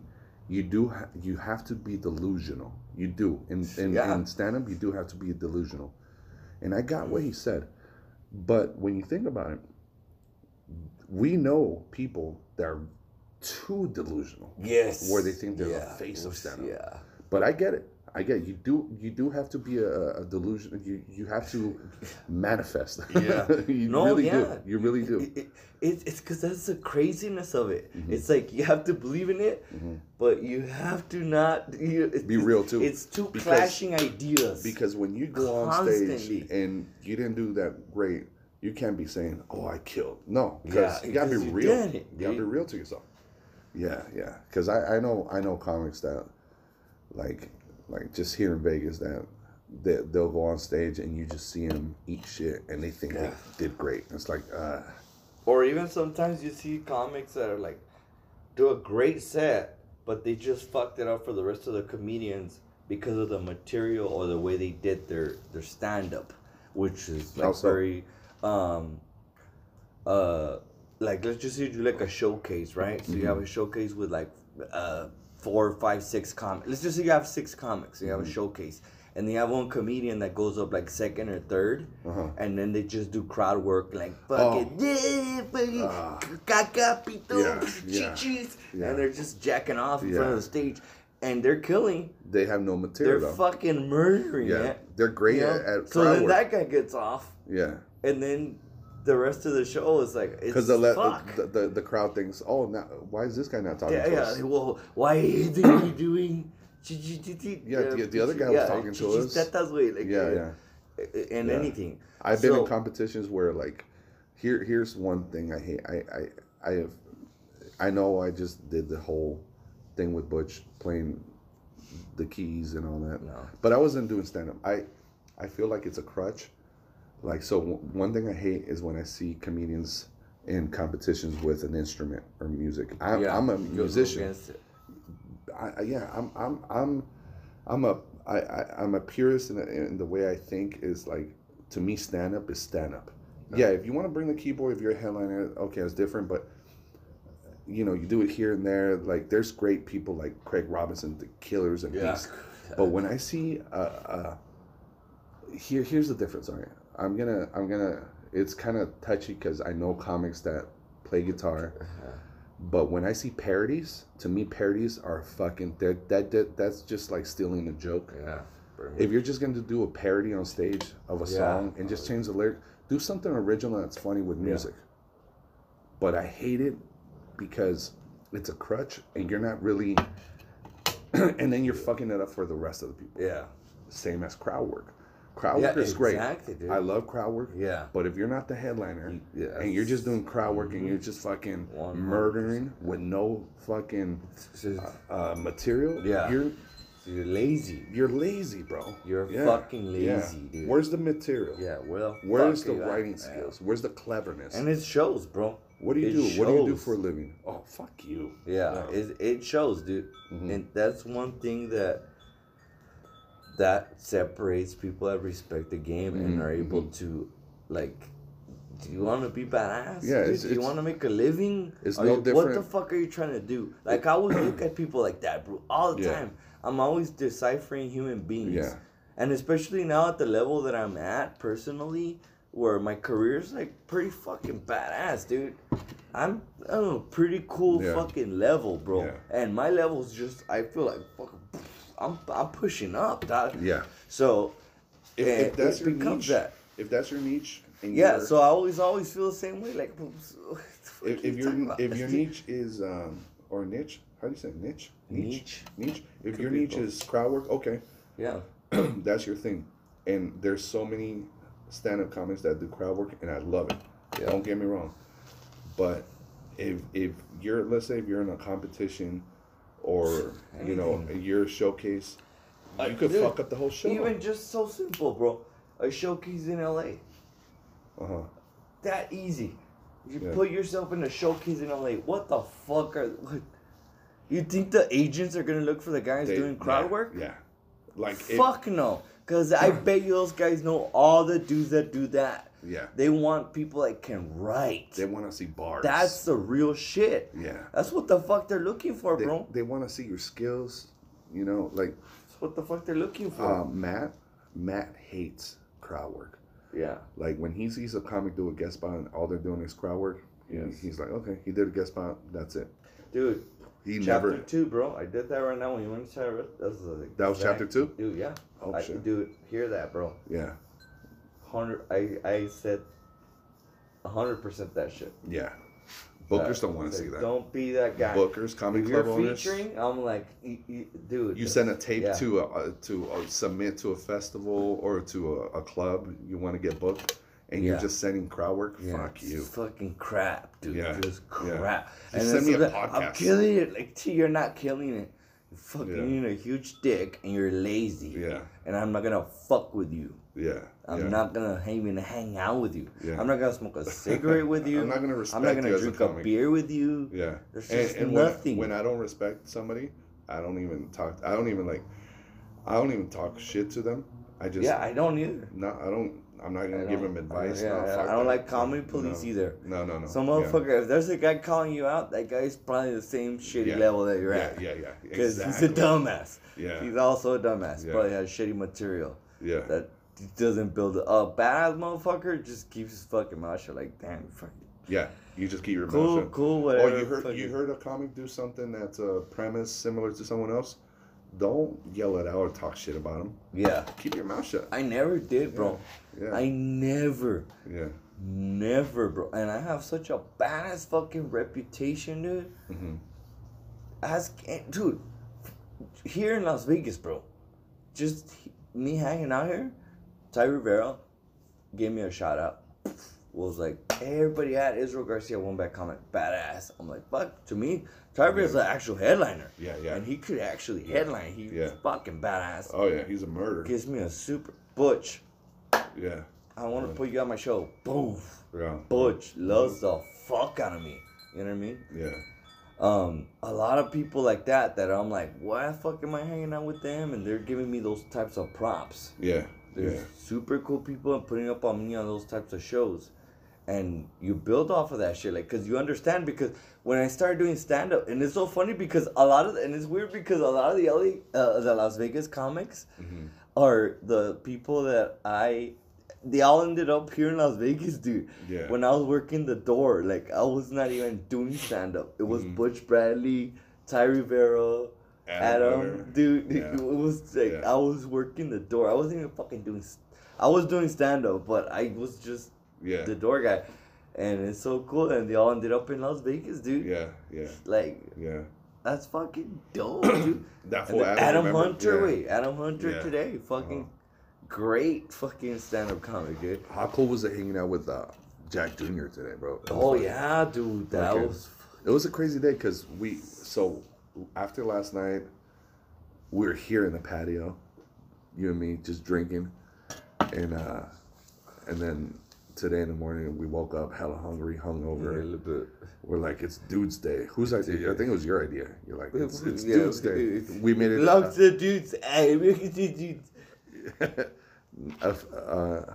B: "You do, ha- you have to be delusional. You do in in,
E: Yeah.
B: in stand up. You do have to be delusional." And I got what he said, but when you think about it, we know people that are too delusional.
E: Yes.
B: Where they think they're the face of
E: oof,
B: stand-up.
E: Yeah.
B: But I get it. I get you do you do have to be a, a delusion. You you have to manifest.
E: Yeah.
B: you
E: No,
B: really
E: yeah.
B: do. You really do.
E: It, it, it, it's because that's the craziness of it.
B: Mm-hmm.
E: It's like you have to believe in it, but you have to not you,
B: Be real, too.
E: It's two
B: Because-
E: clashing ideas.
B: Because when you go on stage and you didn't do that great, you can't be saying, "Oh, I killed." No, because
E: Yeah,
B: you gotta be
E: you
B: real.
E: it,
B: you gotta be real to yourself. Yeah, yeah. Because I, I know I know comics that like like just here in Vegas that they, they'll go on stage and you just see them eat shit and they think
E: Yeah.
B: they did great. It's like, uh,
E: Or even sometimes you see comics that are like do a great set, but they just fucked it up for the rest of the comedians because of the material or the way they did their their stand up, which is like
B: How so?
E: very um uh like let's just say you do like a showcase, right? So you have a showcase with like uh four, five, six comics. Let's just say you have six comics. You have a showcase. And they have one comedian that goes up like second or 3rd
B: Uh-huh.
E: and then they just do crowd work like fucking yeah, fucking
B: Ah.
E: caca, pito,
B: Yeah, yeah,
E: chichis,
B: yeah.
E: and they're just jacking off in front
B: Yeah.
E: of the stage, and they're killing.
B: they have no material.
E: They're
B: though.
E: fucking murdering
B: yeah,
E: it.
B: they're great at, at
E: so then
B: work.
E: that guy gets off,
B: yeah,
E: and then the rest of the show is like it's
B: because the, le-
E: fuck.
B: the, the the crowd thinks, "Oh, now why is this guy not talking
E: yeah,
B: to
E: yeah.
B: us?"
E: Well, why is he doing?
B: Yeah, the- the other guy was talking to us.
E: Tetas, way, like,
B: Yeah,
E: uh,
B: yeah.
E: And
B: Yeah.
E: anything.
B: I've been in competitions where like here here's one thing I hate. I, I I have I know I just did the whole thing with Butch playing the keys and all that.
E: No.
B: But I wasn't doing stand up. I I feel like it's a crutch. Like so w- one thing I hate is when I see comedians in competitions with an instrument or music. I'm,
E: Yeah,
B: I'm a musician. I, I- yeah, I'm I'm I'm I'm a I, I I'm a purist in, the- in the way I think is like to me stand up is stand up. Yeah, if you want to bring the keyboard, if you're a headliner, okay, it's different, but you know, you do it here and there. Like there's great people like Craig Robinson, the Killers and
E: Yeah.
B: But when I see uh, uh here here's the difference. All right, I'm gonna I'm gonna. It's kind of touchy because I know comics that play guitar. But when I see parodies, to me parodies are fucking that that that's just like stealing a joke.
E: Yeah.
B: If you're just gonna do a parody on stage of a
E: Yeah.
B: song and just change the lyric, do something original that's funny with music. But I hate it because it's a crutch and you're not really and then you're fucking it up for the rest of the people.
E: Yeah.
B: Same as crowd work. Crowd
E: Yeah,
B: work is great.
E: dude.
B: I love crowd work.
E: Yeah.
B: But if you're not the headliner
E: yeah.
B: and you're just doing crowd work and you're just fucking
E: 100%.
B: murdering with no fucking
E: just-
B: uh, material,
E: Yeah.
B: you're
E: you're lazy.
B: you're lazy, bro.
E: You're
B: Yeah,
E: fucking
B: yeah.
E: lazy, dude.
B: Where's the material?
E: Yeah, well,
B: Where's the
E: it,
B: writing skills? Where's the cleverness?
E: And it shows, bro.
B: what do you
E: it
B: do? What do you do for a living? Oh, fuck you.
E: Yeah, it, it shows, dude.
B: Mhm.
E: And that's one thing that that separates people that respect the game and
B: Mhm,
E: are able to like. Do you want to be badass?
B: Yeah, it's-
E: do you want to make a living?
B: it's
E: Are
B: no
E: you- What the fuck are you trying to do? Like I always look at people like that, bro, all the
B: Yeah.
E: time. I'm always deciphering human beings.
B: Yeah.
E: And especially now at the level that I'm at personally, where my career's like pretty fucking badass, dude. I'm a pretty cool
B: Yeah.
E: fucking level, bro.
B: Yeah.
E: And my level's just I feel like fucking I'm I'm pushing up, dog.
B: Yeah.
E: So
B: If, if that's your
E: becomes
B: niche,
E: that.
B: if that's your niche, and
E: Yeah, so I always always feel the same way. Like
B: if, if your if your niche is um or niche, how do you say it? niche?
E: Niche.
B: Niche. If
E: Could
B: your niche
E: both.
B: is crowd work, okay,
E: yeah.
B: that's your thing. And there's so many stand-up comics that do crowd work, and I love it.
E: Yeah.
B: Don't get me wrong, but if if you're let's say if you're in a competition, or you know you're showcase,
E: Uh,
B: you could
E: dude,
B: fuck up the whole show.
E: Even just so simple, bro. A showcase in LA.
B: uh huh.
E: That easy. You
B: Yeah.
E: put yourself in a showcase, in I'm what the fuck are? What? You think the agents are gonna look for the guys
B: They-
E: doing crowd
B: yeah,
E: work?
B: Yeah. Like it-
E: Fuck no. Cause I bet you those guys know all the dudes that do that.
B: Yeah.
E: They want people that can write.
B: They want to see bars.
E: That's the real shit.
B: yeah.
E: That's what the fuck they're looking for,
B: They,
E: bro.
B: they want to see your skills. You know, like
E: That's what the fuck they're looking for.
B: uh, Matt. Matt hates crowd work.
E: yeah.
B: Like when he sees a comic do a guest spot and all they're doing is crowd work,
E: Yes.
B: he's like, okay, he did a guest spot. That's it.
E: Dude,
B: He never
E: chapter
B: never.
E: two, bro. I did that right now when you went to chapter. That's the
B: That was chapter two?
E: Dude, yeah.
B: Oh
E: I,
B: shit.
E: Dude, hear that, bro.
B: Yeah.
E: Hundred. I I said. hundred percent that shit.
B: Yeah. Bookers don't want to see that.
E: Don't be that guy.
B: Bookers, comic
E: if
B: club
E: you're
B: owners.
E: featuring, I'm like, y- y- dude.
B: You send a tape
E: yeah.
B: to a, uh, to uh submit to a festival or to a, a club. You want to get booked, and you're just sending crowd work.
E: Yeah,
B: Fuck
E: it's
B: you.
E: fucking crap, dude.
B: Yeah,
E: Just
B: yeah.
E: crap.
B: Just
E: then
B: send me a
E: sometimes, I'm killing it. Like, T, you're not killing it. You're fucking
B: Yeah.
E: eating a huge dick and you're lazy.
B: Yeah.
E: And I'm not gonna fuck with you.
B: Yeah.
E: I'm
B: yeah.
E: not gonna even hang out with you.
B: Yeah.
E: I'm not gonna smoke a cigarette with you.
B: I'm not gonna respect. You.
E: I'm
B: not gonna a
E: drink a,
B: comic.
E: beer with you.
B: Yeah.
E: There's
B: And,
E: just
B: and when,
E: nothing.
B: when I don't respect somebody, I don't even talk. I don't even like. I don't even talk shit to them. I just.
E: yeah, I don't either.
B: No, I don't. I'm not gonna give them advice.
E: Yeah,
B: no,
E: I don't
B: that.
E: like comedy police
B: no.
E: either.
B: No, no, no.
E: Some
B: Yeah.
E: motherfucker, if there's a guy calling you out, that guy's probably the same shitty
B: Yeah.
E: level that you're
B: Yeah,
E: at.
B: yeah, yeah. Yeah.
E: Because
B: Exactly.
E: he's a dumbass.
B: Yeah.
E: He's also a dumbass.
B: Yeah.
E: Probably has shitty material
B: Yeah.
E: that doesn't build a badass motherfucker. Just keeps his fucking mouth shut. Like, damn, fuck.
B: Yeah. You just keep your mouth
E: Cool,
B: shut.
E: cool,
B: Or
E: whatever.
B: you heard
E: fucking-
B: you heard a comic do something that's a premise similar to someone else. Don't yell it out or talk shit about him.
E: Yeah,
B: Keep your mouth shut.
E: I never did, bro.
B: Yeah.
E: I never,
B: yeah.
E: never, bro. And I have such a badass fucking reputation, dude.
B: hmm
E: Ask, dude, here in Las Vegas, bro. Just me hanging out here. Ty Rivera gave me a shout out. Was like, everybody had Israel Garcia one back comment, badass. I'm like, fuck. To me, Ty Rivera's an actual headliner.
B: Yeah, yeah.
E: And he could actually headline. He's
B: Yeah.
E: fucking badass.
B: Oh yeah, he's a murderer.
E: Gives me a super Butch.
B: Yeah.
E: I want to put you on my show. Boom.
B: Yeah.
E: Butch loves the fuck out of me. You know what I mean?
B: Yeah.
E: um a lot of people like that that I'm like, why the fuck am I hanging out with them? And they're giving me those types of props.
B: Yeah.
E: There's
B: Yeah.
E: super cool people and putting up on me on those types of shows. And you build off of that shit, like, cause you understand. Because when I started doing stand up, and it's so funny because a lot of, and it's weird because a lot of the LA, uh, the Las Vegas comics
B: Mhm.
E: are the people that I, they all ended up here in Las Vegas, dude.
B: Yeah.
E: When I was working the door, like I was not even doing stand up. It was
B: Mhm.
E: Butch Bradley, Ty Rivera, Adam,
B: Hunter.
E: dude.
B: Yeah.
E: It was like
B: Yeah.
E: I was working the door. I wasn't even fucking doing. I was doing stand up, but I was just
B: Yeah.
E: the door guy, and it's so cool. And they all ended up in Las Vegas, dude.
B: Yeah. Yeah.
E: Like
B: Yeah.
E: that's fucking dope, dude.
B: That
E: And
B: fool Adam,
E: Adam? Hunter,
B: Yeah.
E: wait, Adam Hunter
B: Yeah.
E: today, fucking
B: Uh-huh.
E: great fucking stand up comic, dude.
B: How cool was it hanging out with uh, Jack Jr. today, bro?
E: Oh
B: like-
E: yeah, dude, that
B: Okay.
E: was.
B: It was a crazy day because we so after last night we were here in the patio, you and me just drinking, and uh, and then today in the morning we woke up hella hungry, hungover.
E: A little bit.
B: We're like, it's Dude's Day. Whose idea? I think it was your idea. You're like, it's, it's
E: Yeah,
B: Dude's Day.
E: it's-
B: We made it.
E: Love the dudes. Hey, look at the dudes.
B: uh, uh,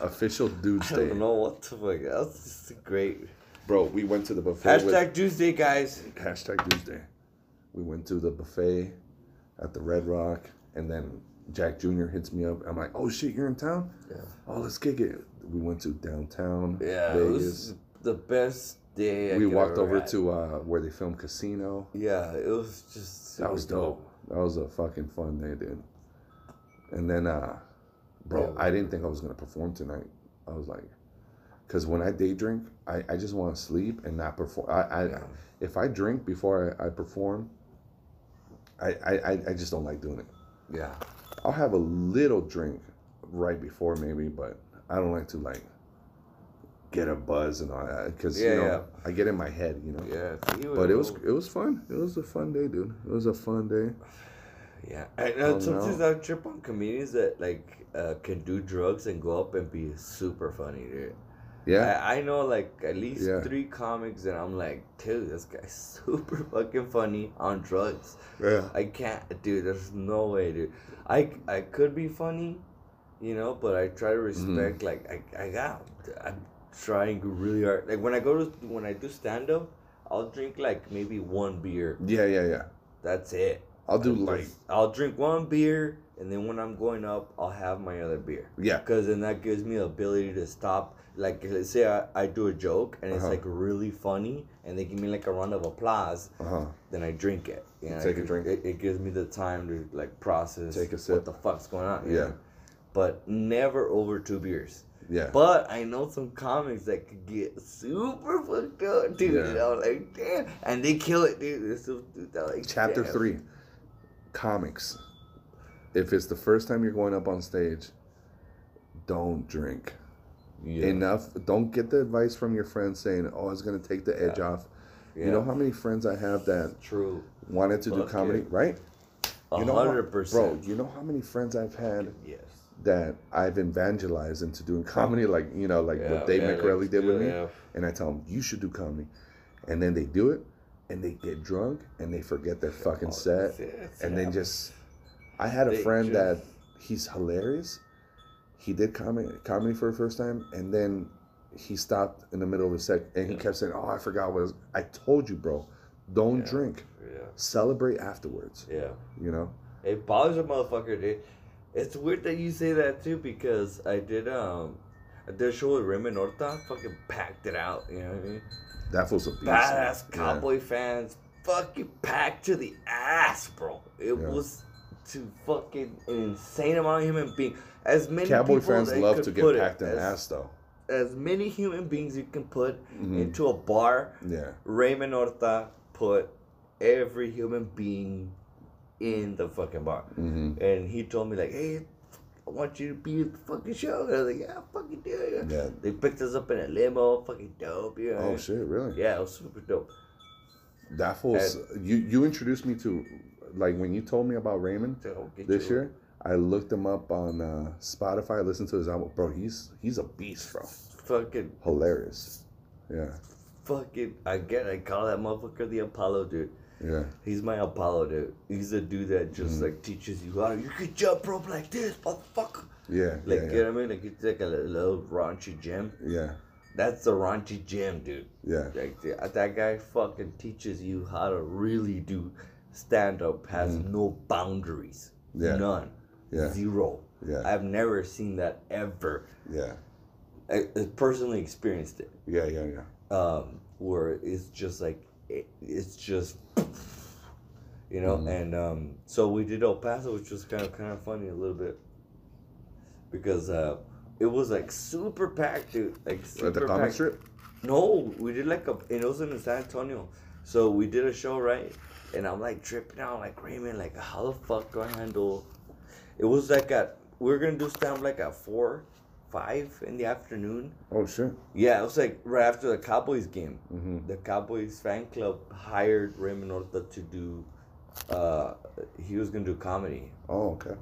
B: official Dude's day.
E: I don't know what the fuck. That's just great.
B: Bro. We went to the buffet. with-
E: Hashtag Tuesday, guys.
B: hashtag Tuesday. We went to the buffet at the Red Rock, and then Jack Jr. hits me up. I'm like, "Oh shit, you're in town?
E: Yeah.
B: Oh, let's kick it." We went to downtown
E: Yeah, it
B: Vegas.
E: was the best day. I
B: we walked over
E: had.
B: to uh, where they filmed Casino.
E: Yeah, it was just.
B: That was
E: super
B: dope. That was a fucking fun day, dude. And then, uh, bro,
E: Yeah.
B: I didn't think I was gonna perform tonight. I was like, because when I day drink, I, I just want to sleep and not perform. I, I
E: Yeah.
B: if I drink before I, I perform, I, I I- I just don't like doing it.
E: Yeah.
B: I'll have a little drink right before maybe, but I don't like to like get a buzz and all that because
E: Yeah,
B: you know
E: yeah.
B: I get in my head, you know.
E: Yeah.
B: But it was it was fun. It was a fun day, dude. It was a fun day.
E: Yeah. I,
B: Oh,
E: uh, sometimes
B: no.
E: I trip on comedians that like uh, can do drugs and go up and be super funny, dude.
B: Yeah.
E: I, I know like at least
B: Yeah.
E: three comics and I'm like, dude, this guy's super fucking funny on drugs.
B: Yeah.
E: I can't, dude. There's no way, dude. I I could be funny, you know, but I try to
B: Mm-hmm.
E: respect. Like I I got, I'm trying really hard. Like when I go to when I do stand up, I'll drink like maybe one beer.
B: Yeah, yeah, yeah.
E: That's it.
B: I'll do like
E: I'll drink one beer, and then when I'm going up, I'll have my other beer.
B: yeah.
E: Because then that gives me the ability to stop. Like, let's say I, I do a joke and it's
B: Uh-huh.
E: like really funny, and they give me like a round of applause,
B: Uh huh.
E: then I drink it. You know,
B: Take a
E: it,
B: drink.
E: It, it gives me the time to like process.
B: Take a sip.
E: What the fuck's going on?
B: Yeah.
E: know? But never over two beers.
B: Yeah.
E: But I know some comics that could get super fucked up, dude.
B: Yeah.
E: And I was like, damn, and they kill it, dude. Some dude like
B: Chapter
E: damn.
B: three. Comics. If it's the first time you're going up on stage, don't drink.
E: Yeah.
B: Enough. Don't get the advice from your friends saying, "Oh, it's gonna take the edge off." You know how many friends I have that
E: True.
B: wanted to do comedy, right? You know,
E: hundred
B: bro. You know how many friends I've had
E: Yes.
B: that I've evangelized into doing comedy, like you know, like
E: Yeah,
B: what Dave
E: yeah,
B: McCrelly did with me,
E: yeah.
B: and I tell them you should do comedy, and then they do it, and they get drunk and they forget their fucking set, and then just, I had a friend that he's hilarious. He did comedy comedy for the first time, and then he stopped in the middle of a set, and he
E: Yeah.
B: kept saying, "Oh, I forgot what." was. I told you, bro. Don't
E: Yeah.
B: drink.
E: Yeah.
B: Celebrate afterwards.
E: Yeah.
B: You know.
E: It bothers a motherfucker, dude. It's weird that you say that too because I did um I a show with Raymond Orta, fucking packed it out, you know what I mean?
B: That was a beast.
E: Badass
B: Yeah.
E: cowboy fans, fucking packed to the ass, bro. It
B: Yeah.
E: was to fucking an insane amount of human beings. As many
B: Cowboy
E: people
B: fans love to get
E: put
B: packed in
E: as,
B: ass, though.
E: As many human beings you can put
B: Mhm.
E: into a bar,
B: Yeah.
E: Raymond Orta put every human being in the fucking bar.
B: hmm
E: And he told me like, hey, I want you to be at the fucking show. And I was like, yeah, fucking do it.
B: Yeah.
E: They picked us up in a limo, fucking dope. You know?
B: Oh shit! Really?
E: Yeah, it was super dope.
B: That fool's you. You introduced me to, like when you told me about Raymond this
E: your-
B: year. I looked him up on uh, Spotify. I listened to his album, bro. He's he's a beast, bro.
E: Fucking,
B: Hilarious. Yeah.
E: fucking, I get I call that motherfucker the Apollo dude.
B: Yeah.
E: He's my Apollo dude. He's the dude that just
B: Mm-hmm.
E: like teaches you how you can jump rope like this, motherfucker.
B: Yeah.
E: Like,
B: yeah.
E: you
B: Yeah.
E: know what I mean? Like, it's like a little, little raunchy gym.
B: Yeah.
E: That's the raunchy gym, dude.
B: Yeah.
E: Like that guy fucking teaches you how to really do stand up. Has no boundaries.
B: Yeah.
E: None.
B: Yeah.
E: Zero.
B: Yeah.
E: I've never seen that ever.
B: Yeah.
E: I, I personally experienced it.
B: Yeah. Yeah. Yeah.
E: Um, where it's just like it, it's just you know.
B: Mhm.
E: And um, so we did El Paso, which was kind of kind of funny a little bit because uh, it was like super packed, dude. Like super
B: At the comic
E: packed.
B: strip.
E: No, we did like a. It was in San Antonio, so we did a show right, and I'm like tripping out, like Raymond, like how the fuck do I handle? It was like at we are gonna do stand like at four, five in the afternoon.
B: Oh shit.
E: Yeah, it was like right after the Cowboys game.
B: Mm-hmm.
E: The Cowboys fan club hired Raymond Orta to do. Uh, he was gonna do comedy.
B: Oh okay.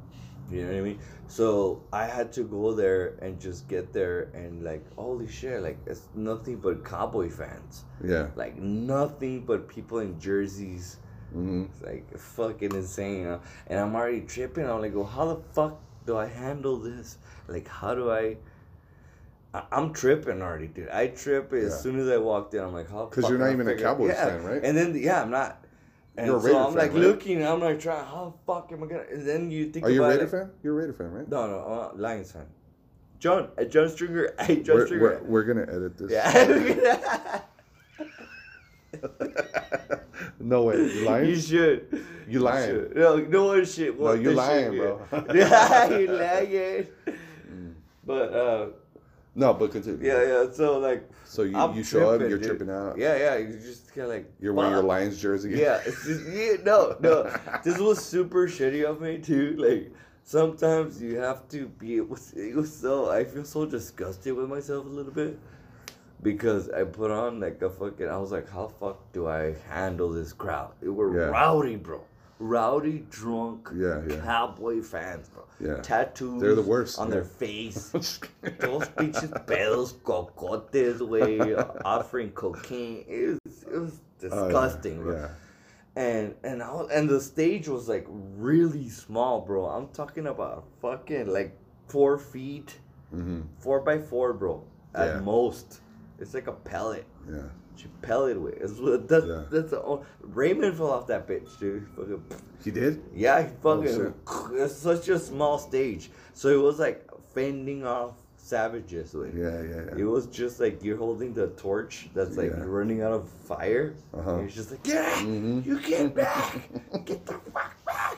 E: You know what I mean? So I had to go there and just get there and like, holy shit, like it's nothing but cowboy fans.
B: Yeah.
E: Like nothing but people in jerseys.
B: Mm-hmm.
E: It's like fucking insane. You know? And I'm already tripping. I'm like, well, how the fuck do I handle this? Like, how do I? I- I'm tripping already, dude. I trip as
B: Yeah.
E: soon as I walked in. I'm like, how? Because
B: you're not even a Cowboys
E: yeah.
B: fan, right?
E: And then yeah, I'm not. And
B: You're a Raider so
E: I'm
B: fan,
E: like
B: right?
E: looking. I'm like trying. How the fuck am I gonna? And then you think
B: Are you a Raider
E: it,
B: fan? You're a Raider fan, right?
E: no, no, I'm Lions fan. John, uh, John Stringer, hey, John
B: We're,
E: Stringer.
B: we're, we're gonna edit this.
E: yeah.
B: no way. You lying?
E: you should.
B: You lying.
E: should. No, no one shit.
B: No,
E: want
B: you
E: this
B: lying,
E: shit,
B: bro.
E: yeah, you lying. But uh,
B: no, but continue.
E: yeah, yeah. So like,
B: So you,
E: I'm
B: you show up, you're
E: dude.
B: tripping out.
E: Yeah, yeah. You just kind of like.
B: You're wearing your. Lions jersey.
E: Yeah, it's just, yeah, no, no. This was super shitty of me too. Like sometimes you have to be it was so I feel so disgusted with myself a little bit because I put on like a fucking. I was like, how fuck do I handle this crowd? It were
B: Yeah.
E: rowdy, bro. rowdy, drunk,
B: Yeah, yeah.
E: cowboy fans, bro.
B: Yeah.
E: Tattoos.
B: They're the worst,
E: on
B: yeah.
E: their face. Those bitches, bells, cocotes, way, offering cocaine. It was, it was
B: Oh, yeah,
E: disgusting, bro. And and I was, and the stage was like really small, bro. I'm talking about fucking like four feet,
B: Mm-hmm.
E: four by four, bro. At most, it's like a pellet.
B: Yeah.
E: She pellet with. It's, that's
B: Yeah.
E: that's the only, Raymond fell off that bitch, dude. Fucking,
B: He did?
E: yeah, he fucking.
B: Oh,
E: fucking. it's such a small stage, so it was like fending off savages. With.
B: Yeah, yeah, yeah.
E: It was just like you're holding the torch that's like
B: Yeah.
E: running out of fire.
B: Uh-huh.
E: And you're just like, yeah,
B: Mhm.
E: you get back, get the fuck back.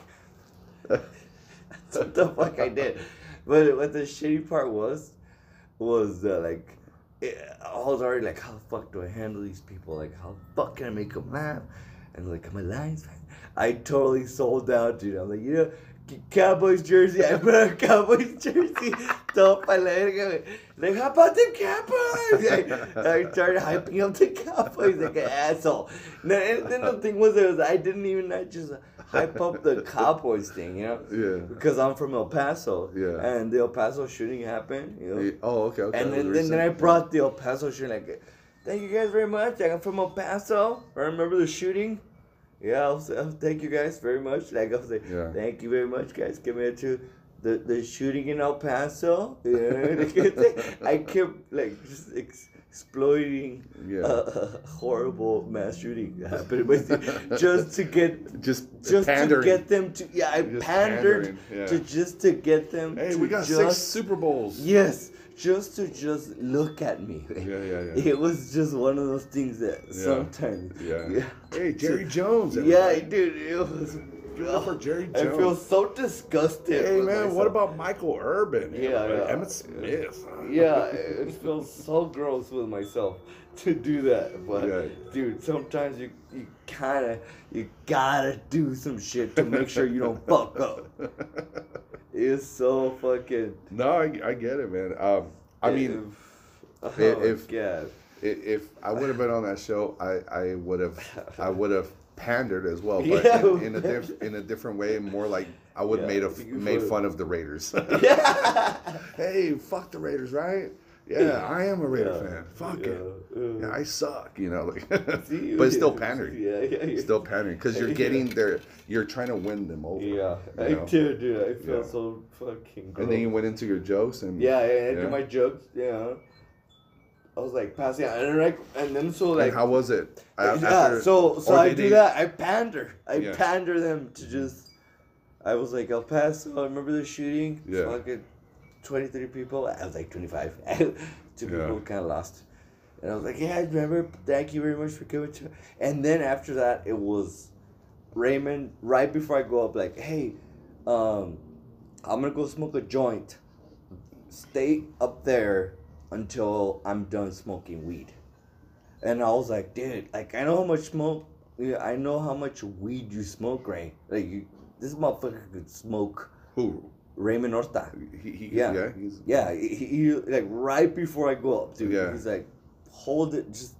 E: That's what the fuck I did. But what the shitty part was, was that like, I was already like, how the fuck do I handle these people? Like, how the fuck can I make them laugh? And like, am I fan? I totally sold out, dude. I'm like, you know, Cowboys jersey. I put on a Cowboys jersey. Pa' la verga. Like, how about the Cowboys? I, I started hyping up the Cowboys like an asshole. And then the thing was, it was I didn't even I just hype up the Cowboys thing, you know?
B: Yeah.
E: Because I'm from El Paso.
B: Yeah.
E: And the El Paso shooting happened, you know?
B: Oh, okay, okay.
E: And then, then, then I brought the El Paso shooting. Like, thank you guys very much. Like, I'm from El Paso. I remember the shooting. Yeah, I'll say, oh, thank you guys very much. Like, I'll say,
B: Yeah.
E: thank you very much, guys. Coming to the, the shooting in El Paso. Yeah. I kept, like, just ex- exploiting
B: Yeah.
E: a, a horrible mass shooting that happened just to get
B: Just
E: just
B: pandering.
E: to get them to yeah I
B: Just
E: pandered
B: yeah.
E: to just to get them
B: Hey,
E: to
B: we got
E: just
B: six Super Bowls.
E: yes just to just look at me
B: Yeah, yeah, yeah.
E: it was just one of those things that
B: Yeah.
E: sometimes
B: Yeah. yeah. Hey, Jerry Jones.
E: yeah
B: everybody.
E: dude it was
B: For Jerry
E: I
B: Jones.
E: feel so disgusted
B: Hey man, what about Michael Irvin?
E: Yeah, yeah.
B: Emmitt Smith.
E: yeah it feels so gross with myself to do that but
B: Yeah.
E: dude sometimes you you kind of you gotta do some shit to make sure you don't fuck up it's so fucking
B: no, I, I get it, man. Um, I mean,
E: oh
B: if-
E: God.
B: i- if I would have been on that show, I, I would have I would have pandered as well, but
E: Yeah.
B: in, in a diff, in a different way, more like I would
E: Yeah,
B: made a, made fun of the Raiders.
E: yeah
B: hey, fuck the Raiders, right? Yeah, I am a Raider fan. Fuck it. I suck, you know. Like, but it's still pandering.
E: yeah yeah yeah
B: Still pandering because you're getting there. You're trying to win them over.
E: yeah I
B: you know?
E: do dude I feel so fucking gross.
B: And then you went into your jokes and
E: yeah yeah, I my jokes yeah I was like passing out and then like and then so
B: And
E: like
B: how was it? A-
E: yeah,
B: after-
E: so so I do
B: they-
E: that. I pander. I
B: Yeah.
E: pander them to just. I was like El Paso. I remember the shooting.
B: Yeah.
E: Fucking twenty three people. I was like twenty five. Two
B: Yeah.
E: people kind of lost. And I was like, yeah, I remember. Thank you very much for coming to. And then after that, it was Raymond. Right before I go up, like, hey, um, I'm gonna go smoke a joint. Stay up there until I'm done smoking weed. And I was like, dude, like I know how much smoke. Yeah, I know how much weed you smoke, right? Like you, this motherfucker could smoke
B: Who?
E: Raymond Orta.
B: He, he,
E: Yeah.
B: yeah. he's,
E: Yeah, he, he like right before I go up, dude.
B: Yeah.
E: He's like, hold it, just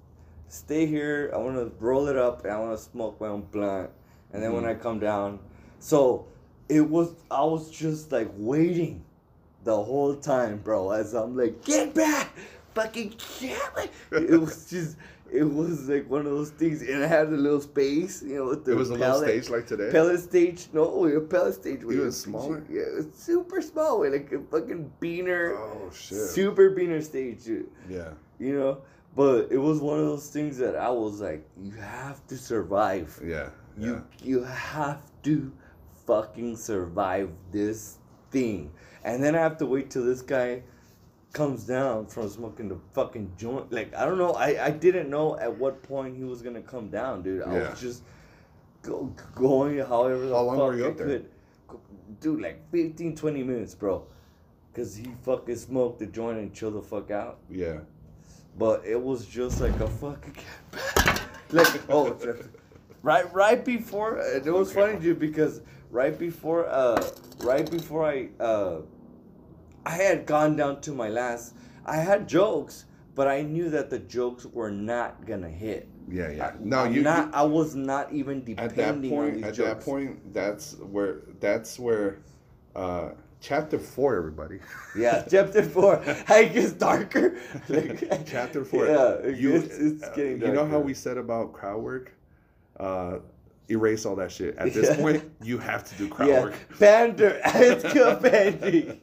E: stay here. I want to roll it up and I want to smoke my own blunt. And then when
B: Mhm.
E: I come down, so it was I was just like waiting the whole time, bro. As I'm like, get back, fucking get it was just. It was like one of those things, and I had a little space, you know, with the
B: It was a little stage like today.
E: Pellet stage, no, a pellet stage. was-
B: Even smaller?
E: Yeah, it's super small, like a fucking beaner,
B: Oh shit.
E: super beaner stage, dude,
B: Yeah.
E: you know. But it was one of those things that I was like, you have to survive.
B: Yeah.
E: You you have to fucking survive this thing, and then I have to wait till this guy comes down from smoking the fucking joint. Like I don't know, I I didn't know at what point he was gonna come down, dude. I
B: Yeah.
E: was just go, going however the
B: How long
E: fuck
B: were you
E: I
B: up there?
E: could. Dude, like 15, 20 minutes, bro. Cause he fucking smoked the joint and chill the fuck out.
B: Yeah.
E: But it was just like a fucking like oh right right before and it was funny dude because right before uh right before I uh I had gone down to my last I had jokes but I knew that the jokes were not gonna hit.
B: Yeah, yeah.
E: I-
B: No,
E: I'm
B: you,
E: not.
B: you
E: I was not even
B: at that
E: depending on
B: point.
E: these
B: At
E: jokes.
B: that point, that's where that's where uh, chapter four, everybody.
E: Yeah, chapter four. I gets darker. Like,
B: chapter four.
E: Yeah, it
B: you,
E: gets- it's
B: uh,
E: getting
B: You know how we said about crowd work? Uh, erase all that shit. At this
E: Yeah.
B: point, you have to do crowd
E: yeah,
B: work.
E: pander. It's good pandering.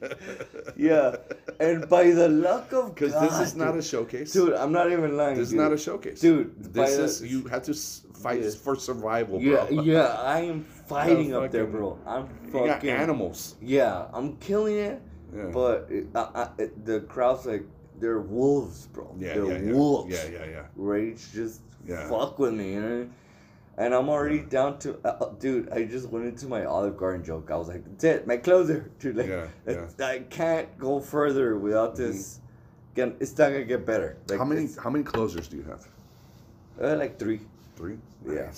E: Yeah, and by the luck of
B: Because this is not
E: dude,
B: a showcase.
E: dude. I'm not even lying.
B: this is not a showcase,
E: Dude,
B: This
E: the-
B: is you have to fight
E: Yeah.
B: for survival,
E: Yeah,
B: bro.
E: yeah. I am fighting
B: Yeah,
E: up there, bro. I'm fucking.
B: animals.
E: Yeah, I'm killing it.
B: Yeah.
E: But it, I, I, it, the crowd's like, they're wolves, bro.
B: yeah,
E: they're
B: yeah, yeah.
E: wolves.
B: Yeah, yeah, yeah.
E: To just
B: Yeah.
E: fuck with me, you know? And I'm already down to, uh, uh, dude. I just went into my Olive Garden joke. I was like, "That's it, my closer, dude. Like,
B: Yeah,
E: it's- I can't go further without this. Get, it's not gonna get better. Like,
B: how many how many closers do you have?
E: Uh, like three.
B: Three.
E: Yeah.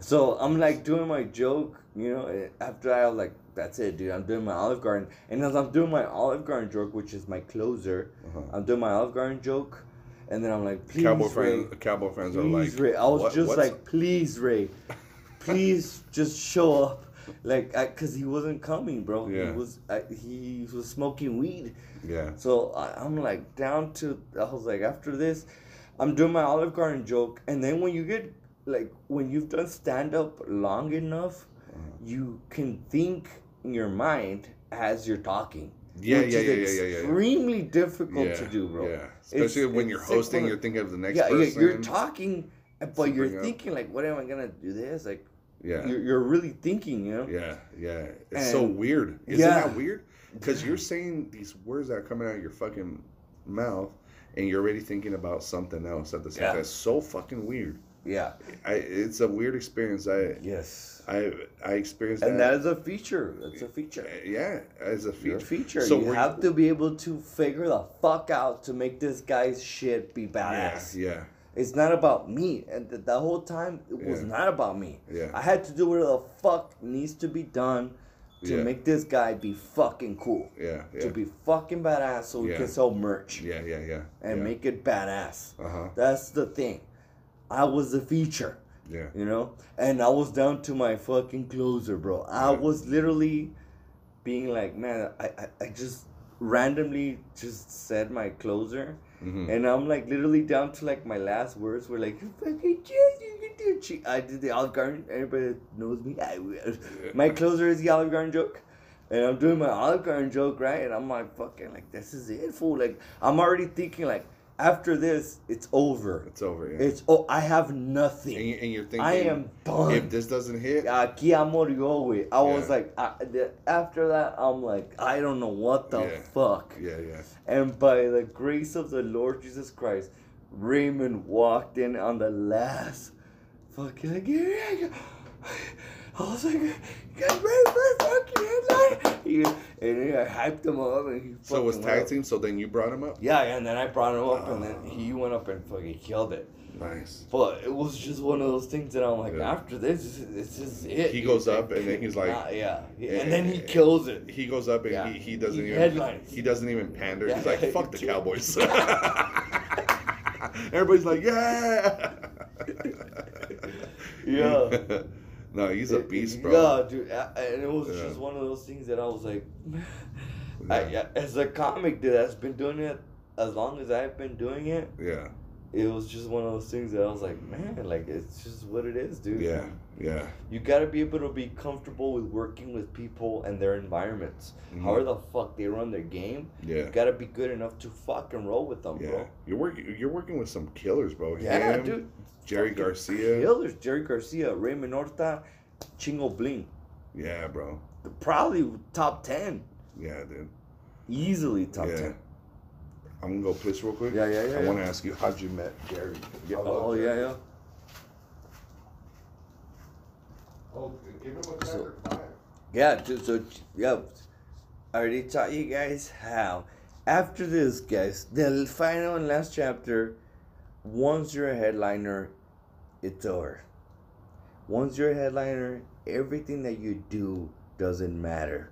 E: So I'm like doing my joke, you know. eh, After I was like, "That's it, dude." I'm doing my Olive Garden, and as I'm doing my Olive Garden joke, which is my closer,
B: Uh-huh.
E: I'm doing my Olive Garden joke, and then I'm like, "Please,
B: Cowboy
E: Ray,
B: fans. Cowboy fans are like.
E: Ray." I was
B: "What-
E: just
B: what's-
E: like, "Please, Ray, please just show up." Like, I, cause he wasn't coming, bro.
B: Yeah.
E: He was, I, he was smoking weed.
B: Yeah.
E: So I, I'm like down to I was like after this, I'm doing my Olive Garden joke, and then when you get like when you've done stand up long enough,
B: Uh-huh.
E: you can think in your mind as you're talking.
B: Yeah, yeah, yeah, yeah, yeah.
E: Extremely difficult to do, bro.
B: Yeah. Especially when you're hosting, you're thinking of the next
E: yeah, yeah,
B: person.
E: you're talking, but you're thinking like, what am I gonna do this? Like,
B: Yeah.
E: you're, you're really thinking, you know?
B: Yeah, yeah. It's so weird. Isn't
E: Yeah.
B: that weird? Because you're saying these words that are coming out of your fucking mouth, and you're already thinking about something else at the same
E: Yeah.
B: time. It's so fucking weird.
E: Yeah.
B: I, it's a weird experience. I,
E: Yes.
B: I, I experienced
E: And
B: that.
E: that is a feature. That's a feature.
B: yeah, as a feature.
E: feature.
B: So
E: you have to be able to figure the fuck out to make this guy's shit be badass.
B: yeah, yeah.
E: It's not about me, and th- the whole time it was
B: Yeah.
E: not about me.
B: Yeah.
E: I had to do whatever the fuck needs to be done to
B: Yeah.
E: make this guy be fucking cool,
B: yeah, yeah,
E: to be fucking badass, so we
B: Yeah.
E: can sell merch
B: yeah, yeah, yeah.
E: and make it badass.
B: Uh huh.
E: That's the thing. I was the feature
B: Yeah.
E: you know and i was down to my fucking closer bro i
B: Yeah.
E: was literally being like man i i, I just randomly just said my closer
B: hmm
E: and i'm like literally down to like my last words were like fucking yes, you can do it." She- i did the olive garden everybody knows me I, my closer is the olive garden joke and I'm doing my Olive Garden joke, right? And I'm like, fucking, like, this is it, fool. Like, I'm already thinking, like, after this, it's over.
B: It's over. Yeah.
E: It's, oh, I have nothing.
B: and, you, and you're thinking,
E: I am done.
B: If this doesn't hit,
E: Aquí güey. I was like, I, the, after that, I'm like, I don't know what the
B: Yeah.
E: fuck.
B: yeah, yeah.
E: And by the grace of the Lord Jesus Christ, Raymond walked in on the last fucking like, I was like, you guys ready for fucking headline? He, and then I hyped him up and he
B: So it was tag
E: up.
B: team. So then you brought him up.
E: Yeah, and then I brought him up and then
B: Oh.
E: he went up and fucking killed it.
B: Nice.
E: But it was just one of those things that I'm like,
B: Yeah.
E: after this, this is it.
B: He goes up and then he's like-
E: Nah, yeah,
B: Yeah,
E: and then he
B: yeah, yeah.
E: kills it.
B: He goes up and
E: Yeah.
B: he, he doesn't
E: He
B: even
E: headlines.
B: he doesn't even pander. He's like fuck the Cowboys. Everybody's like yeah.
E: Yeah.
B: No, he's a beast, bro.
E: Yeah, dude, a- and it was
B: Yeah.
E: just one of those things that I was like. I, as a comic dude that's been doing it as long as I've been doing it,
B: yeah,
E: it was just one of those things that I was like, man, like it's just what it is, dude.
B: yeah, yeah.
E: You gotta be able to be comfortable with working with people and their environments.
B: Mhm.
E: However the fuck they run their game,
B: Yeah.
E: you gotta be good enough to fucking roll with them,
B: Yeah,
E: bro.
B: you're working. You're working with some killers, bro.
E: Yeah,
B: Him,
E: dude.
B: Jerry
E: Fucking
B: Garcia.
E: Killers, Jerry Garcia, Raymond Orta, Chingo Bling.
B: Yeah, bro.
E: Probably top ten.
B: Yeah, dude.
E: Easily top
B: yeah.
E: ten.
B: I'm gonna go piss real quick.
E: Yeah, yeah, yeah,
B: I
E: yeah.
B: want to ask you how'd you met Jerry?
E: Oh, oh, yeah, yeah.
B: Oh, give him a
E: So-
B: five.
E: Yeah, so yeah, I already taught you guys how. After this, guys, the final and last chapter, once you're a headliner, it's over. Once you're a headliner, everything that you do doesn't matter.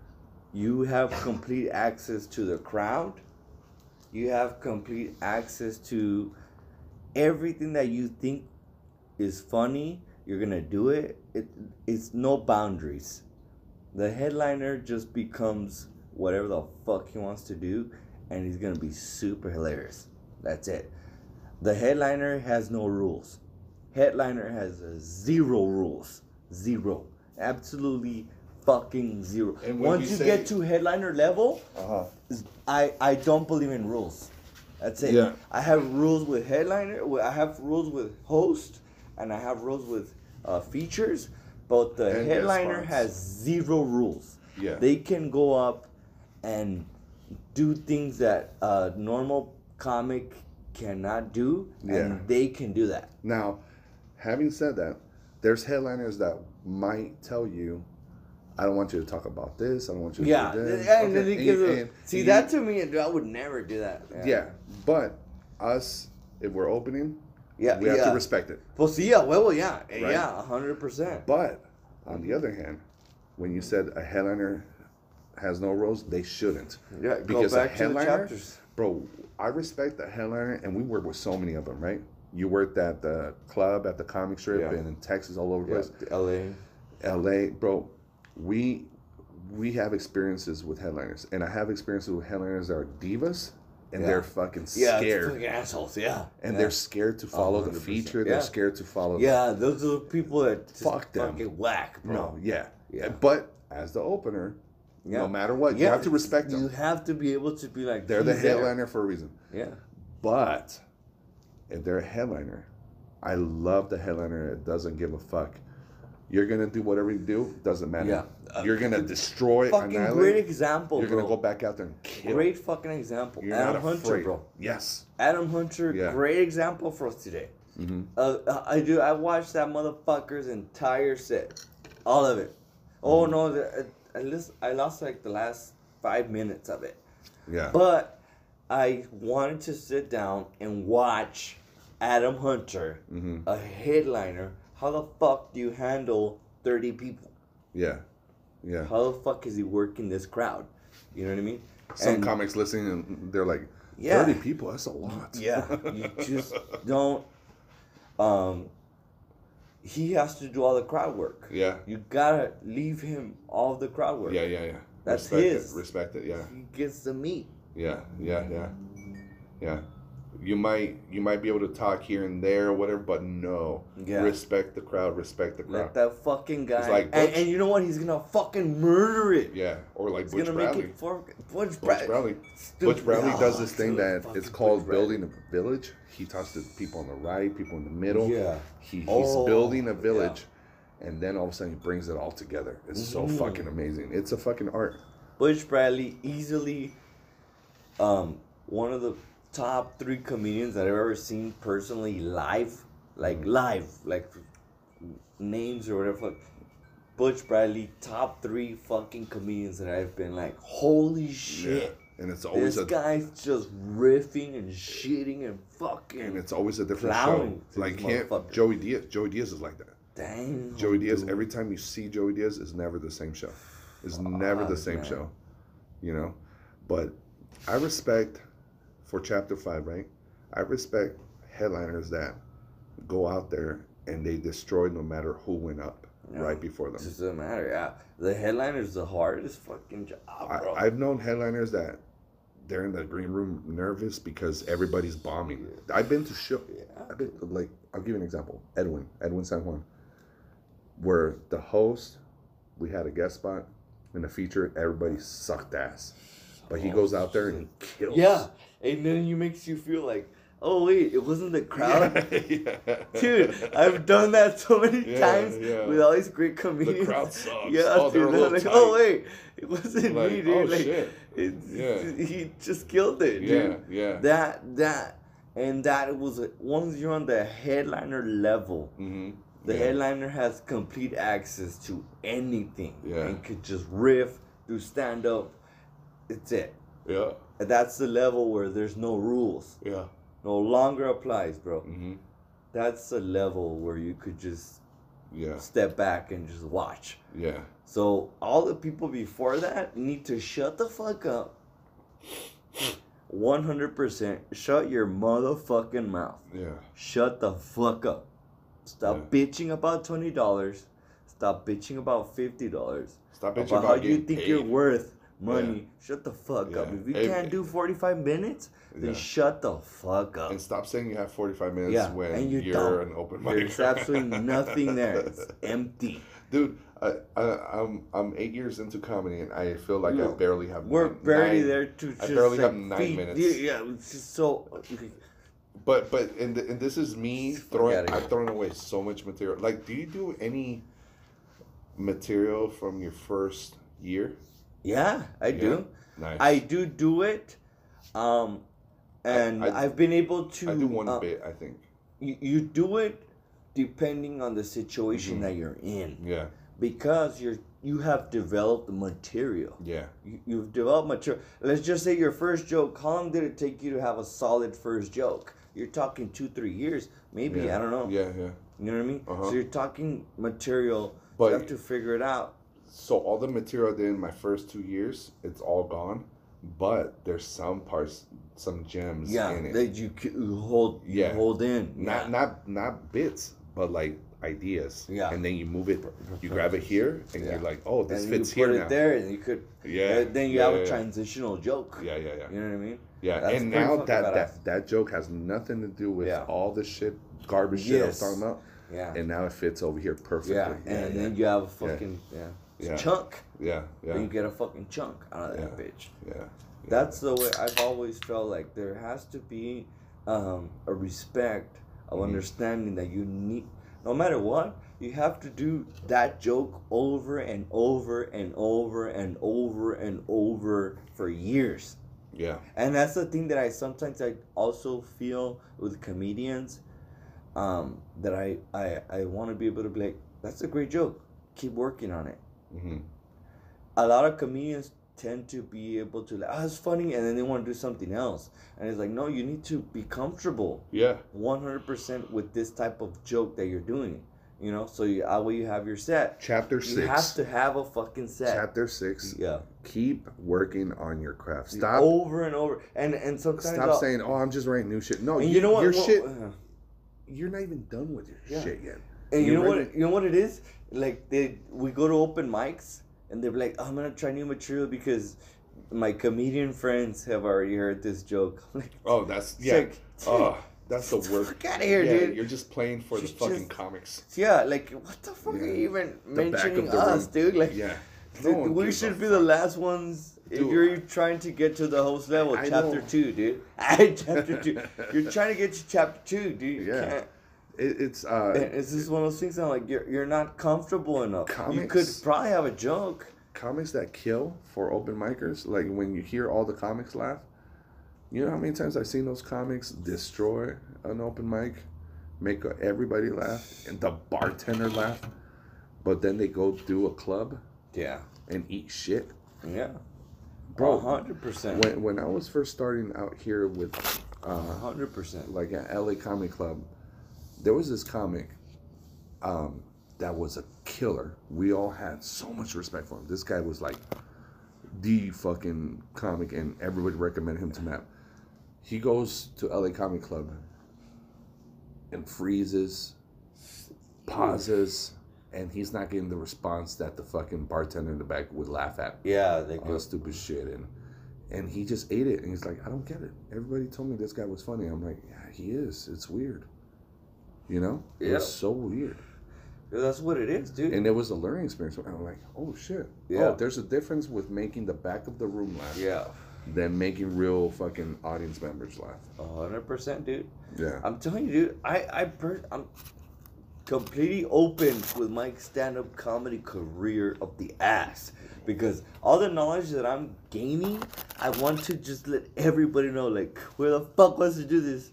E: You have complete access to the crowd. You have complete access to everything that you think is funny. You're gonna do it. It it's no boundaries. The headliner just becomes whatever the fuck he wants to do, and he's gonna be super hilarious. That's it. The headliner has no rules. Headliner has zero rules. Zero. Absolutely fucking zero.
B: And
E: Once
B: you
E: you,
B: say-
E: get to headliner level,
B: Uh-huh.
E: I I don't believe in rules. That's it.
B: Yeah.
E: I have rules with headliner. I have rules with host, and I have rules with uh, features. But the
B: And
E: headliner has zero rules.
B: Yeah.
E: They can go up and do things that a normal comic cannot do,
B: Yeah.
E: and they can do that.
B: Now, having said that, there's headliners that might tell you, I don't want you to talk about this. I don't want you to
E: Yeah,
B: do this.
E: and,
B: Okay,
E: and, because
B: and-
E: see
B: and
E: that
B: you-
E: to me, I would never do that.
B: yeah. but us, if we're opening,
E: yeah,
B: we have to respect it.
E: Pues sí, a huevo, yeah, eh,
B: Right?
E: yeah, a hundred percent.
B: But on the other hand, when you said a headliner has no rules, they shouldn't.
E: Yeah, go
B: because a
E: back to the
B: headliner,
E: chapters.
B: bro, I respect the headliner, and we work with so many of them, right? You worked at the club, at the comic strip,
E: Yeah.
B: and in Texas, all over the
E: Yeah,
B: place.
E: L.A.
B: LA, bro, we we have experiences with headliners, and I have experiences with headliners that are divas, and
E: Yeah.
B: they're fucking
E: Yeah,
B: scared,
E: fucking assholes. Yeah,
B: and
E: yeah.
B: they're scared to follow the
E: 100%.
B: feature. They're scared to follow.
E: yeah, those are the people that
B: Fuck them.
E: fucking whack, bro.
B: no, yeah,
E: Yeah.
B: But as the opener,
E: Yeah.
B: no matter what, you have to respect them.
E: You have to be able to be like
B: they're the
E: he's there.
B: headliner for a reason.
E: Yeah,
B: But if they're a headliner, I love the headliner that doesn't give a fuck. You're gonna do whatever you do, doesn't matter.
E: Yeah. Uh,
B: You're gonna destroy,
E: fucking great example,
B: You're
E: bro.
B: gonna go back out there and kill.
E: Great fucking example.
B: You're
E: Adam Hunter,
B: afraid.
E: bro.
B: Yes.
E: Adam Hunter,
B: Yeah.
E: great example for us today.
B: Mm-hmm.
E: Uh, I do. I watched that motherfucker's entire set, all of it. Oh
B: Mm-hmm.
E: no, the, I, lost, I lost like the last five minutes of it.
B: Yeah.
E: But I wanted to sit down and watch Adam Hunter,
B: hmm
E: a headliner. How the fuck do you handle 30 people?
B: Yeah. Yeah.
E: How the fuck is he working this crowd? You know what I mean?
B: Some
E: And-
B: comics listening and they're like,
E: Yeah.
B: 30 people, that's a lot.
E: Yeah, you just don't. Um, he has to do all the crowd work.
B: yeah.
E: You gotta leave him all the crowd work.
B: Yeah, yeah, yeah.
E: That's
B: Respect
E: his.
B: It. Respect it, yeah.
E: He gets the meat.
B: Yeah, yeah, yeah. Yeah. You might you might be able to talk here and there or whatever, but no.
E: Yeah.
B: Respect the crowd, respect the crowd.
E: Let that fucking guy.
B: It's like
E: and, and you know what? He's gonna fucking murder it.
B: Yeah. Or like
E: He's
B: Butch
E: gonna
B: Bradley.
E: make it for Butch,
B: Butch
E: Bradley.
B: Bradley.
E: Stupid.
B: Butch Bradley does
E: Oh,
B: this thing
E: dude,
B: that it's called
E: Butch Bradley.
B: building a village. He talks to people on the right, people in the middle.
E: Yeah.
B: He, he's
E: Oh,
B: building a
E: yeah.
B: village, and then all of a sudden he brings it all together. It's so
E: Mhm.
B: fucking amazing. It's a fucking art.
E: Butch Bradley easily um one of the top three comedians that I've ever seen personally live. Like live. Like names or whatever. Butch Bradley, top three fucking comedians that I've been like, holy shit.
B: And it's always
E: This
B: a
E: guy's just riffing and shitting and fucking
B: and it's always a different show. Like him. Joey Diaz. Joey Diaz is like that.
E: dang.
B: Joey Diaz.
E: dude.
B: Every time you see Joey Diaz, is never the same show. It's never the same
E: man.
B: show. You know, but I respect for chapter five, right? I respect headliners that go out there and they destroy no matter who went up
E: Yeah.
B: right before them.
E: It doesn't matter, yeah. The headliner's the hardest fucking job, bro.
B: I, I've known headliners that they're in the green room nervous because everybody's bombing. I've been to show.
E: Yeah.
B: I've been like I'll give you an example. Edwin, Edwin San Juan, where the host, we had a guest spot, and the feature everybody sucked ass, but he oh, goes out there and kills.
E: Yeah, and then you makes you feel like, oh wait, it wasn't the crowd.
B: Yeah.
E: Dude, I've done that so many
B: Yeah,
E: times
B: yeah.
E: with all these great comedians.
B: crowd sucks.
E: Yeah,
B: Oh,
E: dude. like,
B: tight.
E: oh wait, it wasn't
B: Like,
E: me, dude.
B: oh,
E: like,
B: shit.
E: It's,
B: Yeah.
E: he just killed it,
B: yeah,
E: dude.
B: yeah.
E: That that and that was once you're on the headliner level.
B: mm-hmm.
E: The
B: yeah.
E: headliner has complete access to anything
B: Yeah.
E: and could just riff, do stand up. It's it.
B: Yeah,
E: And that's the level where there's no rules.
B: yeah.
E: No longer applies, bro.
B: Mm-hmm.
E: That's the level where you could just
B: Yeah,
E: step back and just watch.
B: yeah.
E: So all the people before that need to shut the fuck up. 100% shut your motherfucking mouth.
B: Yeah.
E: Shut the fuck up. Stop bitching about twenty dollars. Stop bitching about fifty dollars.
B: Stop bitching
E: About
B: about
E: how you think
B: paid.
E: you're worth money. Shut the fuck up. If you
B: Hey,
E: can't do forty five minutes, then
B: Yeah.
E: shut the fuck up.
B: And stop saying you have 45 minutes
E: Yeah,
B: when
E: and you
B: you're
E: don't.
B: an open mic.
E: There's absolutely nothing there. It's empty.
B: Dude, I, I, I'm I'm eight years into comedy and I feel like I barely have.
E: We're
B: nine-
E: barely there to
B: I barely have nine
E: feed-
B: minutes.
E: Yeah, yeah, it's just so.
B: But but and, and this is me throwing. I've thrown away so much material. Like, do you do any material from your first year?
E: Yeah, I
B: Yeah.
E: do.
B: Nice.
E: I do do it, um, and I- have been able to.
B: I do one
E: uh,
B: bit. I think.
E: You, you do it depending on the situation
B: Mhm.
E: that you're in
B: Yeah.
E: because you're you have developed the material.
B: Yeah.
E: You, you've developed material. Let's just say your first joke. How long did it take you to have a solid first joke? You're talking two, three years, maybe.
B: yeah.
E: I don't know.
B: Yeah. Yeah.
E: You know what I mean?
B: Uh-huh.
E: So you're talking material.
B: But-
E: you have to figure it out.
B: So all the material I did in my first two years, it's all gone. But there's some parts, some gems
E: Yeah,
B: in it.
E: that you, c- you hold. You
B: Yeah.
E: hold in.
B: not not not bits, but like ideas.
E: Yeah.
B: And then you move it. You grab it here, and
E: Yeah.
B: you're like, oh, this
E: and
B: fits
E: you put
B: here
E: it
B: now.
E: there, and you could.
B: Yeah.
E: then you
B: yeah,
E: have
B: yeah,
E: a
B: yeah.
E: transitional joke.
B: Yeah, yeah, yeah.
E: You know what I mean?
B: Yeah,
E: That's
B: and now that,
E: badass.
B: that that joke has nothing to do with
E: Yeah.
B: all the shit, garbage shit I was talking about,
E: Yeah.
B: and now it fits over here perfectly.
E: yeah. And then you have a fucking yeah.
B: Yeah.
E: chunk.
B: yeah, yeah,
E: You get a fucking chunk out of that
B: Yeah.
E: bitch.
B: yeah, yeah.
E: That's the way I've always felt like there has to be um, a respect of
B: Mhm.
E: understanding that you need, no matter what, you have to do that joke over and over and over and over and over for years.
B: yeah,
E: And that's the thing that I sometimes I also feel with comedians, um, that I I, I want to be able to be like, that's a great joke, keep working on it.
B: Hmm
E: A lot of comedians tend to be able to like, oh, it's funny, and then they want to do something else, and it's like, no, you need to be comfortable,
B: yeah,
E: one hundred percent with this type of joke that you're doing. You know, so you, that way you have your set.
B: Chapter
E: You
B: six.
E: have to have a fucking set.
B: Chapter six.
E: Yeah.
B: Keep working on your craft. Stop.
E: over and over, and and sometimes
B: Stop
E: I'll-
B: saying, "Oh, I'm just writing new shit." No, you,
E: you know what?
B: Your
E: Well,
B: shit.
E: uh,
B: You're not even done with your
E: Yeah.
B: shit yet.
E: And you
B: You're
E: know what? You know what it is? Like they, we go to open mics, and they're like, oh, "I'm gonna try new material because my comedian friends have already heard this joke." Like,
B: Oh, that's yeah.
E: like,
B: oh, that's the worst.
E: Fuck out of here,
B: yeah,
E: dude.
B: You're just playing for the fucking
E: just-
B: comics.
E: Yeah, like what the fuck are you even
B: The
E: mentioning us,
B: room.
E: dude? Like,
B: Yeah.
E: dude,
B: No
E: we should be the last ones if
B: Dude,
E: you're trying to get to the host level,
B: I
E: chapter
B: know.
E: two, dude. chapter two. You're trying to get to chapter two, dude. You
B: Yeah.
E: can't.
B: It, it's uh.
E: It's just one of those things. I'm like, you're you're not comfortable enough. Comics, You could probably have a joke.
B: comics that kill for open micers, like when you hear all the comics laugh, you know how many times I've seen those comics destroy an open mic, make everybody laugh, and the bartender laugh, but then they go do a club
E: Yeah.
B: and eat shit.
E: Yeah.
B: Bro,
E: hundred percent.
B: When, when I was first starting out here with, uh,
E: hundred percent.
B: like at LA Comedy Club, there was this comic um, that was a killer. We all had so much respect for him. This guy was like the fucking comic, and everybody recommended him to Matt. He goes to LA Comedy Club and freezes, pauses, and he's not getting the response that the fucking bartender in the back would laugh at
E: Yeah, they
B: all
E: go.
B: stupid shit and and he just ate it and he's like i don't get it everybody told me this guy was funny i'm like yeah he is it's weird you know it
E: Yeah.
B: was so weird
E: That's what it is, dude.
B: and it was a learning experience i'm like oh shit oh,
E: Yeah.
B: oh there's a difference with making the back of the room laugh
E: yeah,
B: than making real fucking audience members laugh
E: hundred percent, dude.
B: yeah
E: I'm telling you, dude. I I per- I'm completely open with my stand-up comedy career up the ass because all the knowledge that I'm gaining, I want to just let everybody know, like, where the fuck wants to do this?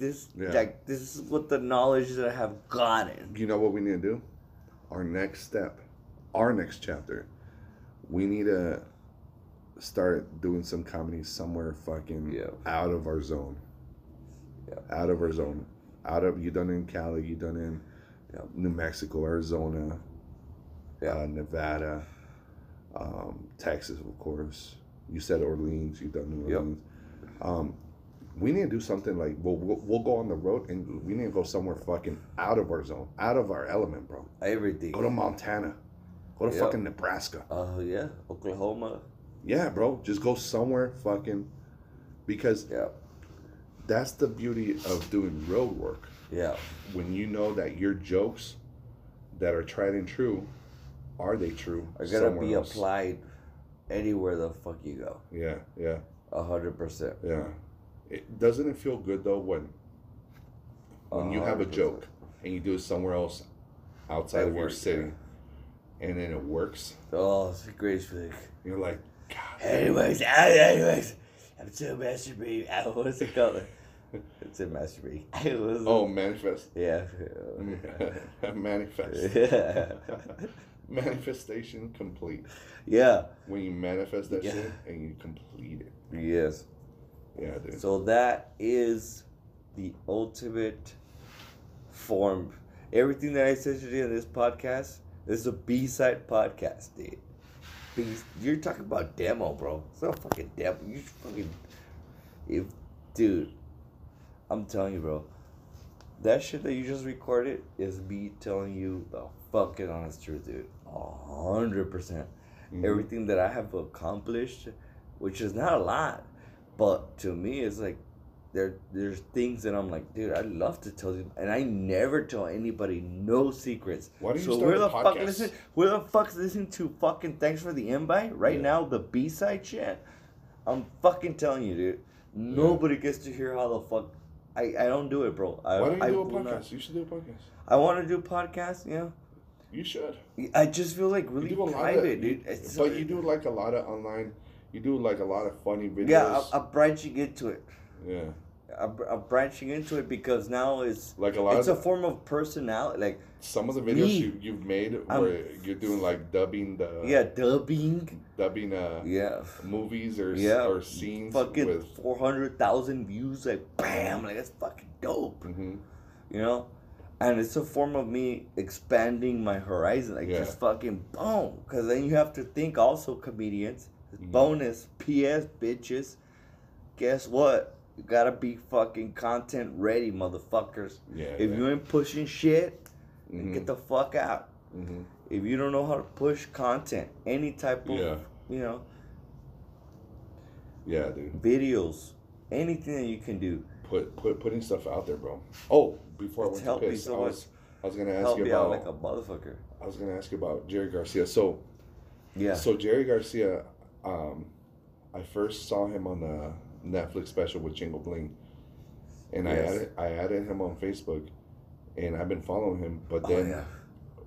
E: This
B: Yeah.
E: like this is what the knowledge that I have gotten.
B: you know what we need to do our next step our next chapter we need to start doing some comedy somewhere fucking
E: Yeah.
B: out of our zone
E: Yeah.
B: out of our zone out of you done in cali you done in
E: Yeah.
B: new mexico arizona
E: Yeah.
B: uh, nevada um, texas of course you said orleans you've done new
E: Yep.
B: orleans Um, we need to do something like we'll, we'll we'll go on the road and we need to go somewhere fucking out of our zone, out of our element, bro.
E: Everything.
B: Go to Montana, go to
E: Yeah.
B: fucking Nebraska.
E: Oh yeah, Oklahoma.
B: Yeah, bro. Just go somewhere fucking because
E: Yeah,
B: that's the beauty of doing road work.
E: yeah,
B: When you know that your jokes that are tried and true, are they true?
E: are gonna be
B: else?
E: applied anywhere the fuck you go.
B: Yeah, yeah,
E: A hundred percent.
B: yeah. It doesn't it feel good though when when you have a
E: 100%.
B: joke and you do it somewhere else outside of your city, and then it works.
E: Oh, it's a great feeling.
B: You're like, God.
E: Anyways, ah, anyways, I'm so masturbating. Ah, What's it called? It's a masturbate. It was-
B: Oh, manifest.
E: yeah.
B: manifest.
E: yeah.
B: Manifestation complete.
E: yeah.
B: When you manifest that
E: Yeah.
B: shit and you complete it.
E: Yes.
B: Yeah, dude.
E: So that is the ultimate form. Everything that I said today on this podcast this is a B side podcast, dude. B, you're talking about demo, bro. It's not a fucking demo. You fucking, if, dude, I'm telling you, bro. That shit that you just recorded is me telling you the fucking honest truth, dude. A hundred percent.
B: Mhm.
E: Everything that I have accomplished, which is not a lot, but to me, it's like there there's things that I'm like, dude, I love to tell you, and I never tell anybody no secrets.
B: Why don't you
E: so
B: start
E: where
B: a
E: the fuck
B: podcast?
E: listen? Where the fuck's listening to fucking thanks for the invite right
B: Yeah.
E: now? The B side shit. I'm fucking telling you, dude. Nobody gets to hear how the fuck. I, I don't do it, bro. I,
B: Why don't you
E: I
B: do a podcast?
E: not-
B: You should do a podcast.
E: I want to do podcasts, you know.
B: You should.
E: I just feel like
B: You
E: really
B: do a lot
E: private,
B: of,
E: dude. It's
B: but you do like a lot of online. You do like a lot of funny videos.
E: Yeah, I'm, I'm branching into it.
B: yeah,
E: I'm, I'm branching into it because now it's
B: like a lot
E: it's a form of personality. Like
B: some of the videos
E: me.
B: you, you've made
E: I'm-
B: where you're doing like dubbing the
E: yeah, dubbing.
B: dubbing uh
E: Yeah,
B: movies or
E: yeah.
B: or scenes
E: fucking
B: with.
E: four hundred thousand views. Like bam, like that's fucking dope.
B: hmm
E: You know. And it's a form of me expanding my horizon, like
B: Yeah.
E: just fucking boom. Because then you have to think also, comedians.
B: Mhm.
E: Bonus, P.S. bitches. Guess what? You gotta be fucking content ready, motherfuckers.
B: Yeah.
E: If
B: yeah.
E: you ain't pushing shit,
B: Mhm.
E: get the fuck out.
B: Mhm.
E: If you don't know how to push content, any type of,
B: Yeah.
E: you know,
B: Yeah, dude.
E: videos, anything that you can do,
B: Put put putting stuff out there, bro. Oh, before I went to piss,
E: so
B: I was I was gonna ask you about
E: out like a motherfucker.
B: I was gonna ask you about Jerry Garcia. So
E: Yeah.
B: So Jerry Garcia, um, I first saw him on the Netflix special with Chingo Bling, and I added I added him on Facebook, and I've been following him. But
E: oh,
B: then
E: yeah.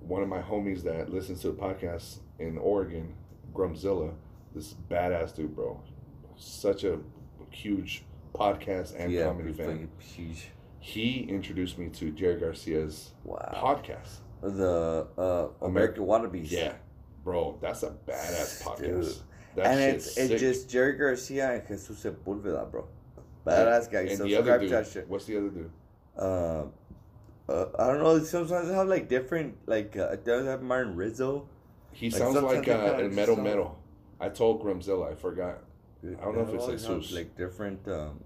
B: one of my homies that listens to the podcast in Oregon, Grumzilla, this badass dude, bro, such a huge podcast and
E: yeah,
B: comedy fan.
E: huge.
B: He introduced me to Jerry Garcia's
E: Wow.
B: podcast.
E: The uh, American Wannabes.
B: Yeah, bro, that's a badass podcast.
E: Dude.
B: That
E: and it's it's just Jerry Garcia and Jesus Sepulveda, bro. Badass guy.
B: And the other dude, what's the other dude?
E: Uh, uh, I don't know. Sometimes they have like different, like uh, does have Martin Rizzo.
B: He
E: Like,
B: sounds like uh,
E: kinda
B: Metal
E: sound-
B: Metal. I told Grimzilla, I forgot. I don't know if it's Jesus.
E: have, like different. Um,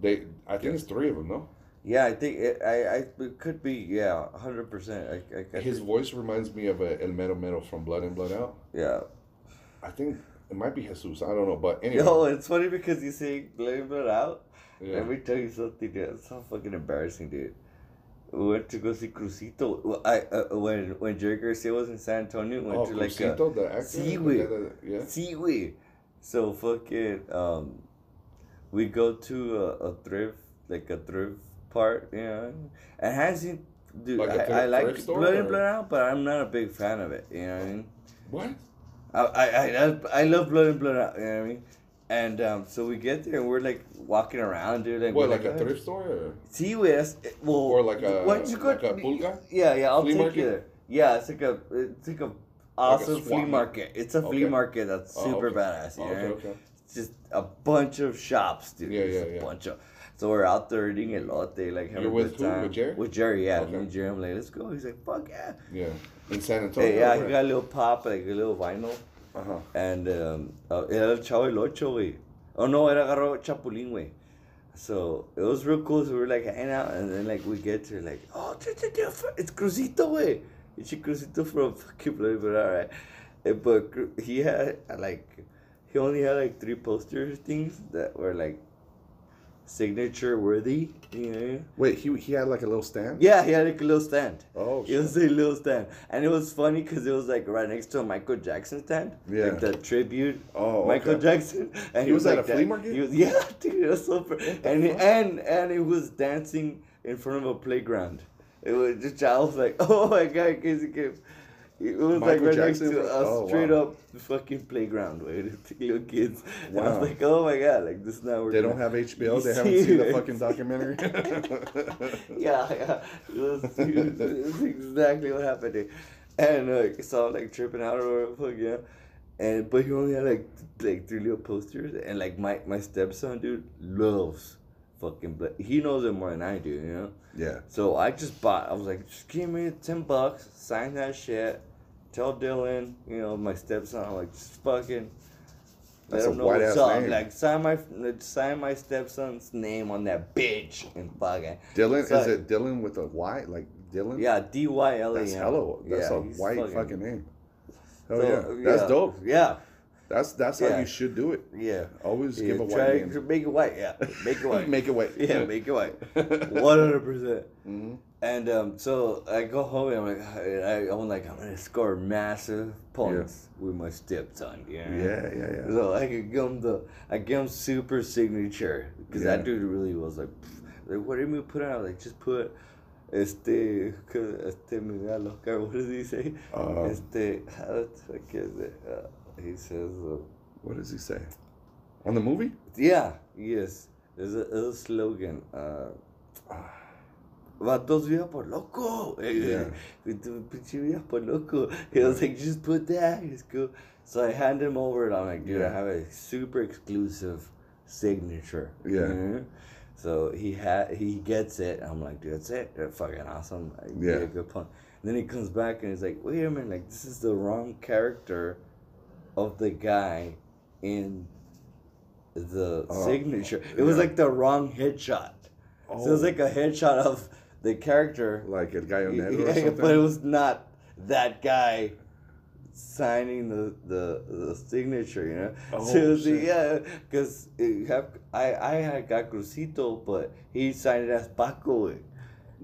B: They, I think it's three of them, no?
E: yeah, I think it, I, I it could be yeah, hundred percent. I, I, I
B: His voice reminds me of a El Metal Metal from Blood in Blood Out.
E: yeah.
B: I think it might be Jesus. I don't know, but anyway.
E: Yo, it's funny because you say blame it out.
B: yeah.
E: Let me tell you something, dude. It's so fucking embarrassing, dude. We went to go see Cruzito. I uh, when when Jerry Garcia was in San Antonio, we went
B: oh,
E: to like a,
B: Cruzito, the actor.
E: Sí,
B: the
E: güey.
B: guy that- Yeah.
E: See, we. So fucking um, we go to a, a thrift like a thrift part, you know, and hasn't dude.
B: Like a
E: I, I like Blood
B: or-
E: Blood Out, but I'm not a big fan of it. You know what I mean?
B: What?
E: I I I, love Blood in Blood Out. You know what I mean? And um, so we get there and we're like walking around, dude. Like,
B: What,
E: we're
B: like a
E: "Oh,
B: thrift store? Or?
E: That's, well,
B: Or like a-
E: why don't you go,
B: like a pulga?
E: Yeah, yeah, I'll
B: Flea
E: take
B: market?
E: you there. Yeah, it's like a, it's like a awesome
B: swap
E: flea market. It's a flea
B: Okay.
E: market that's
B: Oh,
E: super
B: okay.
E: badass. You
B: Oh,
E: know?
B: okay, okay.
E: It's just a bunch of shops, dude.
B: Yeah, yeah,
E: a
B: yeah.
E: bunch of. So we're out there eating elote, like having
B: You're
E: a
B: with
E: good
B: who?
E: time.
B: With Jerry?
E: With Jerry, yeah.
B: Okay.
E: Me and Jerry, I'm like, let's go. He's like, fuck yeah.
B: Yeah. In San Antonio?
E: Yeah, he got a little pop, like a little vinyl.
B: Uh-huh.
E: And um, uh, era el Chavo el Ocho, güey. Oh, no, era agarró Chapulín, güey. so it was real cool. So we were like hanging out, and then like we get to like, oh, it's Cruzito, way. It's Cruzito from fucking Bloody but all right. Eh, But he had like, he only had like three poster things that were like signature worthy. You know?
B: Wait, he he had like a little stand.
E: Yeah, he had like a little stand.
B: Oh,
E: It was a little stand, and it was funny because it was like right next to a Michael Jackson stand.
B: Yeah.
E: Like the tribute.
B: Oh,
E: Michael
B: okay.
E: Jackson. And
B: He was at
E: like
B: a flea market?
E: He was, yeah, dude, it was so. Fr- and he, and and he was dancing in front of a playground. It was just I was like, oh my god, Casey came. It was like right
B: Jackson?
E: next to a
B: Oh,
E: straight
B: wow.
E: up fucking playground where the little kids. And I
B: Wow.
E: was like, oh my god, like this is not working.
B: They don't have HBO. They haven't seen the fucking documentary.
E: yeah, yeah. It was, it was, it was exactly what happened. And uh, so I'm like tripping out or whatever, yeah. And but he only had like like three little posters, and like my my stepson, dude, loves fucking. but he knows it more than I do, you know.
B: yeah.
E: So I just bought. I was like, just give me ten bucks, sign that shit. Tell Dylan, you know, my stepson. I'm like, just fucking.
B: That's
E: let
B: a
E: him know
B: white
E: what's
B: ass
E: up.
B: name.
E: Like sign my sign my stepson's name on that bitch and fucking.
B: Dylan is it Dylan with a Y like Dylan?
E: Yeah, D Y L A N.
B: That's hella. That's
E: yeah,
B: a white fucking, name. Hell
E: So,
B: yeah. That's
E: yeah.
B: dope.
E: Yeah,
B: That's that's how you should do it.
E: yeah.
B: Always
E: yeah
B: give a white name.
E: make it white. Yeah, make it white.
B: Make it white.
E: yeah, make it white. One hundred percent.
B: Mm-hmm.
E: And um, so I go home and I'm like, I, I'm like, I'm gonna score massive points with my stepson. Know?
B: Yeah, yeah, yeah.
E: So I could give him the, I give him super signature because
B: Yeah.
E: that dude really was like, like what did we put on? I was like, just put, este, este me da loca. What does he say?
B: Uh,
E: este, how the fuck is it? Uh, he says, uh,
B: What does he say? On the movie?
E: yeah, yes. There's a, there's a slogan. Uh, Vatos vida por loco.
B: Yeah.
E: Tu pinche vida por loco. He was like, just put that. It's cool. So I hand him over and I'm like, dude, I have a super exclusive signature.
B: Yeah.
E: Mhm. So he had he gets it. I'm like, dude, that's it. They're fucking awesome. I
B: Yeah.
E: yeah. good point. And then he comes back and he's like, wait a minute, like this is the wrong character of the guy in the
B: Oh,
E: signature. It was like the wrong headshot. So it was
B: Oh.
E: like a headshot of the character.
B: Like El Gallo Negro or something?
E: but it was not that guy signing the the, the signature, you know.
B: Oh,
E: so
B: shit.
E: yeah, because I I had got Cruzito, but he signed it as Paco.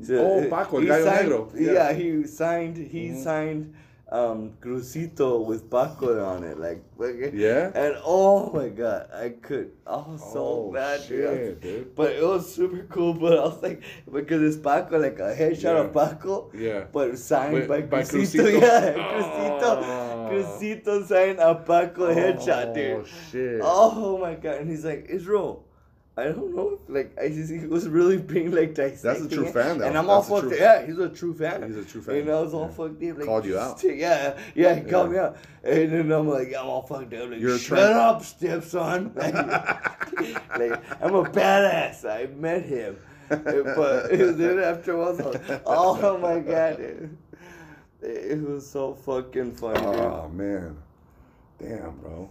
E: So,
B: Oh,
E: uh,
B: Paco, el Gallo
E: signed-
B: Negro.
E: Yeah.
B: Yeah.
E: he signed he
B: Mhm.
E: signed um Cruzito with Paco on it, like
B: Yeah?
E: And oh my god, I could I was so
B: Oh,
E: bad, dude.
B: Shit, dude.
E: But it was super cool. But I was like, because it's Paco, like a headshot of Paco,
B: Yeah.
E: but signed by,
B: by
E: Cruzito.
B: Cruzito.
E: Yeah, Cruzito.
B: Oh.
E: Cruzito signed a Paco headshot,
B: Oh,
E: dude.
B: shit.
E: Oh my god! And he's like, Israel. I don't know. Like I just he was really being like dissecting.
B: That's a true
E: it.
B: fan, though.
E: And I'm all
B: That's a
E: fucked.
B: true-
E: Yeah, he's a true fan.
B: He's a true fan.
E: And I was all
B: Yeah.
E: fucked up. Like,
B: Called you out.
E: Yeah, yeah. He called me out. And then I'm like, I'm all fucked up. Like,
B: You're
E: shut
B: tran-
E: up, stepson. Like, like, I'm a badass. I met him. but then afterwards, I was like, oh my god, dude. It was so fucking funny.
B: Oh man, damn, bro.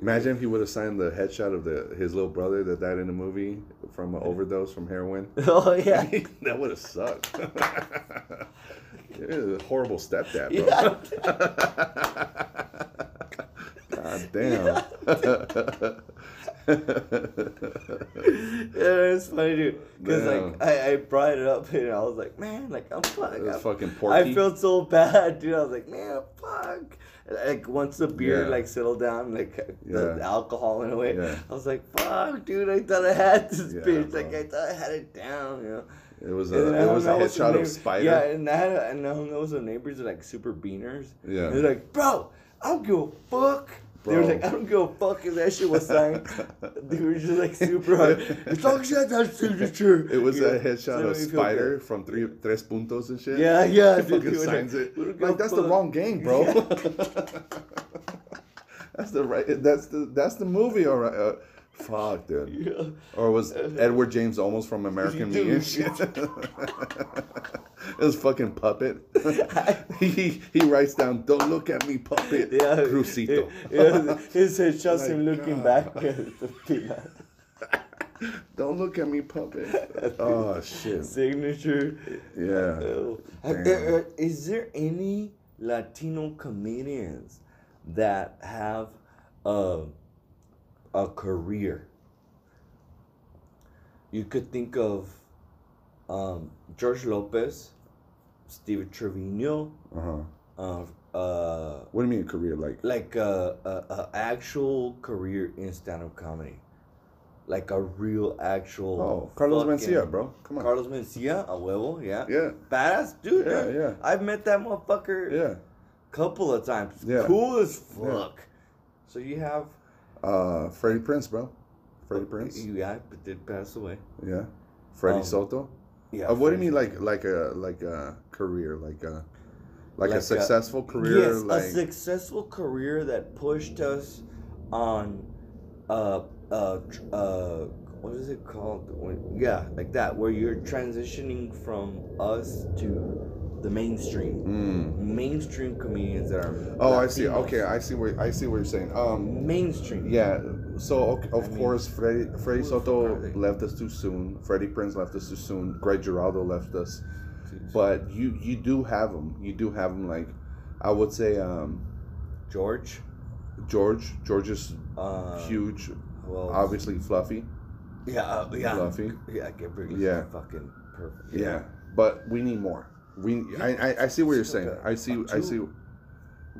B: Imagine if he would have signed the headshot of the his little brother that died in the movie from an overdose from heroin.
E: Oh yeah.
B: that would have sucked. It is a horrible stepdad, bro.
E: Yeah.
B: God damn.
E: yeah, it's funny, dude. Because like I, I brought it up and I was like, man, like I'm fuck. I'm-
B: fucking
E: I felt so bad, dude. I was like, man, fuck. Like once the beer
B: Yeah.
E: like settled down, like the,
B: Yeah.
E: alcohol went away,
B: Yeah.
E: I was like, fuck, dude. I thought I had this bitch. Like. I thought I had it down, you know.
B: It was a it was a
E: out with some
B: headshot of Spider.
E: Yeah, and that and I hung out with some neighbors that like super beaners.
B: Yeah.
E: And they're like, bro, I don't give a fuck. They were like, I don't give a fuck if that shit was signed. they were just like super hard. As long as you have that signature.
B: It was
E: Yeah.
B: a headshot
E: So
B: of
E: it made me feel
B: Spider from three tres puntos and shit.
E: Yeah, yeah.
B: He
E: dude,
B: fucking signs
E: like,
B: it.
E: "We don't give
B: Like that's the wrong game, bro.
E: Yeah.
B: that's the right. That's the that's the movie. All right. Uh, fuck, dude.
E: Yeah.
B: Or was Edward James Olmos from American Me
E: Dude.
B: and shit? it was fucking puppet. he he writes down, "Don't look at me, puppet."
E: Yeah,
B: Cruzito.
E: Yeah, his headshot's him
B: My
E: looking
B: God.
E: back at the peanut.
B: Don't look at me, puppet. Oh shit.
E: Signature.
B: Yeah. Damn.
E: uh, uh, Is there any Latino comedians that have a a career? You could think of um, George Lopez, Steven Trevino,
B: Uh huh.
E: uh, uh,
B: What do you mean career? Like
E: like a, a, a actual career in stand up comedy, like a real actual.
B: oh, Carlos Mencia, bro. Come on.
E: Carlos Mencia, a huevo, yeah.
B: Yeah.
E: Badass dude.
B: Yeah,
E: dude.
B: yeah.
E: I've met that motherfucker
B: Yeah.
E: couple of times.
B: Yeah.
E: Cool as
B: Yeah.
E: fuck. So you have
B: Uh, Freddie Prinze, bro. Freddie Prinze.
E: You yeah, but did pass away.
B: Yeah. Freddie
E: Um,
B: Soto.
E: Yeah.
B: Uh, what do you mean, like like a like a career, like a like,
E: Like
B: a
E: a-
B: successful career?
E: Yes,
B: like
E: a successful career that pushed us on uh uh uh what is it called? When, yeah, like that, where you're transitioning from us to the mainstream.
B: Mm.
E: Mainstream comedians that are
B: Oh, I see. Okay, I see where I see what you're saying. Um,
E: mainstream.
B: yeah. So okay, of
E: I mean,
B: course, Freddie Freddie
E: who
B: Soto left us too soon. Freddie Prinze left us too soon. Greg Giraldo left us. But you you do have them. You do have them. Like I would say, um,
E: George.
B: George. George is
E: Uh,
B: huge.
E: Well,
B: Obviously, fluffy.
E: Yeah, uh, yeah.
B: Fluffy.
E: Yeah, Gabriel.
B: Yeah.
E: Fucking perfect.
B: Yeah, but we need more. We I, I, I see what you're saying. I see I see.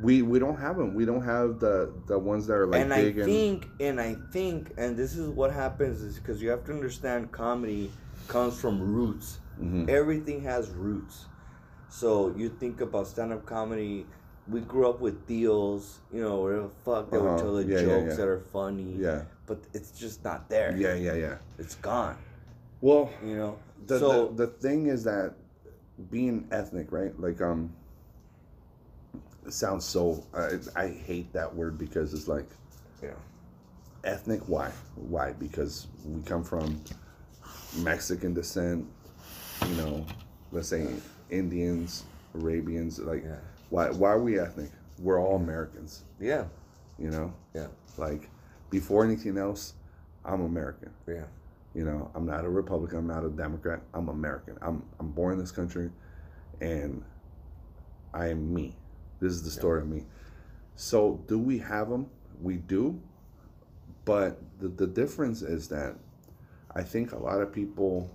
B: We we don't have them. We don't have the the ones that are like
E: and I
B: big and
E: think, and I think, and this is what happens is because you have to understand comedy comes from roots.
B: Mhm.
E: Everything has roots. So you think about stand up comedy. We grew up with deals, you know, where the fuck they would
B: Uh-huh.
E: tell the
B: Yeah, yeah,
E: jokes
B: yeah.
E: that are funny.
B: yeah
E: But it's just not there.
B: yeah yeah yeah.
E: It's gone.
B: Well,
E: You know.
B: the,
E: so
B: the the thing is that being ethnic, right? Like um, it sounds so. I I hate that word because it's like
E: yeah.
B: ethnic. Why? Why? Because we come from Mexican descent. You know, let's say Indians, Arabians. Like,
E: Yeah.
B: why? Why are we ethnic? We're all Americans.
E: Yeah.
B: You know,
E: Yeah.
B: like before anything else, I'm American.
E: Yeah.
B: You know, I'm not a Republican. I'm not a Democrat. I'm American. I'm I'm born in this country, and I am me. This is the story of me. So, do we have them? We do, but the the difference is that I think a lot of people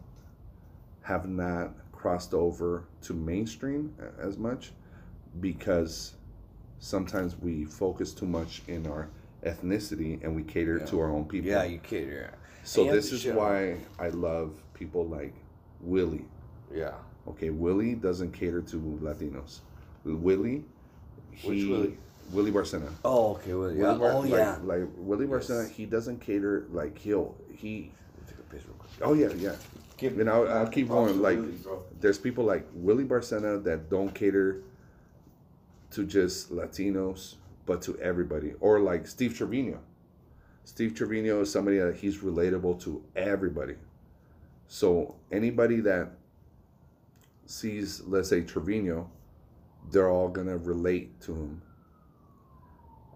B: have not crossed over to mainstream as much because sometimes we focus too much in our ethnicity and we cater to our own people.
E: Yeah, you kid. Yeah.
B: So
E: And
B: this is
E: share.
B: why I love people like Willie.
E: Yeah.
B: Okay, Willie doesn't cater to Latinos. Willie, he,
E: Which Willie?
B: Willie Barcena.
E: Oh, okay. Well, yeah.
B: Willie Bar-
E: oh,
B: like,
E: yeah.
B: Like Willie
E: Yes.
B: Barcena, he doesn't cater like he'll he.
E: Take a piss real quick.
B: Oh yeah, yeah.
E: Keep-
B: You know, I'll keep going. Like,
E: bro.
B: there's people like Willie Barcena that don't cater to just Latinos, but to everybody. Or like Steve Trevino. Steve Trevino is somebody that he's relatable to everybody. So anybody that sees, let's say Trevino, they're all gonna relate to him.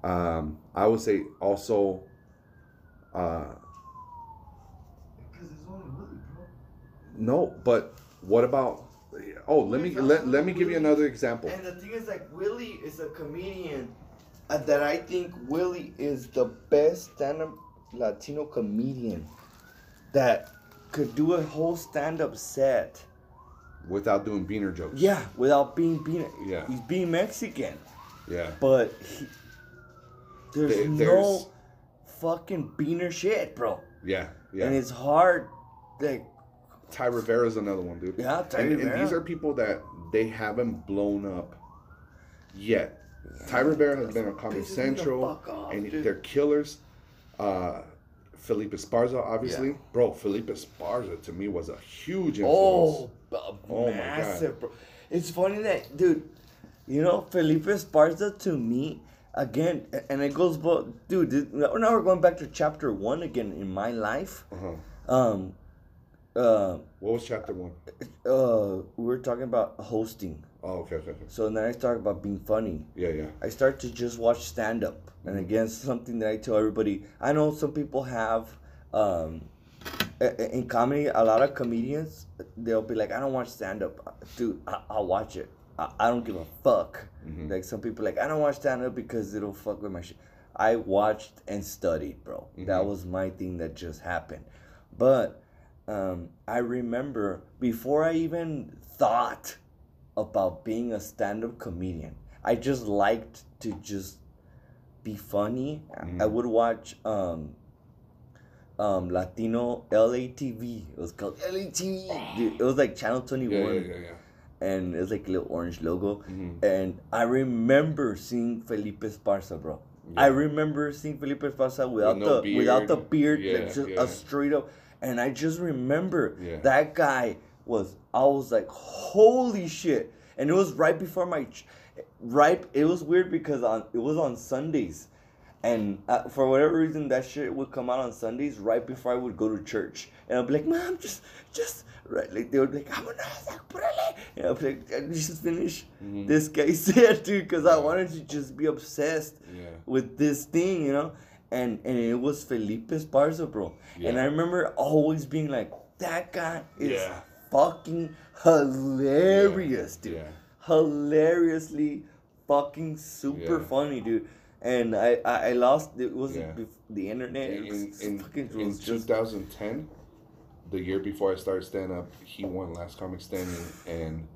B: Um, I would say also, uh, no, but what about? Oh, let me let, let me give you another example.
E: And the thing is, like, Willie is a comedian uh, that I think Willie is the best stand up Latino comedian that could do a whole stand up set.
B: Without doing beaner jokes.
E: Yeah, without being being
B: Yeah.
E: he's being Mexican,
B: Yeah.
E: but he, there's,
B: There-
E: no fucking beaner shit, bro.
B: Yeah. Yeah.
E: And it's hard, like
B: Ty Rivera's another one, dude.
E: Yeah, Ty
B: and, and these are people that they haven't blown up yet. Ty Rivera has been on Comedy
E: Pisses me the
B: Central,
E: off,
B: and
E: dude.
B: they're killers. Uh, Felipe Esparza, obviously,
E: Yeah.
B: bro. Felipe Esparza to me was a huge
E: Oh,
B: influence. Oh my
E: massive, bro. It's funny that, dude, you know, Felipe Esparza to me, again, and it goes, both, dude, now we're going back to chapter one again in my life.
B: Uh-huh.
E: Um, uh,
B: What was chapter one?
E: uh, we were talking about hosting.
B: Oh, okay, okay, okay.
E: So then I start about being funny.
B: Yeah, yeah.
E: I start to just watch stand up. And again, something that I tell everybody. I know some people have um, in comedy, a lot of comedians they'll be like, I don't watch stand up, dude. I, I'll watch it. I, I don't give a fuck.
B: Mhm.
E: Like some people like I don't watch stand up because it'll fuck with my shit. I watched and studied, bro. That
B: Mhm.
E: was my thing that just happened. But um, I remember before I even thought about being a stand up comedian, I just liked to just be funny. I
B: Mhm.
E: would watch um, um, Latino LATV. It was called LATV. Dude, it was like Channel 21
B: Yeah, yeah, yeah,
E: and it was like a little orange logo.
B: Mhm.
E: And I remember seeing Felipe Esparza, bro. I remember seeing Felipe Esparza without
B: no
E: the without the
B: beard.
E: beard, like just a straight up. And I just remember that guy was. I was like, holy shit! And it was right before my, ch- right. It was weird because on it was on Sundays, and uh, for whatever reason that shit would come out on Sundays right before I would go to church, and I'd be like, Mom, just just right. Like they would be like, I'm gonna and I'd be like, "Uh, just finish
B: Mhm.
E: this guy said, dude, because I wanted to just be obsessed
B: Yeah.
E: with this thing, you know? And and it was Felipe Esparza, bro. And I remember always being like, that guy is
B: Yeah.
E: Fucking hilarious, dude.
B: Yeah.
E: Hilariously fucking super
B: Yeah.
E: funny, dude. And I, I, I lost it was
B: Yeah.
E: bef- the internet.
B: In,
E: it was
B: in, in,
E: fucking it
B: in
E: was just
B: 2010, the year before I started stand up, he won Last Comic Standing. And,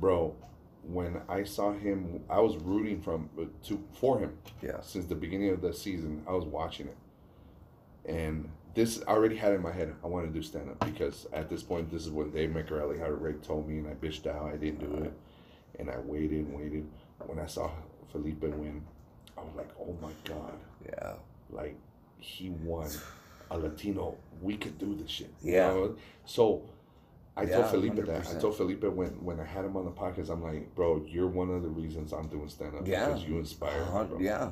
B: bro, when I saw him, I was rooting from uh, to for him
E: yeah.
B: since the beginning of the season. I was watching it, and this I already had in my head. I want to do stand up because at this point, this is what Dave McCarelli had already told me, and I bitched out. I didn't do uh-huh. it, and I waited and waited. When I saw Felipe win, I was like, "Oh my god!"
E: Yeah.
B: Like he won a Latino. We could do this shit. you
E: Yeah.
B: know? So. I
E: Yeah,
B: told Felipe that. I told Felipe when, when I had him on the podcast, I'm like, bro, you're one of the reasons I'm doing stand up
E: Yeah.
B: because you inspire me, bro.
E: yeah.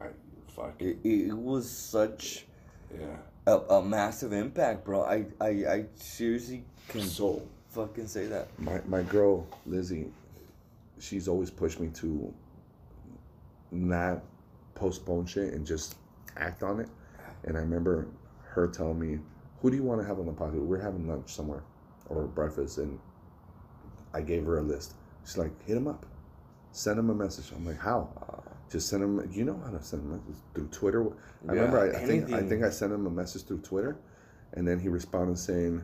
B: I, fuck.
E: It, it was such
B: Yeah.
E: A, a massive impact, bro. I, I, I seriously can
B: So
E: fucking say that.
B: my my girl Lizzie, she's always pushed me to not postpone shit and just act on it. And I remember her telling me, "Who do you want to have on the podcast? We're having lunch somewhere or breakfast." And I gave her a list. She's like, "Hit him up, send him a message." I'm like, "How?" Just send him. You know how to send message through Twitter. I
E: Yeah,
B: remember. I, I think. I think I sent him a message through Twitter, and then he responded saying,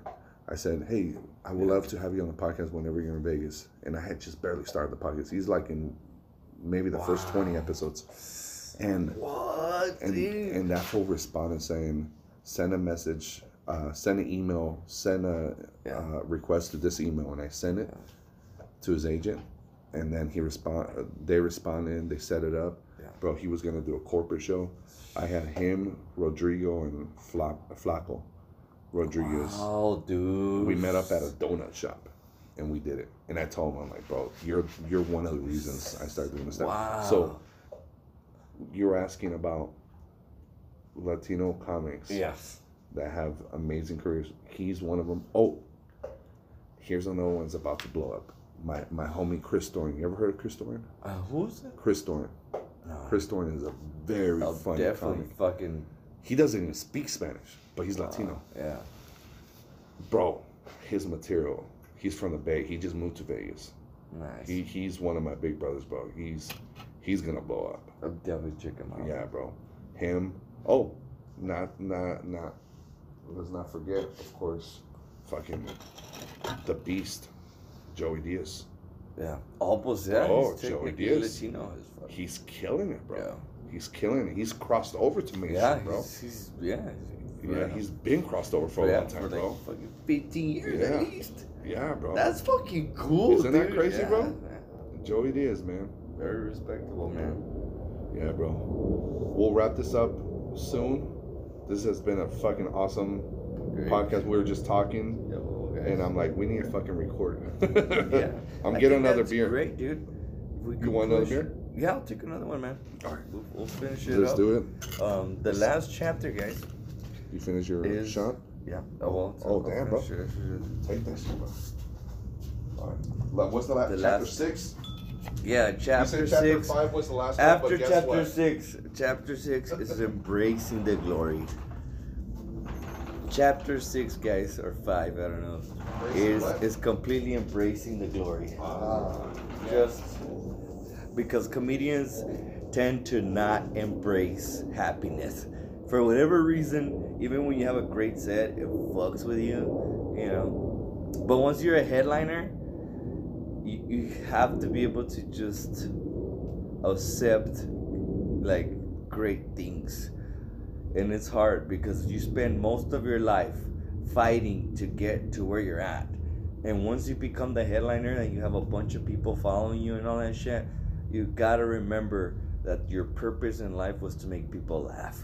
B: "I said, hey, I would love to have you on the podcast whenever you're in Vegas." And I had just barely started the podcast. He's like in maybe the first twenty episodes, and
E: What,
B: and
E: dude?
B: and that fool responded saying, "Send a message, uh, send an email, send a
E: Yeah.
B: uh, request to this email," and I sent it to his agent, and then he respond. They responded. They set it up.
E: Yeah.
B: Bro, he was gonna do a corporate show. I had him, Rodrigo, and Fla- Flaco Rodriguez.
E: Oh, dude.
B: We met up at a donut shop, and we did it. And I told him, I'm like, bro, you're you're one of the reasons I started doing this stuff.
E: Wow.
B: So you're asking about Latino comics
E: Yes.
B: that have amazing careers. He's one of them. Oh, here's another one's about to blow up. My my homie Chris Doran. You ever heard of Chris Doran?
E: Uh, who's that?
B: Chris Doran.
E: No.
B: Chris Doran is a very
E: I'll
B: funny
E: definitely
B: comic.
E: fucking.
B: He doesn't even speak Spanish, but he's Latino.
E: Yeah.
B: Bro, his material. He's from the Bay. He just moved to Vegas.
E: Nice.
B: He he's one of my big brothers, bro. He's he's gonna blow up.
E: I'll definitely check him out.
B: Yeah, bro. Him. Oh, not not not. Let's not forget, of course, fucking the Beast, Joey Diaz.
E: Yeah. Oh, pues yeah.
B: Oh,
E: he's
B: Joey Diaz. He's killing it, bro.
E: Yeah.
B: He's killing it. He's crossed over to me,
E: Yeah,
B: bro.
E: he's, he's yeah. He's,
B: yeah, he's been crossed over for a
E: yeah,
B: long time,
E: for like
B: bro.
E: fucking 15 years
B: Yeah.
E: at least.
B: Yeah, bro.
E: That's fucking cool.
B: Isn't that crazy,
E: Yeah,
B: bro?
E: man.
B: Joey Diaz, man.
E: Very respectable, man.
B: Yeah, bro. We'll wrap this up soon. This has been a fucking awesome
E: Great.
B: podcast. We were just talking,
E: Yo.
B: And I'm like, we need to fucking record.
E: yeah.
B: I'm
E: I
B: getting another beer.
E: Great, dude.
B: You want another beer?
E: Yeah, I'll take another one, man.
B: All right.
E: We'll, we'll finish it
B: Let's
E: up.
B: do it.
E: Um, the last chapter, guys.
B: You finish your
E: Is-
B: shot?
E: Yeah. Oh well.
B: Oh,
E: I'll
B: damn, bro.
E: it.
B: Take that shit, bro. All right. What's the last?
E: The
B: chapter
E: last-
B: six?
E: Yeah, chapter
B: chapter
E: six.
B: five was the last one,
E: After
B: but guess
E: chapter
B: what?
E: six, chapter six is embracing the glory. Chapter six, guys, or five, I don't know, is is completely embracing the glory. Just because comedians tend to not embrace happiness for whatever reason. Even when you have a great set, it fucks with you, you know. But once you're a headliner, you, you have to be able to just accept like great things and it's hard because you spend most of your life fighting to get to where you're at. And once you become the headliner and you have a bunch of people following you and all that shit you gotta remember that your purpose in life was to make people laugh.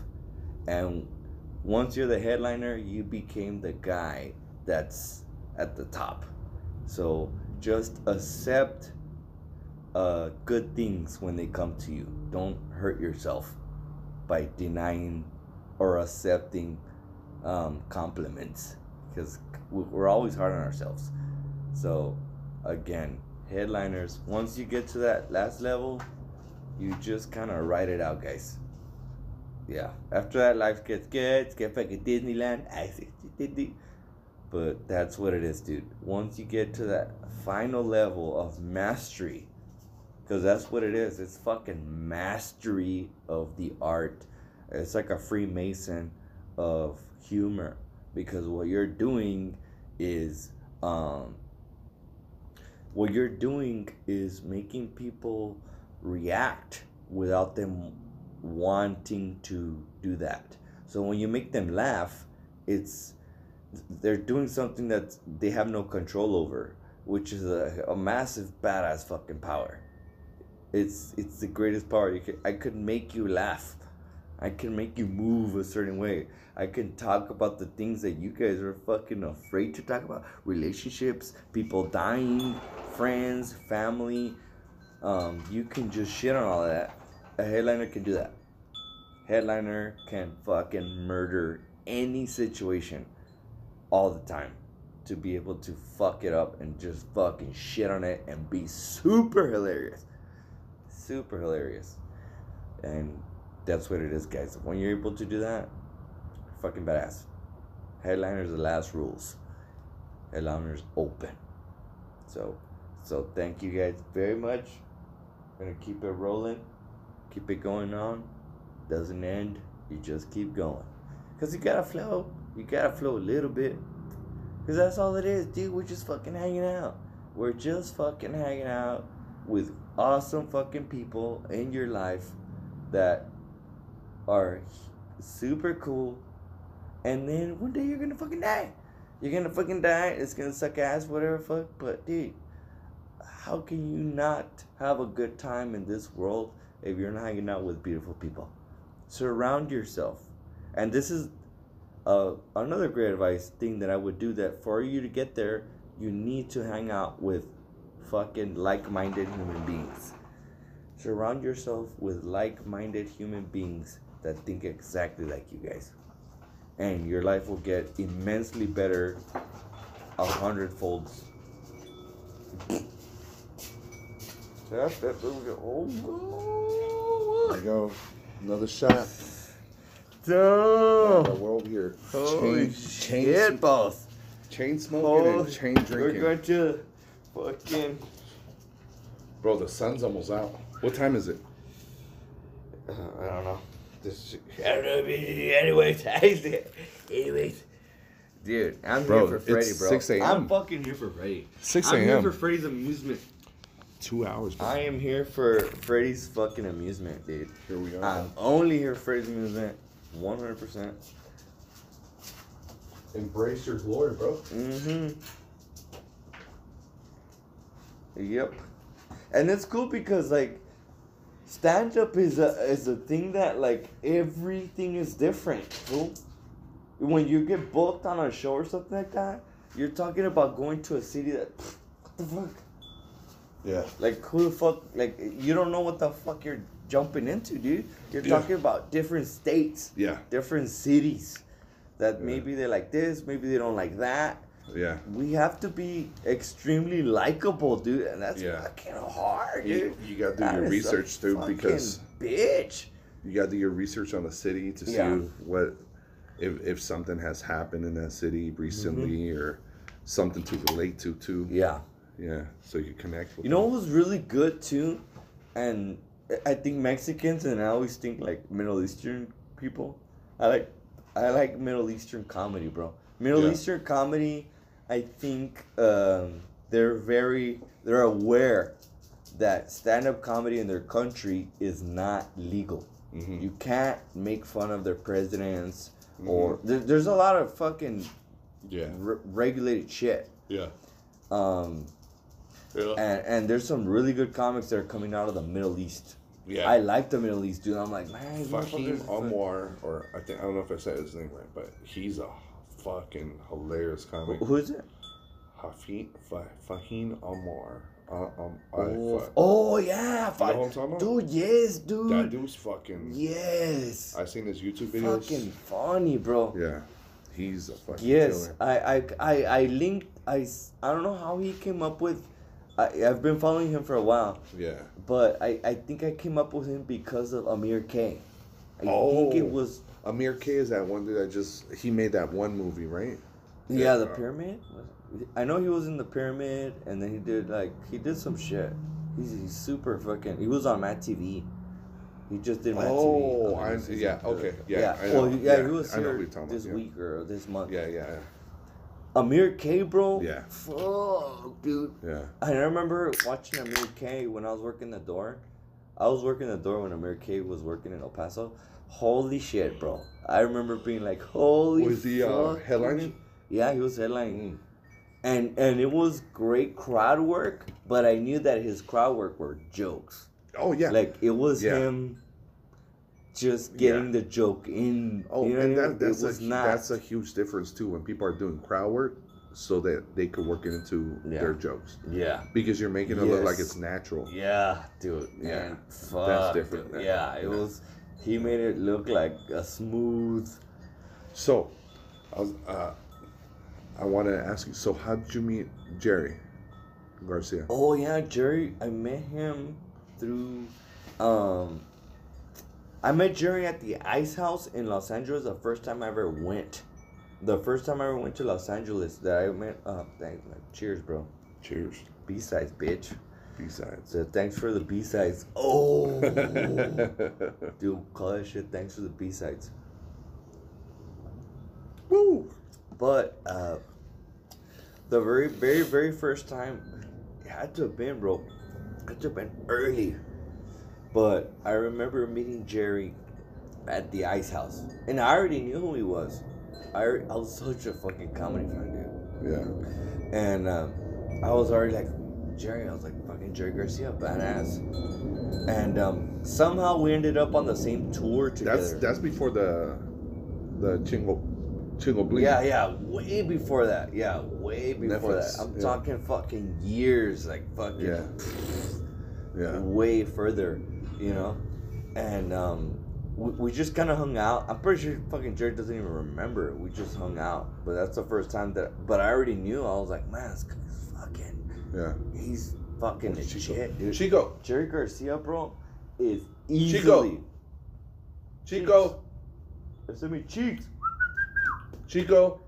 E: And once you're the headliner you became the guy that's at the top. So just accept uh, good things when they come to you. Don't hurt yourself by denying or accepting um, compliments because we're always hard on ourselves. So, again, headliners, once you get to that last level, you just kind of write it out, guys. Yeah. After that, life gets good. Get fucking Disneyland. I. But that's what it is, dude. Once you get to that final level of mastery, because that's what it is. It's fucking mastery of the art. It's like a Freemason of humor because what you're doing is um what you're doing is making people react without them wanting to do that. So when you make them laugh, it's they're doing something that they have no control over, which is a, a massive badass fucking power. It's it's the greatest power. You could, I could make you laugh. I can make you move a certain way. I can talk about the things that you guys are fucking afraid to talk about. Relationships, people dying, friends, family. Um, you can just shit on all that. A headliner can do that. Headliner can fucking murder any situation all the time to be able to fuck it up and just fucking shit on it and be super hilarious. Super hilarious. And that's what it is, guys. When you're able to do that, fucking badass. Headliners the last rules. Headliners open. So so thank you guys very much. Gonna keep it rolling. Keep it going on. Doesn't end. You just keep going. Cause you gotta flow. You gotta flow a little bit. Cause that's all it is, dude. We're just fucking hanging out. We're just fucking hanging out with awesome fucking people in your life that are super cool. And then one day you're gonna fucking die. You're gonna fucking die. It's gonna suck ass, whatever fuck. But dude, how can you not have a good time in this world if you're not hanging out with beautiful people? Surround yourself. And this is uh, another great advice thing that I would do that for you to get there, you need to hang out with fucking like-minded human beings. Surround yourself with like-minded human beings that think exactly like you guys. And your life will get immensely better a hundred folds. That's that Oh,
B: There go. Another shot.
E: no.
B: The world here.
E: Holy
B: chain,
E: shit, boss.
B: chain smoking and chain drinking.
E: We're going to fucking.
B: Bro, the sun's almost out. What time is it?
E: Uh, I don't know. This. I don't know. Anyways, anyways. Dude, I'm
B: Bro,
E: here for Freddy,
B: it's
E: bro.
B: 6 a.m..
E: I'm fucking here for Freddy.
B: 6
E: I'm here
B: a.m..
E: for Freddy's amusement.
B: Two hours, bro.
E: I am here for Freddy's fucking amusement, dude.
B: Here we are.
E: I'm only here for Freddy's amusement, 100%.
B: Embrace your glory, bro.
E: Mm-hmm. Yep. And it's cool because like stand up is a is a thing that like everything is different, fool. When you get booked on a show or something like that, you're talking about going to a city that what the fuck?
B: Yeah.
E: Like who the fuck like you don't know what the fuck you're jumping into, dude. You're
B: Yeah.
E: talking about different states,
B: Yeah.
E: different cities. That
B: Yeah.
E: maybe they like this, maybe they don't like that
B: Yeah.
E: we have to be extremely likable, dude, and that's
B: Yeah.
E: fucking hard,
B: You,
E: dude.
B: you gotta do
E: That
B: your research too because
E: bitch.
B: you gotta do your research on the city to see
E: Yeah.
B: what if if something has happened in that city recently mm-hmm. or something to relate to too.
E: Yeah.
B: Yeah, so you connect with
E: You know
B: them.
E: what was really good too, and I think Mexicans and I always think like Middle Eastern people. I like I like Middle Eastern comedy, bro. Middle
B: Yeah.
E: Eastern comedy, I think um, they're very they're aware that stand up comedy in their country is not legal.
B: Mhm.
E: You can't make fun of their presidents or
B: Mm-hmm.
E: there, there's a lot of fucking
B: Yeah,
E: re- regulated shit.
B: yeah,
E: Um,
B: yeah.
E: and and there's some really good comics that are coming out of the Middle East.
B: yeah.
E: I like the Middle East, dude. I'm like, man, these
B: Fahim
E: motherfuckers are
B: Anwar, or I think I don't know if I said his name right, but he's a fucking hilarious comic.
E: Who- is it?
B: Hafid Fa- Fahim Anwar. Uh, um,
E: Oh, oh yeah,
B: you know
E: fuck.
B: I'm talking about?
E: dude. Yes, dude.
B: that dude's fucking.
E: Yes.
B: I seen his YouTube videos.
E: Fucking funny, bro.
B: Yeah, he's a fucking
E: Yes,
B: killer.
E: I, I, I, I linked. I, I don't know how he came up with. I, I've been following him for a while,
B: Yeah.
E: but I, I think I came up with him because of Amir K. I think
B: Oh.
E: it was
B: Amir K is that one dude that just he made that one movie, right?
E: Yeah, the
B: Yeah.
E: pyramid. I know he was in the pyramid, and then he did like he did some shit. He's, he's super fucking. He was on Matt TV. He just did Matt
B: Oh,
E: TV. Season.
B: yeah, okay, yeah,
E: yeah.
B: I know,
E: well, he- yeah,
B: yeah,
E: he was
B: I know
E: here
B: who you're talking
E: this
B: about, yeah.
E: week or this month.
B: Yeah, yeah,
E: Amir K, bro.
B: Yeah.
E: Fuck, dude.
B: yeah.
E: I remember watching Amir K when I was working the door. I was working the door when Amir K was working in El Paso. Holy shit, bro! I remember being like, "Holy."
B: Was he, uh, headlining?
E: Yeah, he was headlining, and and it was great crowd work. But I knew that his crowd work were jokes.
B: Oh yeah.
E: Like it was
B: Yeah.
E: him just getting
B: Yeah.
E: the joke in.
B: oh,
E: you know
B: and
E: what I mean?
B: that, that's a
E: not.
B: that's a huge difference too when people are doing crowd work, so that they could work it into
E: Yeah.
B: their jokes
E: yeah.
B: because you're making it look like it's natural.
E: Yeah, dude.
B: Yeah,
E: fuck,
B: different,
E: dude. Yeah, it was. He made it look like a smooth.
B: So, I was uh, I want to ask you. So, how did you meet Jerry Garcia?
E: Oh yeah, Jerry. I met him through. Um, I met Jerry at the Ice House in Los Angeles. The first time I ever went. The first time I ever went to Los Angeles that I met. Uh, thanks, man. Cheers, bro.
B: Cheers.
E: B sides, bitch.
B: Besides.
E: So thanks for the B sides. Oh, dude, call that shit. Thanks for the B sides.
B: Woo!
E: But uh, the very, very, very first time, it had to have been, bro. It had to have been early. But I remember meeting Jerry at the Ice House, and I already knew who he was. I, I was such a fucking comedy fan, dude.
B: Yeah.
E: And um, I was already like, Jerry, I was like, fucking Jerry Garcia, badass. And um, somehow we ended up on the same tour together.
B: That's that's before the the chingo Chingo Bling.
E: Yeah, yeah, way before that. Yeah, way before
B: Netflix,
E: that. I'm
B: yeah.
E: talking fucking years, like fucking
B: Yeah. Yeah.
E: way further, you know? And um, we, we just kind of hung out. I'm pretty sure fucking Jared doesn't even remember. We just hung out. But that's the first time that, but I already knew. I was like, man, this guy's fucking,
B: Yeah.
E: he's fucking
B: Chico.
E: legit, dude.
B: Chico.
E: Jerry Garcia, bro, is easily.
B: Chico. Chico.
E: Send me cheeks.
B: Chico.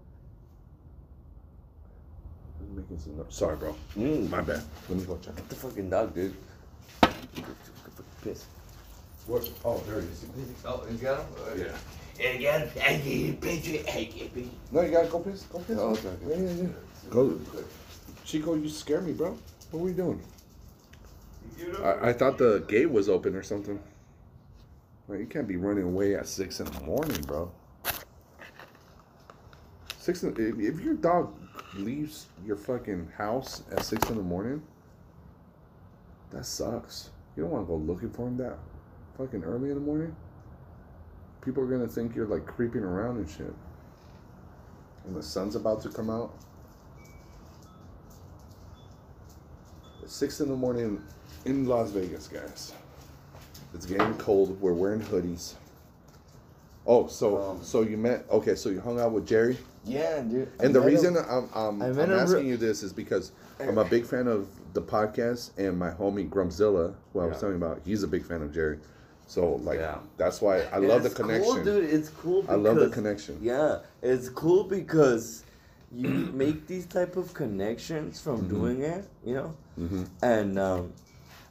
B: I'm making some noise. Sorry, bro.
E: Mm.
B: My bad. Let me go check.
E: Get the fucking dog, dude. Piss.
B: What? Oh, there he is.
E: Oh, you got him?
B: Yeah.
E: Yeah, you got him. Hey, Patriot. Hey,
B: No, you gotta go piss. Go piss.
E: Oh, okay.
B: Yeah, yeah, yeah. Go. Chico, you scare me, bro. What are we doing? I, I thought the gate was open or something. Like, you can't be running away at six in the morning, bro. Six. In, if, if your dog leaves your fucking house at six in the morning, that sucks. You don't want to go looking for him that fucking early in the morning. People are gonna think you're like creeping around and shit. And the sun's about to come out. Six in the morning in Las Vegas, guys. It's getting cold. We're wearing hoodies. Oh, so
E: Um,
B: so you met? Okay, so you hung out with Jerry,
E: Yeah, dude. I
B: and the
E: met him-
B: reason I'm I'm,
E: I
B: I'm
E: met
B: asking you this is because I'm a big fan of the podcast, and my homie Grumzilla, who I was
E: Yeah.
B: telling you about, he's a big fan of Jerry. So like
E: Yeah.
B: that's why I
E: And
B: love the
E: it's cool,
B: connection.
E: dude. It's cool.
B: I love the connection.
E: Yeah, it's cool because you make these type of connections from
B: Mm-hmm.
E: doing it, you know.
B: Mhm.
E: And um,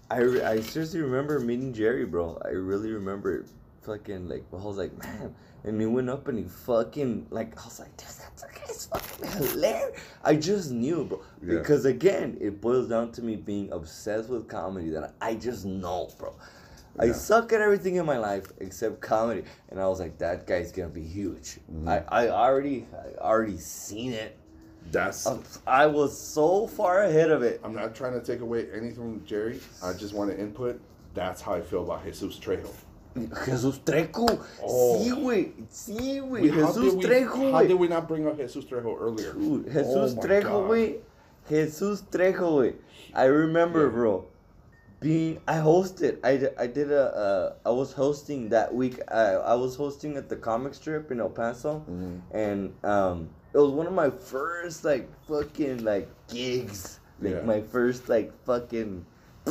E: I re- I seriously remember meeting Jerry, bro. I really remember it. Fucking like, I was like, man. And he went up and he fucking like, I was like, dude, that guy's fucking hilarious. I just knew, bro.
B: Yeah.
E: Because again, it boils down to me being obsessed with comedy that I just know, bro. I
B: Yeah.
E: suck at everything in my life except comedy, and I was like, that guy's gonna be huge.
B: Mm-hmm.
E: I, I already I already seen it.
B: That's
E: Um, I was so far ahead of it.
B: I'm not trying to take away anything from Jerry. I just want to input. That's how I feel about Jesus Trejo.
E: Jesús Trejo.
B: Oh.
E: Sí, güey. Sí, güey.
B: We-
E: Jesús Trejo,
B: How did we not bring up Jesus Trejo earlier?
E: Dude,
B: Oh
E: Jesús
B: my
E: Trejo, güey. Jesús Trejo, güey. I remember,
B: Yeah.
E: bro. Being, I hosted. I, I did a. Uh, I was hosting that week. I, I was hosting at the comic strip in El Paso,
B: Mm-hmm.
E: and um, it was one of my first like fucking like gigs. Like
B: Yeah.
E: my first like fucking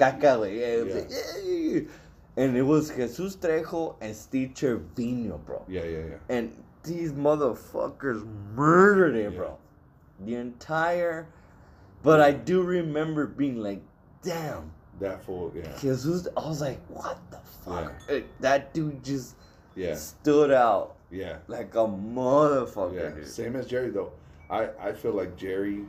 E: caca. Yeah, it was
B: Yeah.
E: like. And it was Jesus Trejo and Steve Trevino, bro.
B: Yeah, yeah, yeah.
E: And these motherfuckers murdered it,
B: Yeah.
E: bro. The entire. But I do remember being like, damn,
B: That fool. Yeah,
E: Jesus. I was like, what the fuck? Eh, That dude just
B: yeah,
E: stood out
B: yeah,
E: like a motherfucker,
B: yeah. Same as Jerry though. I I feel like Jerry.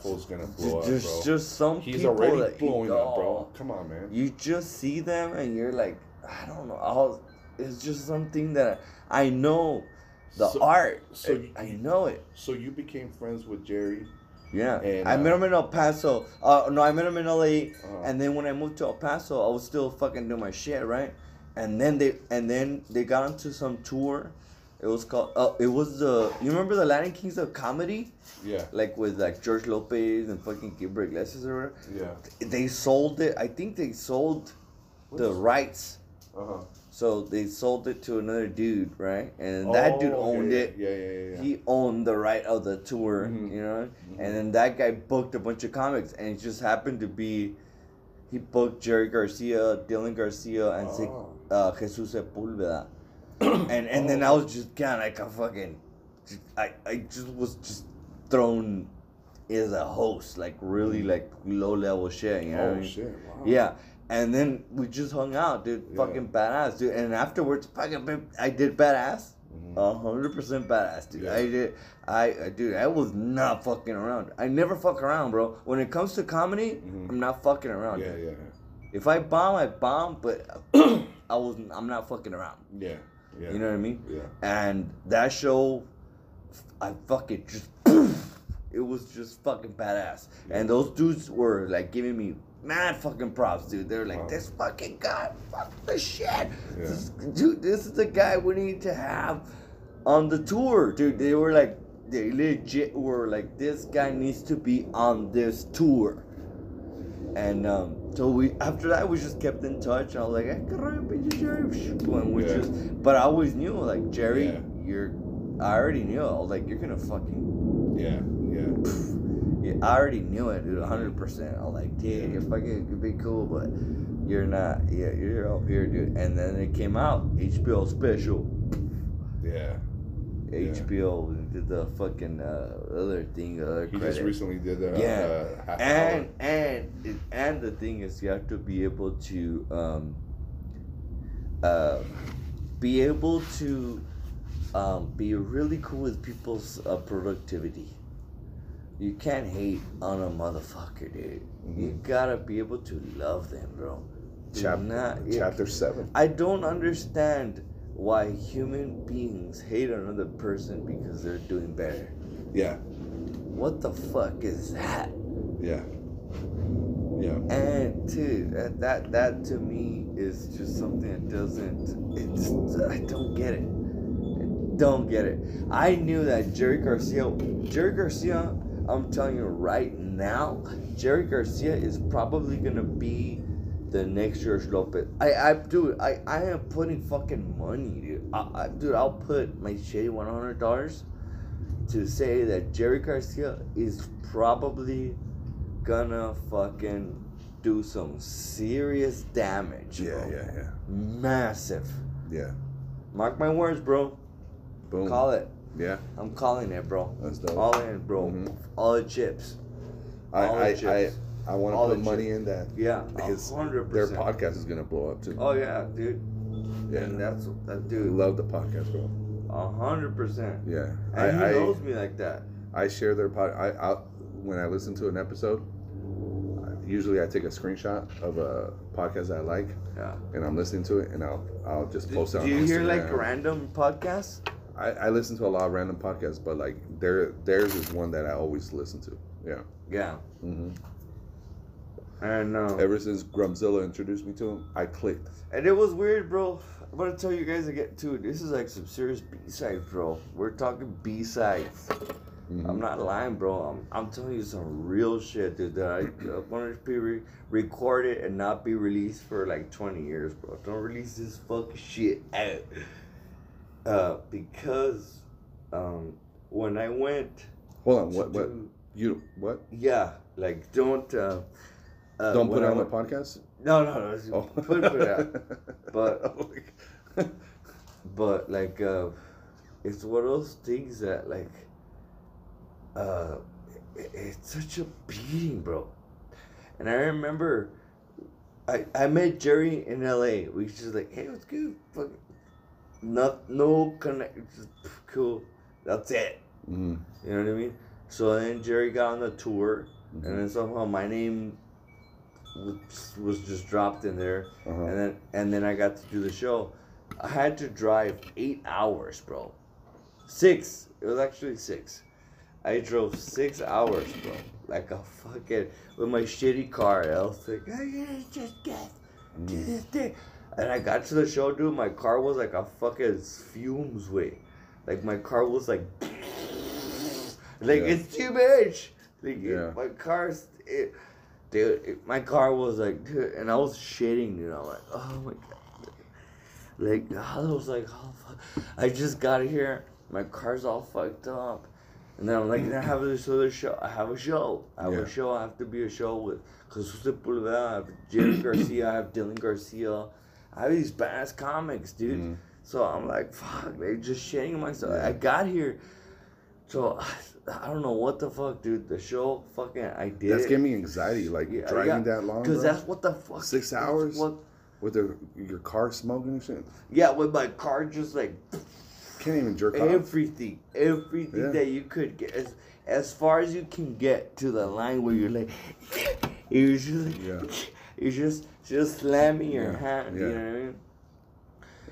B: Fool's gonna blow up,
E: There's
B: bro.
E: just some
B: He's
E: people
B: already
E: that
B: blowing up, bro. Come on, man.
E: You just see them and you're like, I don't know. I'll, it's just something that I know the
B: So-
E: art.
B: so
E: I-
B: you-
E: I know it.
B: So you became friends with Jerry.
E: Yeah,
B: And,
E: I
B: uh,
E: met him in El Paso. Uh, no, I met him in LA,
B: Uh-huh.
E: and then when I moved to El Paso, I was still fucking doing my shit, right? And then they and then they got onto some tour. It was called. Uh, it was the. You remember the Latin Kings of Comedy,
B: Yeah,
E: like with like George Lopez and fucking Gabriel Iglesias or whatever.
B: yeah.
E: They sold it. I think they sold the rights.
B: Uh huh.
E: So they sold it to another dude, right? And that dude owned it.
B: Oh, Yeah, yeah, yeah, yeah.
E: He owned the right of the tour,
B: Mhm.
E: you know, and then that guy booked a bunch of comics, and it just happened to be, he booked Jerry Garcia, Dylan Garcia, and
B: Oh.
E: uh, Jesus Sepulveda, and and then I was just kind of like a fucking, just- I I just was just thrown as a host, like really like low level shit, you know. I
B: oh
E: mean?
B: shit! Wow.
E: Yeah. And then we just hung out, dude.
B: Yeah.
E: Fucking badass, dude. And afterwards, fucking, I did badass.
B: Mhm.
E: A hundred percent badass, dude.
B: Yeah.
E: I did. I, I, dude, I was not fucking around. I never fuck around, bro. When it comes to comedy,
B: Mhm.
E: I'm not fucking around.
B: Yeah,
E: dude.
B: yeah,
E: If I bomb, I bomb, but I was, I'm not fucking around.
B: yeah, yeah.
E: You know what I mean?
B: Yeah.
E: And that show, I fucking just, it was just fucking badass. And those dudes were like giving me mad fucking props, dude. They're like,
B: Wow.
E: this fucking guy, fuck the shit.
B: Yeah.
E: This, dude, this is the guy we need to have on the tour, dude. They were like, they legit were like, this guy needs to be on this tour. And um, so we after that we just kept in touch. And I was like, hey, qué rollo, pinche Jerry. And we
B: Yeah.
E: just, but I always knew like Jerry,
B: Yeah.
E: you're. I already knew. I was like, you're gonna fucking.
B: Yeah, yeah.
E: Yeah, I already knew it, dude. 100. percent I'm like, dude, you're fucking could be cool, but you're not. Yeah, you're up here, dude. And then it came out HBO special.
B: Yeah. Yeah.
E: HBO did the fucking uh, other thing, other
B: He
E: credit.
B: just recently did that.
E: Yeah.
B: uh,
E: and
B: hour.
E: and and the thing is you have to be able to um uh be able to um be really cool with people's uh, productivity you can't hate on a motherfucker dude you
B: Mhm.
E: gotta be able to love them bro
B: Chap-
E: not-
B: chapter seven.
E: i don't understand why human beings hate another person because they're doing better
B: Yeah,
E: what the fuck is that
B: yeah, yeah.
E: And dude, that, that that to me is just something that doesn't. It's I don't get it. I don't get it. I knew that Jerry Garcia, Jerry Garcia. I'm telling you right now, Jerry Garcia is probably gonna be the next George Lopez. I I dude, I I am putting fucking money, dude. I, I dude, I'll put my shitty one hundred dollars to say that Jerry Garcia is probably gonna fucking do some serious damage.
B: Yeah,
E: bro.
B: yeah, yeah,
E: Massive.
B: yeah.
E: Mark my words, bro.
B: Boom.
E: Call it.
B: Yeah,
E: I'm calling it, bro.
B: that's dope.
E: All in, bro.
B: Mhm.
E: All the chips.
B: I,
E: all
B: I,
E: the
B: I,
E: chips.
B: I want to put money in that
E: Yeah,
B: because
E: a hundred
B: their podcast is gonna blow up too.
E: Oh yeah, dude.
B: yeah.
E: And that's that dude.
B: love the podcast, bro.
E: A hundred percent.
B: Yeah,
E: And
B: I,
E: he
B: I,
E: knows me like that.
B: I share their pod. I, I when I listen to an episode, usually I take a screenshot of a podcast I like,
E: Yeah.
B: and I'm listening to it, and I'll I'll just
E: Do,
B: post it.
E: do you hear like random podcasts?
B: I, I listen to a lot of random podcasts, but like their theirs is one that I always listen to. Yeah.
E: Yeah.
B: hmm
E: I know.
B: Ever since Grumzilla introduced me to him, I clicked.
E: And it was weird, bro. I'm gonna tell you guys again too. This is like some serious B sides, bro. We're talking B sides.
B: Mhm.
E: I'm not lying, bro. I'm, I'm telling you some real shit, dude. That I wanted to be re- recorded and not be released for like 20 years, bro. Don't release this fucking shit out. Uh, because um, when I went,
B: Hold on. What? What?
E: do-
B: You? What?
E: yeah, like don't. Uh, uh,
B: Don't put it on the podcast.
E: No, no, no.
B: Oh.
E: Put, it out. But- but like uh it's one of those things that like uh it, it's such a beating bro and i remember i i met jerry in la we just like hey what's good Fuck. Not no connect cool that's it
B: Mhm.
E: you know what i mean so then jerry got on the tour
B: Mhm.
E: and then somehow my name was, was just dropped in there
B: Uh-huh.
E: and then and then I got to do the show. I had to drive eight hours, bro. Six. It was actually six. I drove six hours, bro. Like a fucking with my shitty car. I was like, I gotta just get to this thing. And I got to the show, dude. My car was like a fucking fumes way. Like my car was like, like
B: Yeah.
E: it's too much. Like it- my car's, it, dude. It, my car was like, dude, and I was shitting, you know, like, oh my god. Like I was like, oh fuck. I just got here. My car's all fucked up. And then I'm like, I have this other show. I have a show. I have
B: Yeah.
E: a show. I have to be a show with Jesus Sepulveda. I have Jerry Garcia. I have Dylan Garcia. I have these badass comics, dude.
B: Mhm.
E: So I'm like, fuck, they just shitting myself.
B: Yeah.
E: I got here. So I don't know what the fuck, dude. The show, fucking, I did.
B: That's giving me anxiety. Like
E: Yeah,
B: driving
E: yeah.
B: that long,
E: Cause that's what the fuck.
B: Six hours?
E: What?
B: with the, your car smoking and shit.
E: Yeah, with my car just like
B: Can't even jerk off.
E: everything, everything
B: Yeah.
E: that you could get, as as far as you can get to the line where you're like, you're just, like,
B: Yeah.
E: you're just just slamming your
B: Yeah,
E: hand.
B: yeah.
E: You know what I mean?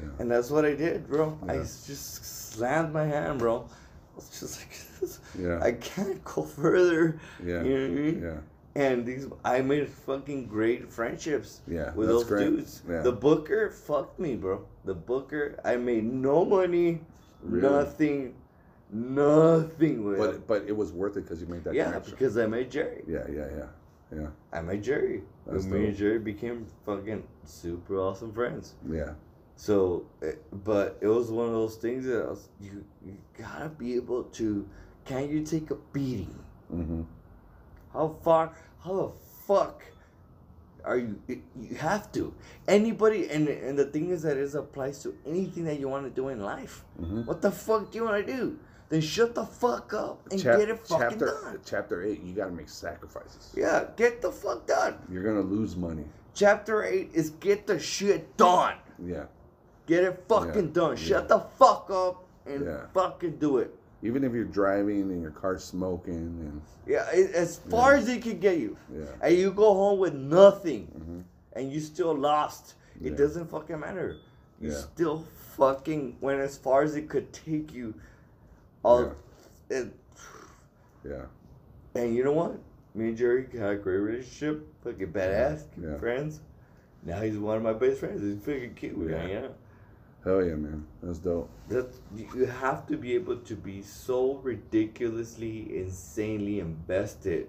B: Yeah.
E: And that's what I did, bro. I just slammed my hand, bro. I was just like,
B: Yeah.
E: I can't go further.
B: Yeah.
E: You know what I mean?
B: Yeah.
E: And these, I made fucking great friendships
B: Yeah.
E: with those
B: great.
E: dudes.
B: Yeah.
E: The Booker fucked me, bro. The Booker, I made no money,
B: Really?
E: nothing, nothing with. him.
B: but but it was worth it because you made that
E: yeah,
B: connection.
E: because I met Jerry.
B: yeah, yeah, yeah, yeah,
E: I met Jerry.
B: That's
E: and me and. Jerry became fucking super awesome friends.
B: yeah.
E: So, eh, but it was one of those things that I was, you you gotta be able to. Can you take a beating?
B: Mm-hmm.
E: How far? How the fuck are you? You have to. Anybody, and and the thing is that it applies to anything that you want to do in life.
B: Mhm.
E: What the fuck do you want to do? Then shut the fuck up and
B: Chap-
E: get it fucking
B: chapter
E: done.
B: chapter eight, you gotta make sacrifices.
E: Yeah, get the fuck done.
B: You're gonna lose money.
E: Chapter eight is get the shit done.
B: Yeah.
E: Get it fucking
B: Yeah,
E: done.
B: yeah.
E: Shut the fuck up and
B: Yeah.
E: fucking do it.
B: Even if you're driving and your car's smoking and
E: Yeah, it, as far as it can get you.
B: yeah.
E: and you go home with nothing
B: Mhm.
E: and you still lost it
B: Yeah.
E: doesn't fucking matter you
B: Yeah.
E: still fucking went as far as it could take you all and,
B: Yeah.
E: and you know what me and jerry had a great relationship fucking badass
B: Yeah.
E: friends now he's one of my best friends he's fucking cute we
B: Yeah.
E: hang out.
B: Hell yeah, man. That's dope.
E: that you have to be able to be so ridiculously insanely invested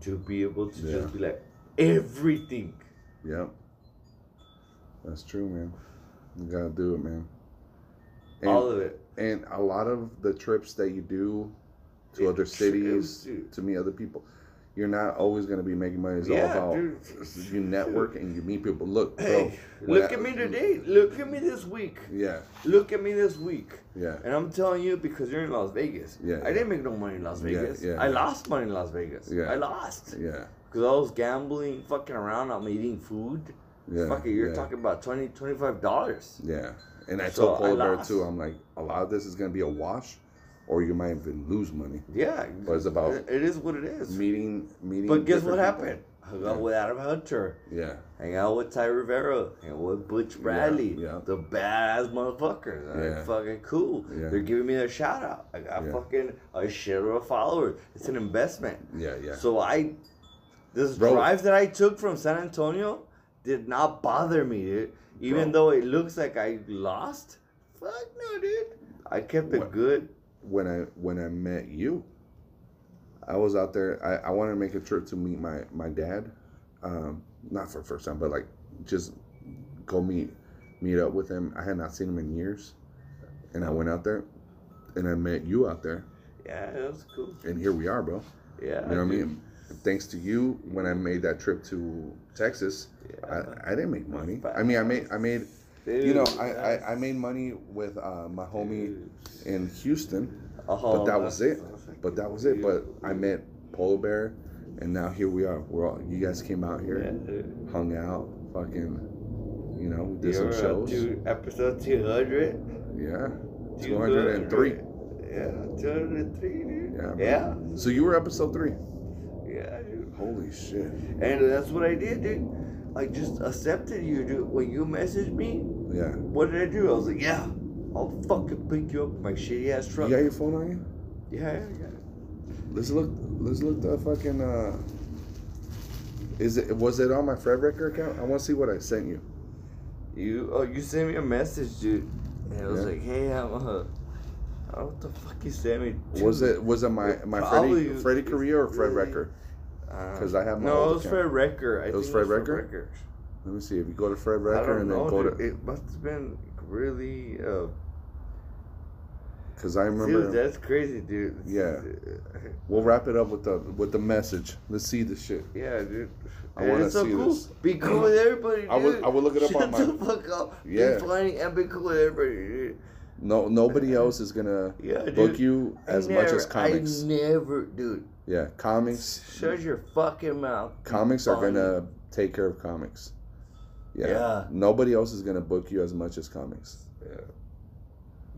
E: to be able to
B: Yeah.
E: just be like everything
B: Yep. That's true, man. You gotta do it, man. And,
E: all of it
B: and a lot of the trips that you do to
E: It
B: other cities
E: you.
B: to meet other people, you're not always gonna be making money. It's
E: Yeah,
B: all
E: dude.
B: about you network and you meet people. Look, bro.
E: Hey,
B: when
E: look
B: I-
E: at me today. Look at me this week.
B: Yeah,
E: Look at me this week.
B: yeah,
E: And I'm telling you because you're in Las Vegas.
B: Yeah,
E: I didn't make no money in Las
B: Yeah,
E: Vegas.
B: yeah,
E: I
B: yeah.
E: lost money in Las Vegas.
B: Yeah.
E: I lost.
B: yeah,
E: Because I was gambling, fucking around, I'm eating food.
B: yeah.
E: Fuck it, you're
B: yeah,
E: talking about 20 $25.
B: Yeah, and I
E: So
B: told Polar too. I'm like, a lot of this is gonna be a wash, or you might even lose money.
E: Yeah.
B: But it's about
E: It- is what it is.
B: Meeting, meeting.
E: But guess what
B: different
E: happened? Hung out
B: Yeah.
E: with Adam Hunter.
B: Yeah,
E: Hang out with Ty Rivera. Hang out with Butch Bradley.
B: yeah.
E: The badass motherfuckers. They're
B: Yeah.
E: fucking cool.
B: Yeah.
E: They're giving me a shout out. I got
B: Yeah.
E: fucking a share of followers. It's an investment.
B: yeah, yeah.
E: So I, this
B: Bro.
E: drive that I took from San Antonio did not bother me, dude. Even
B: Bro.
E: though it looks like I lost, fuck no, dude. I kept it
B: What?
E: good.
B: when I when I met you, I was out there. I, I wanted to make a trip to meet my my dad, um, not for the first time, but like just go meet meet up with him. I had not seen him in years, and I went out there, and I met you out there,
E: Yeah, that was cool.
B: and here we are, bro.
E: Yeah,
B: You know what I mean? Thanks to you, when I made that trip to Texas,
E: Yeah.
B: I, I didn't make money. I mean, I made I made you know I,
E: Dude,
B: I, I made money with uh, my homie in Houston.
E: Oh,
B: but that was it. But that was it. But I met Polar Bear, and now here we are. We're all you guys came out here,
E: dude.
B: hung out, fucking, you know, did some
E: You're up
B: shows.
E: episode 200.
B: Yeah, two hundred and three.
E: Yeah, 203, dude.
B: Yeah.
E: Yeah.
B: So you were episode three.
E: Yeah, dude.
B: Holy shit.
E: And that's what I did, dude. I just accepted you, dude. When you messaged me,
B: Yeah.
E: what did I do? I was like, yeah, I'll fucking pick you up in my shitty ass truck.
B: You got your phone on you?
E: Yeah, yeah, yeah.
B: Let's look. Let's look the fucking. uh Is it? Was it on my Fred Record account? I want to see what I sent you.
E: You, oh, you sent me a message, dude. And I was
B: Yeah.
E: like, hey, I'm uh, oh, what the fuck you sent me?
B: Was it? Was it my my
E: Probably-
B: Freddie Freddie Correa or Fred
E: really?
B: Record?
E: Uh,
B: 'cause I have my
E: No, it was
B: account.
E: Fred Recker. I
B: It was Fred Recker?
E: Recker.
B: Let me see. If you go to Fred
E: don't
B: and then
E: know,
B: go
E: dude.
B: to,
E: It must have been really. Uh,
B: because I remember.
E: dude, that's crazy, dude.
B: Yeah. We'll wrap it up with the with the message. Let's see the shit.
E: Yeah, dude.
B: I wanna
E: it's so
B: see
E: cool.
B: this.
E: Be cool with everybody, dude.
B: I will- I will look it up
E: Shut
B: on my-
E: the fuck up.
B: Yeah.
E: Be funny and be cool with everybody, dude.
B: No, nobody else is gonna
E: Yeah,
B: book you as much as comics.
E: I never, dude.
B: Yeah, comics.
E: Shut your fucking mouth.
B: Comics are
E: funny.
B: gonna take care of comics. Yeah.
E: Yeah.
B: Nobody else is gonna book you as much as comics.
E: Yeah.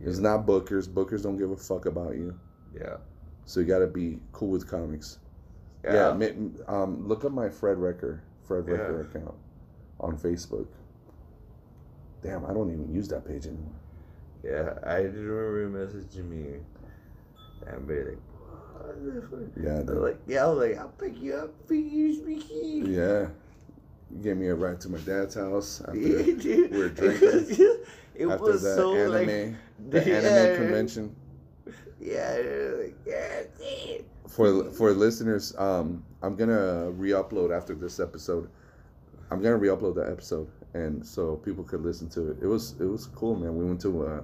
B: It's not bookers. Bookers don't give a fuck about you.
E: Yeah.
B: So you gotta be cool with comics.
E: Yeah.
B: Yeah. um, look up my Fred Recker, Fred
E: Yeah.
B: Recker account on Facebook. Damn, I don't even use that page anymore.
E: Yeah, I just remember you messaging me and be like, what the fuck?
B: Yeah,
E: I was
B: dude.
E: like, yeah, I was like, I'll pick you up for you.
B: Yeah. You gave me a ride to my dad's house after
E: Yeah, dude.
B: we were
E: It
B: drinking.
E: was, it
B: after
E: was
B: the
E: so
B: anime,
E: like,
B: the
E: Yeah.
B: anime convention.
E: yeah, like, yeah, dude.
B: For for listeners, um, I'm gonna re-upload after this episode. I'm gonna re-upload the episode, and so people could listen to it. It was it was cool, man. We went to uh,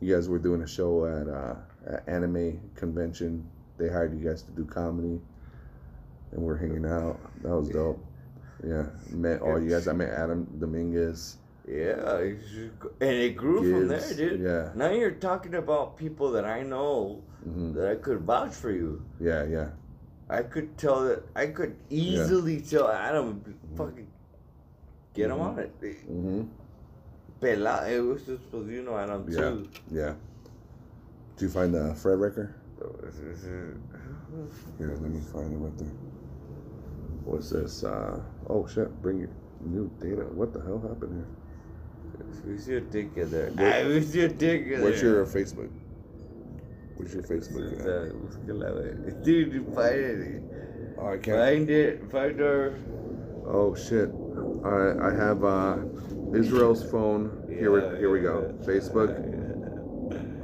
B: you guys were doing a show at uh, at anime convention. They hired you guys to do comedy, and we're hanging out. That was dope. Yeah, met all you guys. I met Adam Dominguez.
E: Yeah, you should go- and it grew from there, dude.
B: yeah.
E: Now you're talking about people that I know
B: hmm
E: that I could vouch for you.
B: Yeah, yeah,
E: I could tell that I could easily tell Adam fucking get him
B: Mhm.
E: on it.
B: Mm-hmm.
E: Pela, it was just because you know Adam
B: Yeah.
E: too.
B: yeah. Did you find the Fred Recker?
E: So it's- it's-
B: Here, let me find it right there. What's this? Uh, oh shit! Bring your new data. What the hell happened here?
E: We see a dick in there.
B: What-
E: we see a dick in
B: What's
E: there.
B: your Facebook? What's your Facebook? At?
E: uh. Dude, you find it.
B: Oh, I can't.
E: Find it. Find our.
B: Oh shit! I I have uh, Israel's phone. Here we
E: Yeah,
B: here we go.
E: yeah.
B: Facebook.
E: Yeah.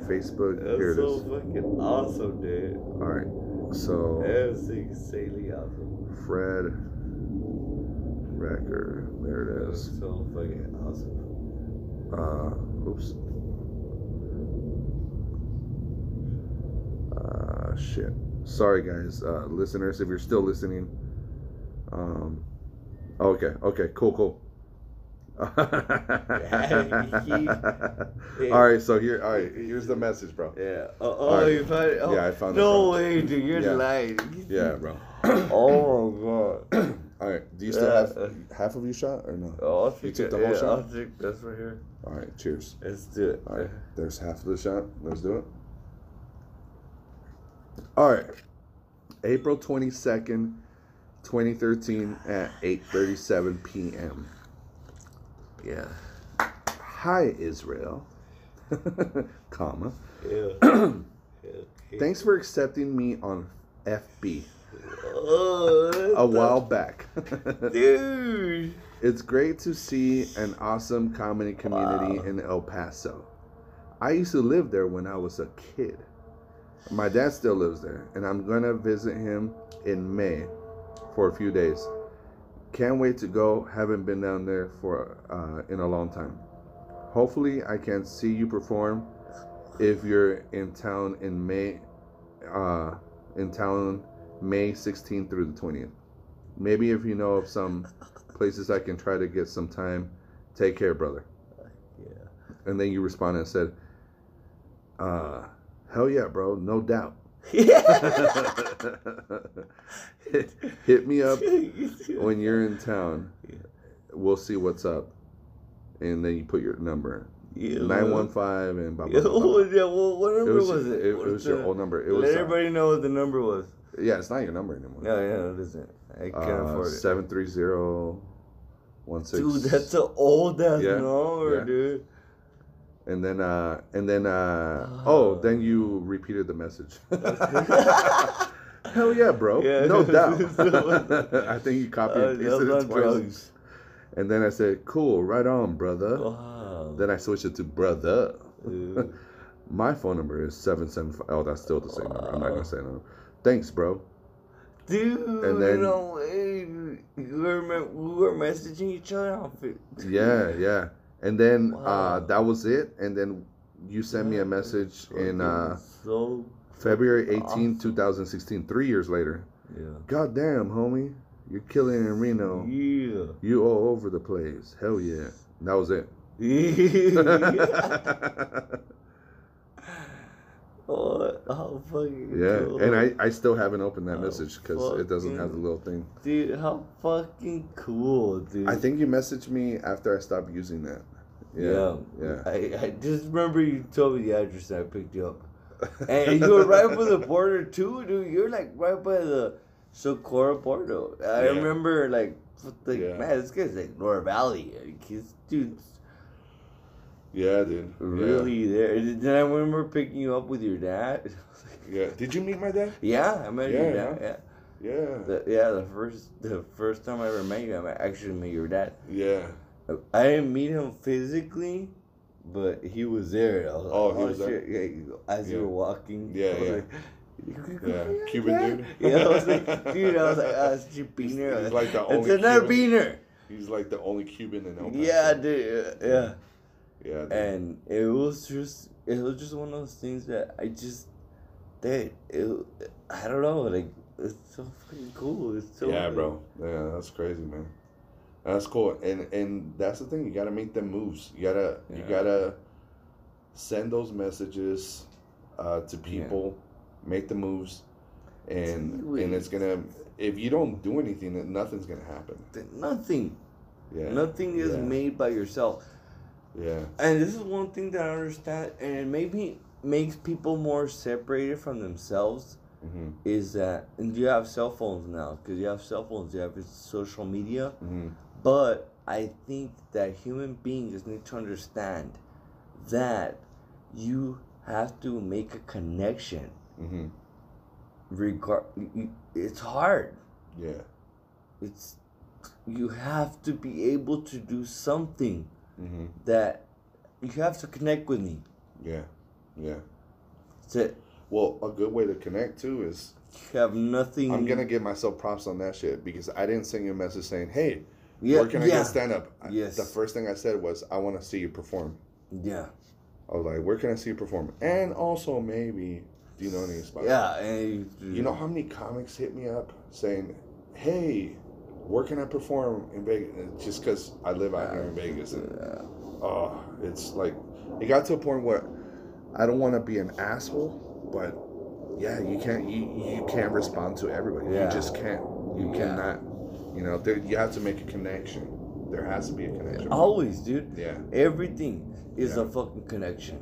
B: Facebook.
E: That's
B: Here it
E: so
B: is.
E: fucking awesome, dude.
B: All right. So
E: That's insanely awesome.
B: Fred Recker. There it is.
E: That's so fucking awesome.
B: Uh, oops. Uh, shit. sorry guys, uh, listeners, if you're still listening. Um, okay, okay, cool, cool. all right, so here, all right, here's the message, bro.
E: Yeah. Oh, oh
B: right.
E: you found it? Oh,
B: Yeah, I found it,
E: No way, dude. You're
B: Yeah.
E: lying.
B: Yeah, bro.
E: Oh my god.
B: All right, do you still
E: Yeah.
B: have half of your shot or no?
E: Oh, I'll take
B: took the whole
E: yeah,
B: shot?
E: I'll take that's right here.
B: All right, cheers.
E: Let's do it.
B: All right, there's half of the shot. Let's do it. All right, April twenty second, twenty thirteen, at eight thirty seven p.m.
E: Yeah.
B: Hi, Israel. Comma.
E: Yeah. yeah.
B: Thanks for accepting me on FB
E: Oh,
B: a while back.
E: dude.
B: It's great to see an awesome comedy community
E: Wow.
B: in El Paso. I used to live there when I was a kid. My dad still lives there, and I'm gonna visit him in May for a few days. Can't wait to go. Haven't been down there for uh, in a long time. Hopefully, I can see you perform if you're in town in May. Uh, in town May 16th through the 20th. Maybe if you know of some places I can try to get some time. Take care, brother.
E: Yeah.
B: And then you responded and said, uh, hell yeah, bro, no doubt. Hit, hit me up when you're in town.
E: Yeah.
B: We'll see what's up. And then you put your number.
E: Yeah.
B: 915 and blah, blah, blah, blah.
E: what, yeah, what, what
B: It
E: number
B: was,
E: was, it?
B: it, it was your old number. It
E: Let
B: was, uh,
E: everybody know what the number was.
B: yeah, it's not your number anymore.
E: Yeah, yeah, it isn't. I can't
B: uh,
E: afford it.
B: 730
E: Dude, that's an old ass
B: Yeah,
E: number,
B: yeah.
E: dude.
B: And then, uh, and then, uh, oh, then you repeated the message. Hell yeah, bro.
E: Yeah.
B: no doubt. I think you copied
E: Uh,
B: and
E: that
B: pasted it
E: on
B: twice.
E: drugs.
B: And then I said, cool, right on, brother.
E: Wow.
B: Then I switched it to brother.
E: Dude.
B: My phone number is 775. Oh, that's still the same number. I'm not gonna say no. Thanks, bro.
E: Dude,
B: And then-
E: no way. We were, me- we were messaging each other on Fa-
B: Yeah, yeah. And then uh, that was it. And then you sent me a message in uh,
E: so
B: February 18,
E: Awesome.
B: 2016, three years later.
E: yeah.
B: God damn, homie. You're killing in Reno.
E: Yeah.
B: You all over the place. Hell yeah. That was it.
E: oh, how fucking
B: yeah.
E: cool.
B: And I, I still haven't opened that
E: Oh,
B: message because it doesn't have the little thing.
E: dude, how fucking cool, dude.
B: I think you messaged me after I stopped using that. Yeah. Yeah.
E: I, I just remember you told me the address and I picked you up. And you were right by the border too, dude. You're like right by the Socorro border. I
B: Yeah.
E: remember like, like
B: Yeah.
E: man, this guy's like Nora Valley. He's dude's
B: Yeah, dude.
E: really there. And Then I remember picking you up with your dad.
B: Yeah. Did you meet my dad?
E: yeah, I met
B: Yeah,
E: your dad. Yeah.
B: Yeah.
E: The, yeah, the first the first time I ever met you, I actually met your dad.
B: Yeah.
E: I didn't meet him physically, but he was there. I was like,
B: Oh, he was there?
E: Yeah, as
B: Yeah.
E: you were walking.
B: Yeah,
E: I was
B: yeah.
E: like, "You could go
B: Yeah, Cuban dude.
E: Yeah, I was like, dude, I was like, ah, it's your beaner.
B: He's like the
E: it's
B: only
E: another
B: Cuban-
E: beaner.
B: He's like the only Cuban in El Paso.
E: Yeah, dude. Yeah.
B: Yeah. Dude.
E: And it was just, it was just one of those things that I just, that it, I don't know, like it's so fucking cool. It's so
B: yeah, bro. Yeah, that's crazy, man. That's cool. And and that's the thing. You gotta make them moves. You gotta you gotta send those messages uh, to people, make the moves, and and it's gonna. If you don't do anything, then nothing's gonna happen.
E: Nothing.
B: Yeah.
E: Nothing is
B: yeah,
E: made by yourself.
B: Yeah.
E: And this is one thing that I understand, and it maybe makes people more separated from themselves.
B: Mm-hmm.
E: Is that, and you have cell phones now, because you have cell phones, you have social media.
B: Mm-hmm.
E: But I think that human beings need to understand that you have to make a connection.
B: Mm-hmm.
E: Regard, it's hard.
B: Yeah.
E: It's you have to be able to do something
B: Mm-hmm.
E: that you have to connect with me.
B: Yeah. Yeah.
E: That's it.
B: Well, a good way to connect too is
E: You have nothing.
B: I'm gonna give myself props on that shit because I didn't send you a message saying, "Hey,
E: Yeah,
B: where can I
E: yeah,
B: get stand up?"
E: Yes.
B: The first thing I said was, "I want to see you perform."
E: yeah.
B: I was like, "Where can I see you perform?" And also maybe Do you know any about
E: Yeah, and
B: You know how many comics hit me up saying, "Hey, where can I perform in Vegas?" Just because I live out here in Vegas, and
E: Yeah.
B: oh, it's like it got to a point where I don't want to be an asshole, but yeah, you can't you, you can't respond to everybody.
E: Yeah.
B: You just can't. You cannot. You know, there, you have to make a connection. There has to be a connection.
E: Always, dude.
B: Yeah.
E: Everything is
B: Yeah.
E: a fucking connection.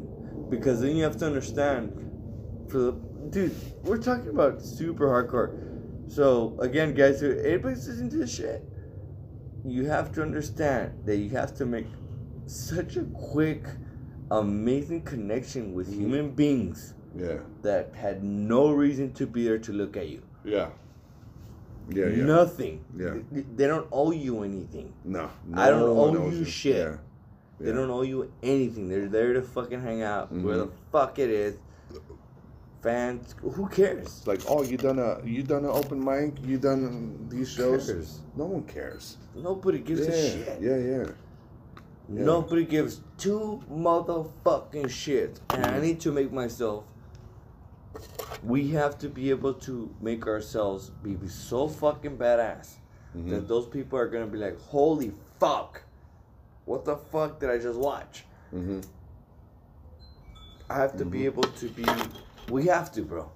E: Because then you have to understand for the dude, we're talking about super hardcore. So again, guys, who anybody's listening to this shit, you have to understand that you have to make such a quick, amazing connection with
B: Mm-hmm.
E: human beings
B: Yeah.
E: that had no reason to be there to look at you.
B: Yeah. Yeah. Yeah.
E: Nothing.
B: Yeah.
E: They, they don't owe you anything.
B: No.
E: I don't
B: no
E: owe you shit.
B: Yeah.
E: They don't owe you anything. They're there to fucking hang out where the fuck it is. Fans, who cares?
B: Like, oh, you done a you done an open mic, you done these shows. No one cares.
E: Nobody gives
B: yeah,
E: a shit.
B: yeah, yeah. yeah.
E: Nobody gives two motherfucking shits. And
B: Mm-hmm.
E: I need to make myself. We have to be able to make ourselves be so fucking badass
B: Mm-hmm.
E: that those people are gonna be like, holy fuck, what the fuck did I just watch?
B: Mm-hmm.
E: I have to be able to be. We have to, bro.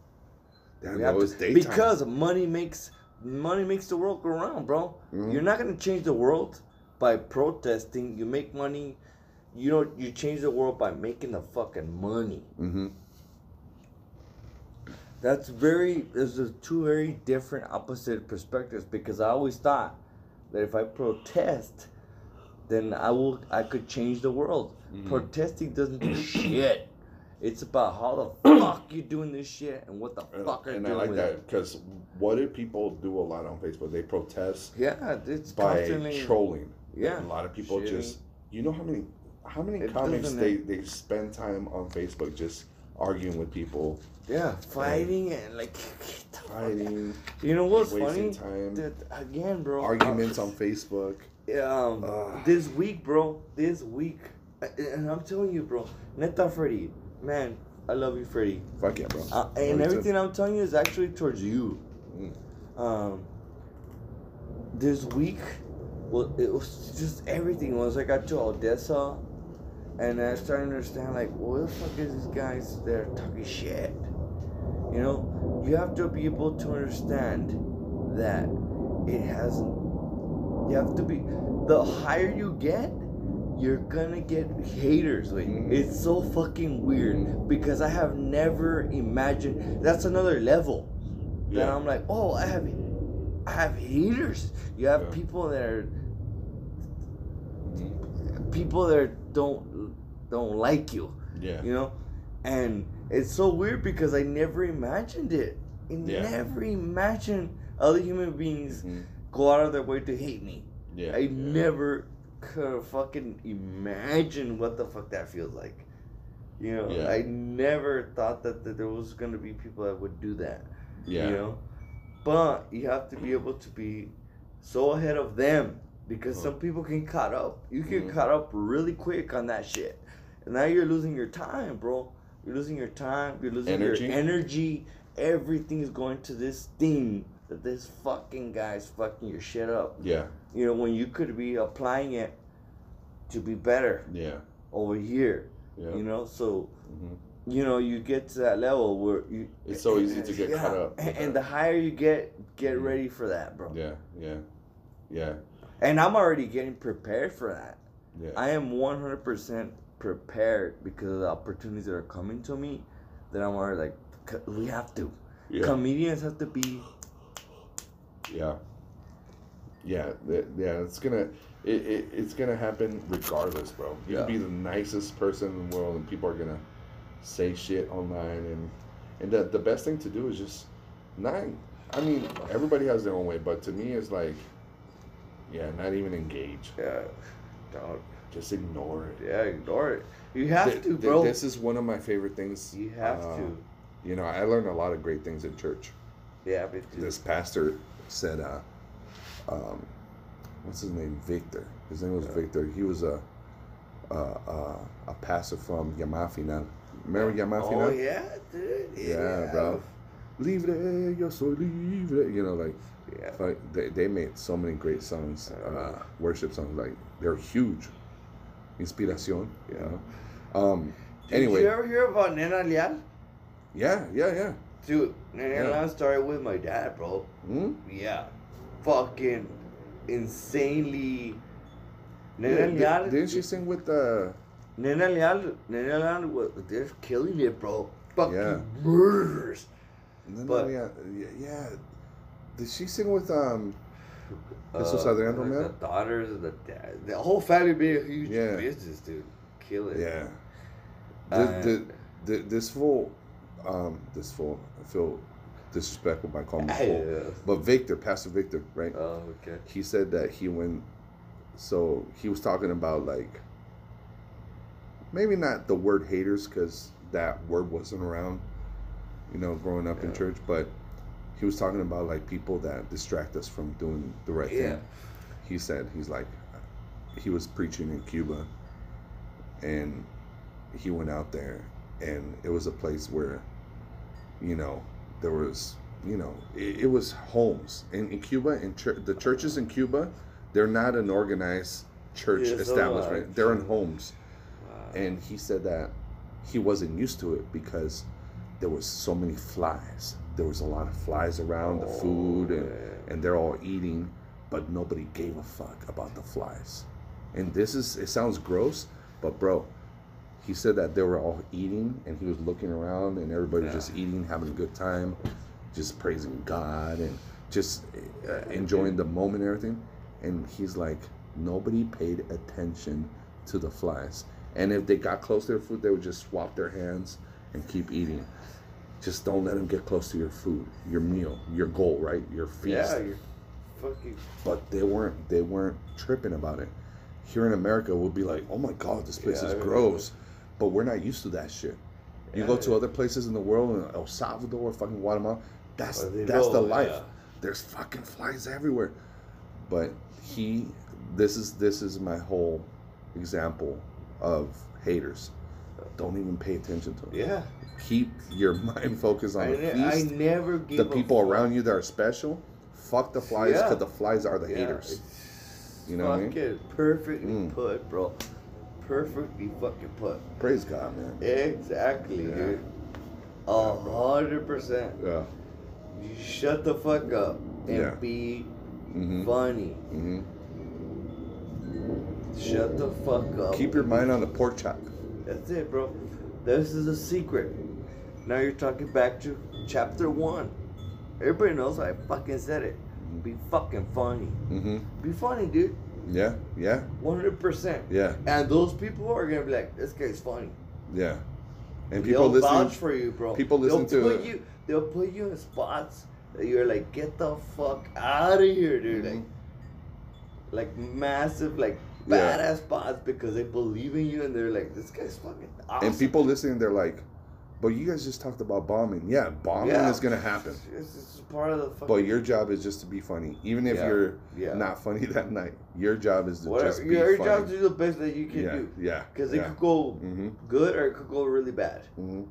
B: Damn,
E: We have to, because money makes money makes the world go round, bro.
B: Mhm.
E: You're not gonna change the world by protesting. You make money. You know, you change the world by making the fucking money. That's very. There's a two very different opposite perspectives because I always thought that if I protest, then I will. I could change the world.
B: Mm-hmm.
E: Protesting doesn't do shit. It's about how the fuck you doing this shit and what the fuck are you doing.
B: And I like that because what do people do a lot on Facebook? They protest
E: Yeah, it's
B: by trolling.
E: Yeah,
B: And a lot of people just. You know how many how many
E: It
B: comics
E: doesn't
B: they they spend time on Facebook just arguing with people,
E: yeah fighting and like
B: fighting,
E: You know what's funny?
B: time,
E: That again, bro.
B: arguments on Facebook.
E: Um, this week, bro. This week, uh, and I'm telling you, bro. Neta, Freddie, man, I love you, Freddie.
B: Fuck yeah, bro.
E: Uh, and
B: you too.
E: everything I'm telling you is actually towards you.
B: Mm.
E: Um, this week, well, it was just everything. Once I got to Odessa, and I started to understand, like, what the fuck is these guys that are talking shit? You know, you have to be able to understand that it hasn't. You have to be. The higher you get, you're gonna get haters. Like
B: Mhm.
E: it's so fucking weird because I have never imagined. That's another level.
B: Yeah.
E: I'm like, oh, I have, I have haters. You have
B: Yeah.
E: people that are. People that don't don't like you.
B: Yeah.
E: You know, and it's so weird because I never imagined it. I
B: Yeah.
E: never imagined other human beings
B: Mhm.
E: go out of their way to hate me.
B: Yeah.
E: I
B: yeah.
E: never could fucking imagine what the fuck that feels like. You know,
B: Yeah.
E: I never thought that, that there was gonna be people that would do that.
B: Yeah.
E: You know, but you have to be able to be so ahead of them because some people can caught up. You get
B: Mhm.
E: caught up really quick on that shit, and now you're losing your time, bro. You're losing your time. You're losing
B: Energy.
E: your energy. Everything is going to this thing that this fucking guy's fucking your shit up.
B: Yeah.
E: You know, when you could be applying it to be better
B: Yeah.
E: over here.
B: Yeah.
E: You know, so
B: Mhm.
E: you know you get to that level where you.
B: It's so easy to get caught up
E: And, the higher you get, get
B: Mhm.
E: ready for that, bro.
B: Yeah. Yeah. Yeah.
E: And I'm already getting prepared for that.
B: Yeah.
E: I am 100% prepared because of the opportunities that are coming to me. That I'm already like, we have to.
B: yeah.
E: Comedians have to be.
B: Yeah. Yeah, th- yeah, it's gonna, it, it, it's gonna happen regardless, bro. You
E: Yeah.
B: can be the nicest person in the world, and people are gonna say shit online, and and the the best thing to do is just not. I mean, everybody has their own way, but to me, it's like, yeah, not even engage,
E: Yeah, dog.
B: just ignore it.
E: Yeah, ignore it. You have
B: Th-
E: to,
B: th-
E: bro.
B: This is one of my favorite things.
E: you have
B: uh,
E: to.
B: You know, I learned a lot of great things in church.
E: Yeah,
B: this pastor said, uh, um, what's his name? Victor. His name was
E: Yeah.
B: Victor. He was a, uh, uh, a pastor from Yamafina. Remember Yamaha Final?
E: Oh yeah, dude.
B: Yeah, bro. Libre, yo soy libre. You know, like,
E: Yeah.
B: like they, they made so many great songs, uh, worship songs. Like they're huge. Inspiración. You know. Um.
E: Did
B: anyway.
E: you ever hear about Nena Leal?
B: Yeah, yeah, yeah.
E: Dude, Nena
B: Yeah.
E: Leal started with my dad, bro.
B: Hmm?
E: Yeah. Fucking insanely. Nena
B: Yeah,
E: Leal.
B: di- didn't she sing with the?
E: Nena Leal, Nena Leal, they're killing it, bro. Fucking
B: Yeah.
E: murders.
B: No,
E: But-
B: no, yeah, yeah, yeah. Did she sing with um?
E: Uh,
B: Esos Adrián
E: like
B: Romeo?
E: The daughters, the dad, the whole family being a huge
B: Yeah.
E: business, dude. Kill it.
B: Yeah.
E: Uh,
B: The, the, the, this fool, um, this fool. I feel disrespectful by calling him fool.
E: Yeah.
B: But Victor, Pastor Victor, right?
E: Oh, okay.
B: he said that he went so he was talking about like maybe not the word haters because that word wasn't around you know growing up in church but he was talking about like people that distract us from doing the right
E: Yeah.
B: thing he said he's like he was preaching in cuba and he went out there and it was a place where you know there was you know it, it was homes. In, in cuba in chur- the churches in cuba they're not an organized church
E: Yeah,
B: establishment. They're in homes.
E: Wow.
B: and he said that he wasn't used to it because there was so many flies. There was a lot of flies around the food and, and they're all eating but nobody gave a fuck about the flies. And this is it sounds gross but bro he said that they were all eating and he was looking around and everybody was
E: Yeah.
B: just eating having a good time just praising god and just uh, enjoying the moment and everything. And he's like nobody paid attention to the flies. And if they got close to their food they would just swap their hands and keep eating just don't let them get close to your food your meal your goal right your feast
E: Yeah, you're fucking.
B: but they weren't they weren't tripping about it. Here in America, we'll be like, "Oh my god, this place
E: Yeah,
B: is gross," but we're not used to that shit. You go to other places in the world, in El Salvador, fucking Guatemala, that's that's the
E: know,
B: life.
E: yeah.
B: There's fucking flies everywhere. But he, this is this is my whole example of haters. Don't even pay attention to them.
E: Yeah.
B: Keep your mind focused on
E: I,
B: the
E: ne- I never gave
B: the people
E: fuck.
B: around you that are special. Fuck the flies,
E: Yeah.
B: because the flies are the
E: Yeah,
B: haters. You know what I mean?
E: fucking perfectly
B: Mm.
E: put, bro. Perfectly fucking put.
B: Praise God, man.
E: Exactly,
B: Yeah.
E: dude. A hundred percent.
B: Yeah.
E: You shut the fuck up and
B: Yeah.
E: be
B: hmm
E: funny.
B: hmm
E: Shut the fuck up.
B: Keep your mind on the pork chop.
E: That's it, bro. This is a secret. Now you're talking back to chapter one. Everybody knows I fucking said it. Be fucking funny.
B: hmm
E: Be funny, dude.
B: Yeah. Yeah.
E: 100%.
B: Yeah.
E: And those people are gonna be like, this guy's funny.
B: Yeah. And people
E: they'll
B: listening.
E: vouch for you, bro.
B: people listen
E: they'll
B: to-
E: put you. They'll put you in spots that you're like, get the fuck out of here, dude.
B: Mhm.
E: Like, like massive, like. Badass spots because they believe in you and they're like, this guy's fucking awesome.
B: And people listening, they're like, "But you guys just talked about bombing. Yeah, bombing
E: Yeah.
B: is gonna happen.
E: It's just part of the fucking.
B: But your job is just to be funny, even if
E: Yeah.
B: you're
E: yeah.
B: not funny that night. Your job is to
E: Whatever.
B: just be
E: Your
B: funny.
E: job is to do the best that you can
B: yeah.
E: do.
B: Yeah.
E: Because it could go
B: hmm
E: good or it could go really bad.
B: hmm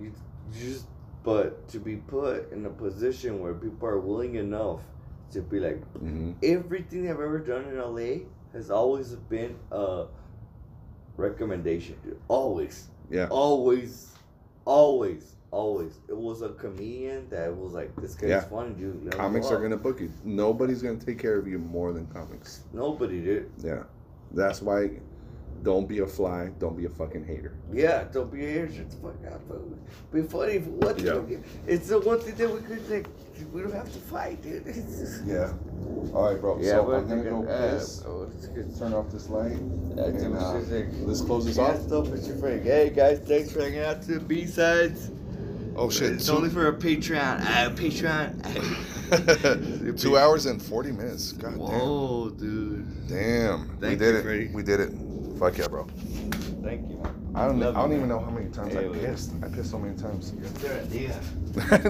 E: You just, but to be put in a position where people are willing enough to be like,
B: hmm
E: everything I've ever done in LA has always been a recommendation, dude. Always,
B: Yeah.
E: always, always, always. It was a comedian that was like, this guy's
B: Yeah.
E: funny, dude. Let
B: Comics are gonna book you. Nobody's gonna take care of you more than comics.
E: Nobody, dude.
B: Yeah. That's why don't be a fly, don't be a fucking hater.
E: Yeah, don't be a hater. Shut the fuck up. bro. Be funny for what?
B: Yeah.
E: It's the one thing that we could like. We don't have to fight, dude.
B: Yeah. All right, bro.
E: Yeah,
B: so
E: but
B: I'm gonna go
E: uh,
B: piss.
E: oh, it's good.
B: Turn off this light.
E: That's
B: and,
E: what
B: uh, let's close this off.
E: stop with your friend. Hey guys, thanks for hanging out to the B sides.
B: Oh shit!
E: It's
B: two-
E: only for a Patreon. Uh, Patreon.
B: Two hours and forty minutes. God
E: Whoa, dude.
B: damn. Damn. we did
E: you,
B: it.
E: Freddie.
B: We did it. Fuck yeah, bro.
E: Thank you, man.
B: I don't. I don't
E: you,
B: even know how many times I pissed. I pissed so many times.
E: You're a idea.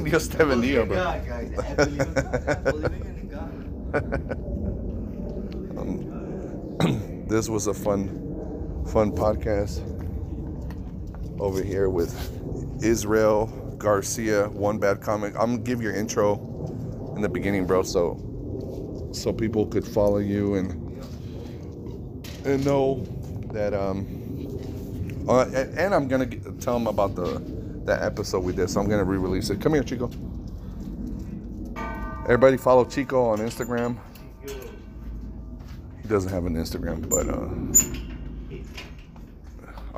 B: Dios te bendiga, bro.
E: God, guys. I believe in God. Believing in God.
B: Um, this was a fun fun podcast over here with Israel Garcia, one bad comic. I'm gonna give your intro in the beginning, bro, so so people could follow you and and know that um uh, and, I'm gonna get, tell them about the that episode we did. So I'm gonna re-release it. Come here, Chico. Everybody follow Chico on Instagram. He doesn't have an Instagram, but uh,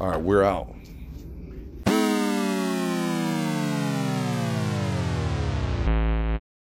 B: all right, we're out.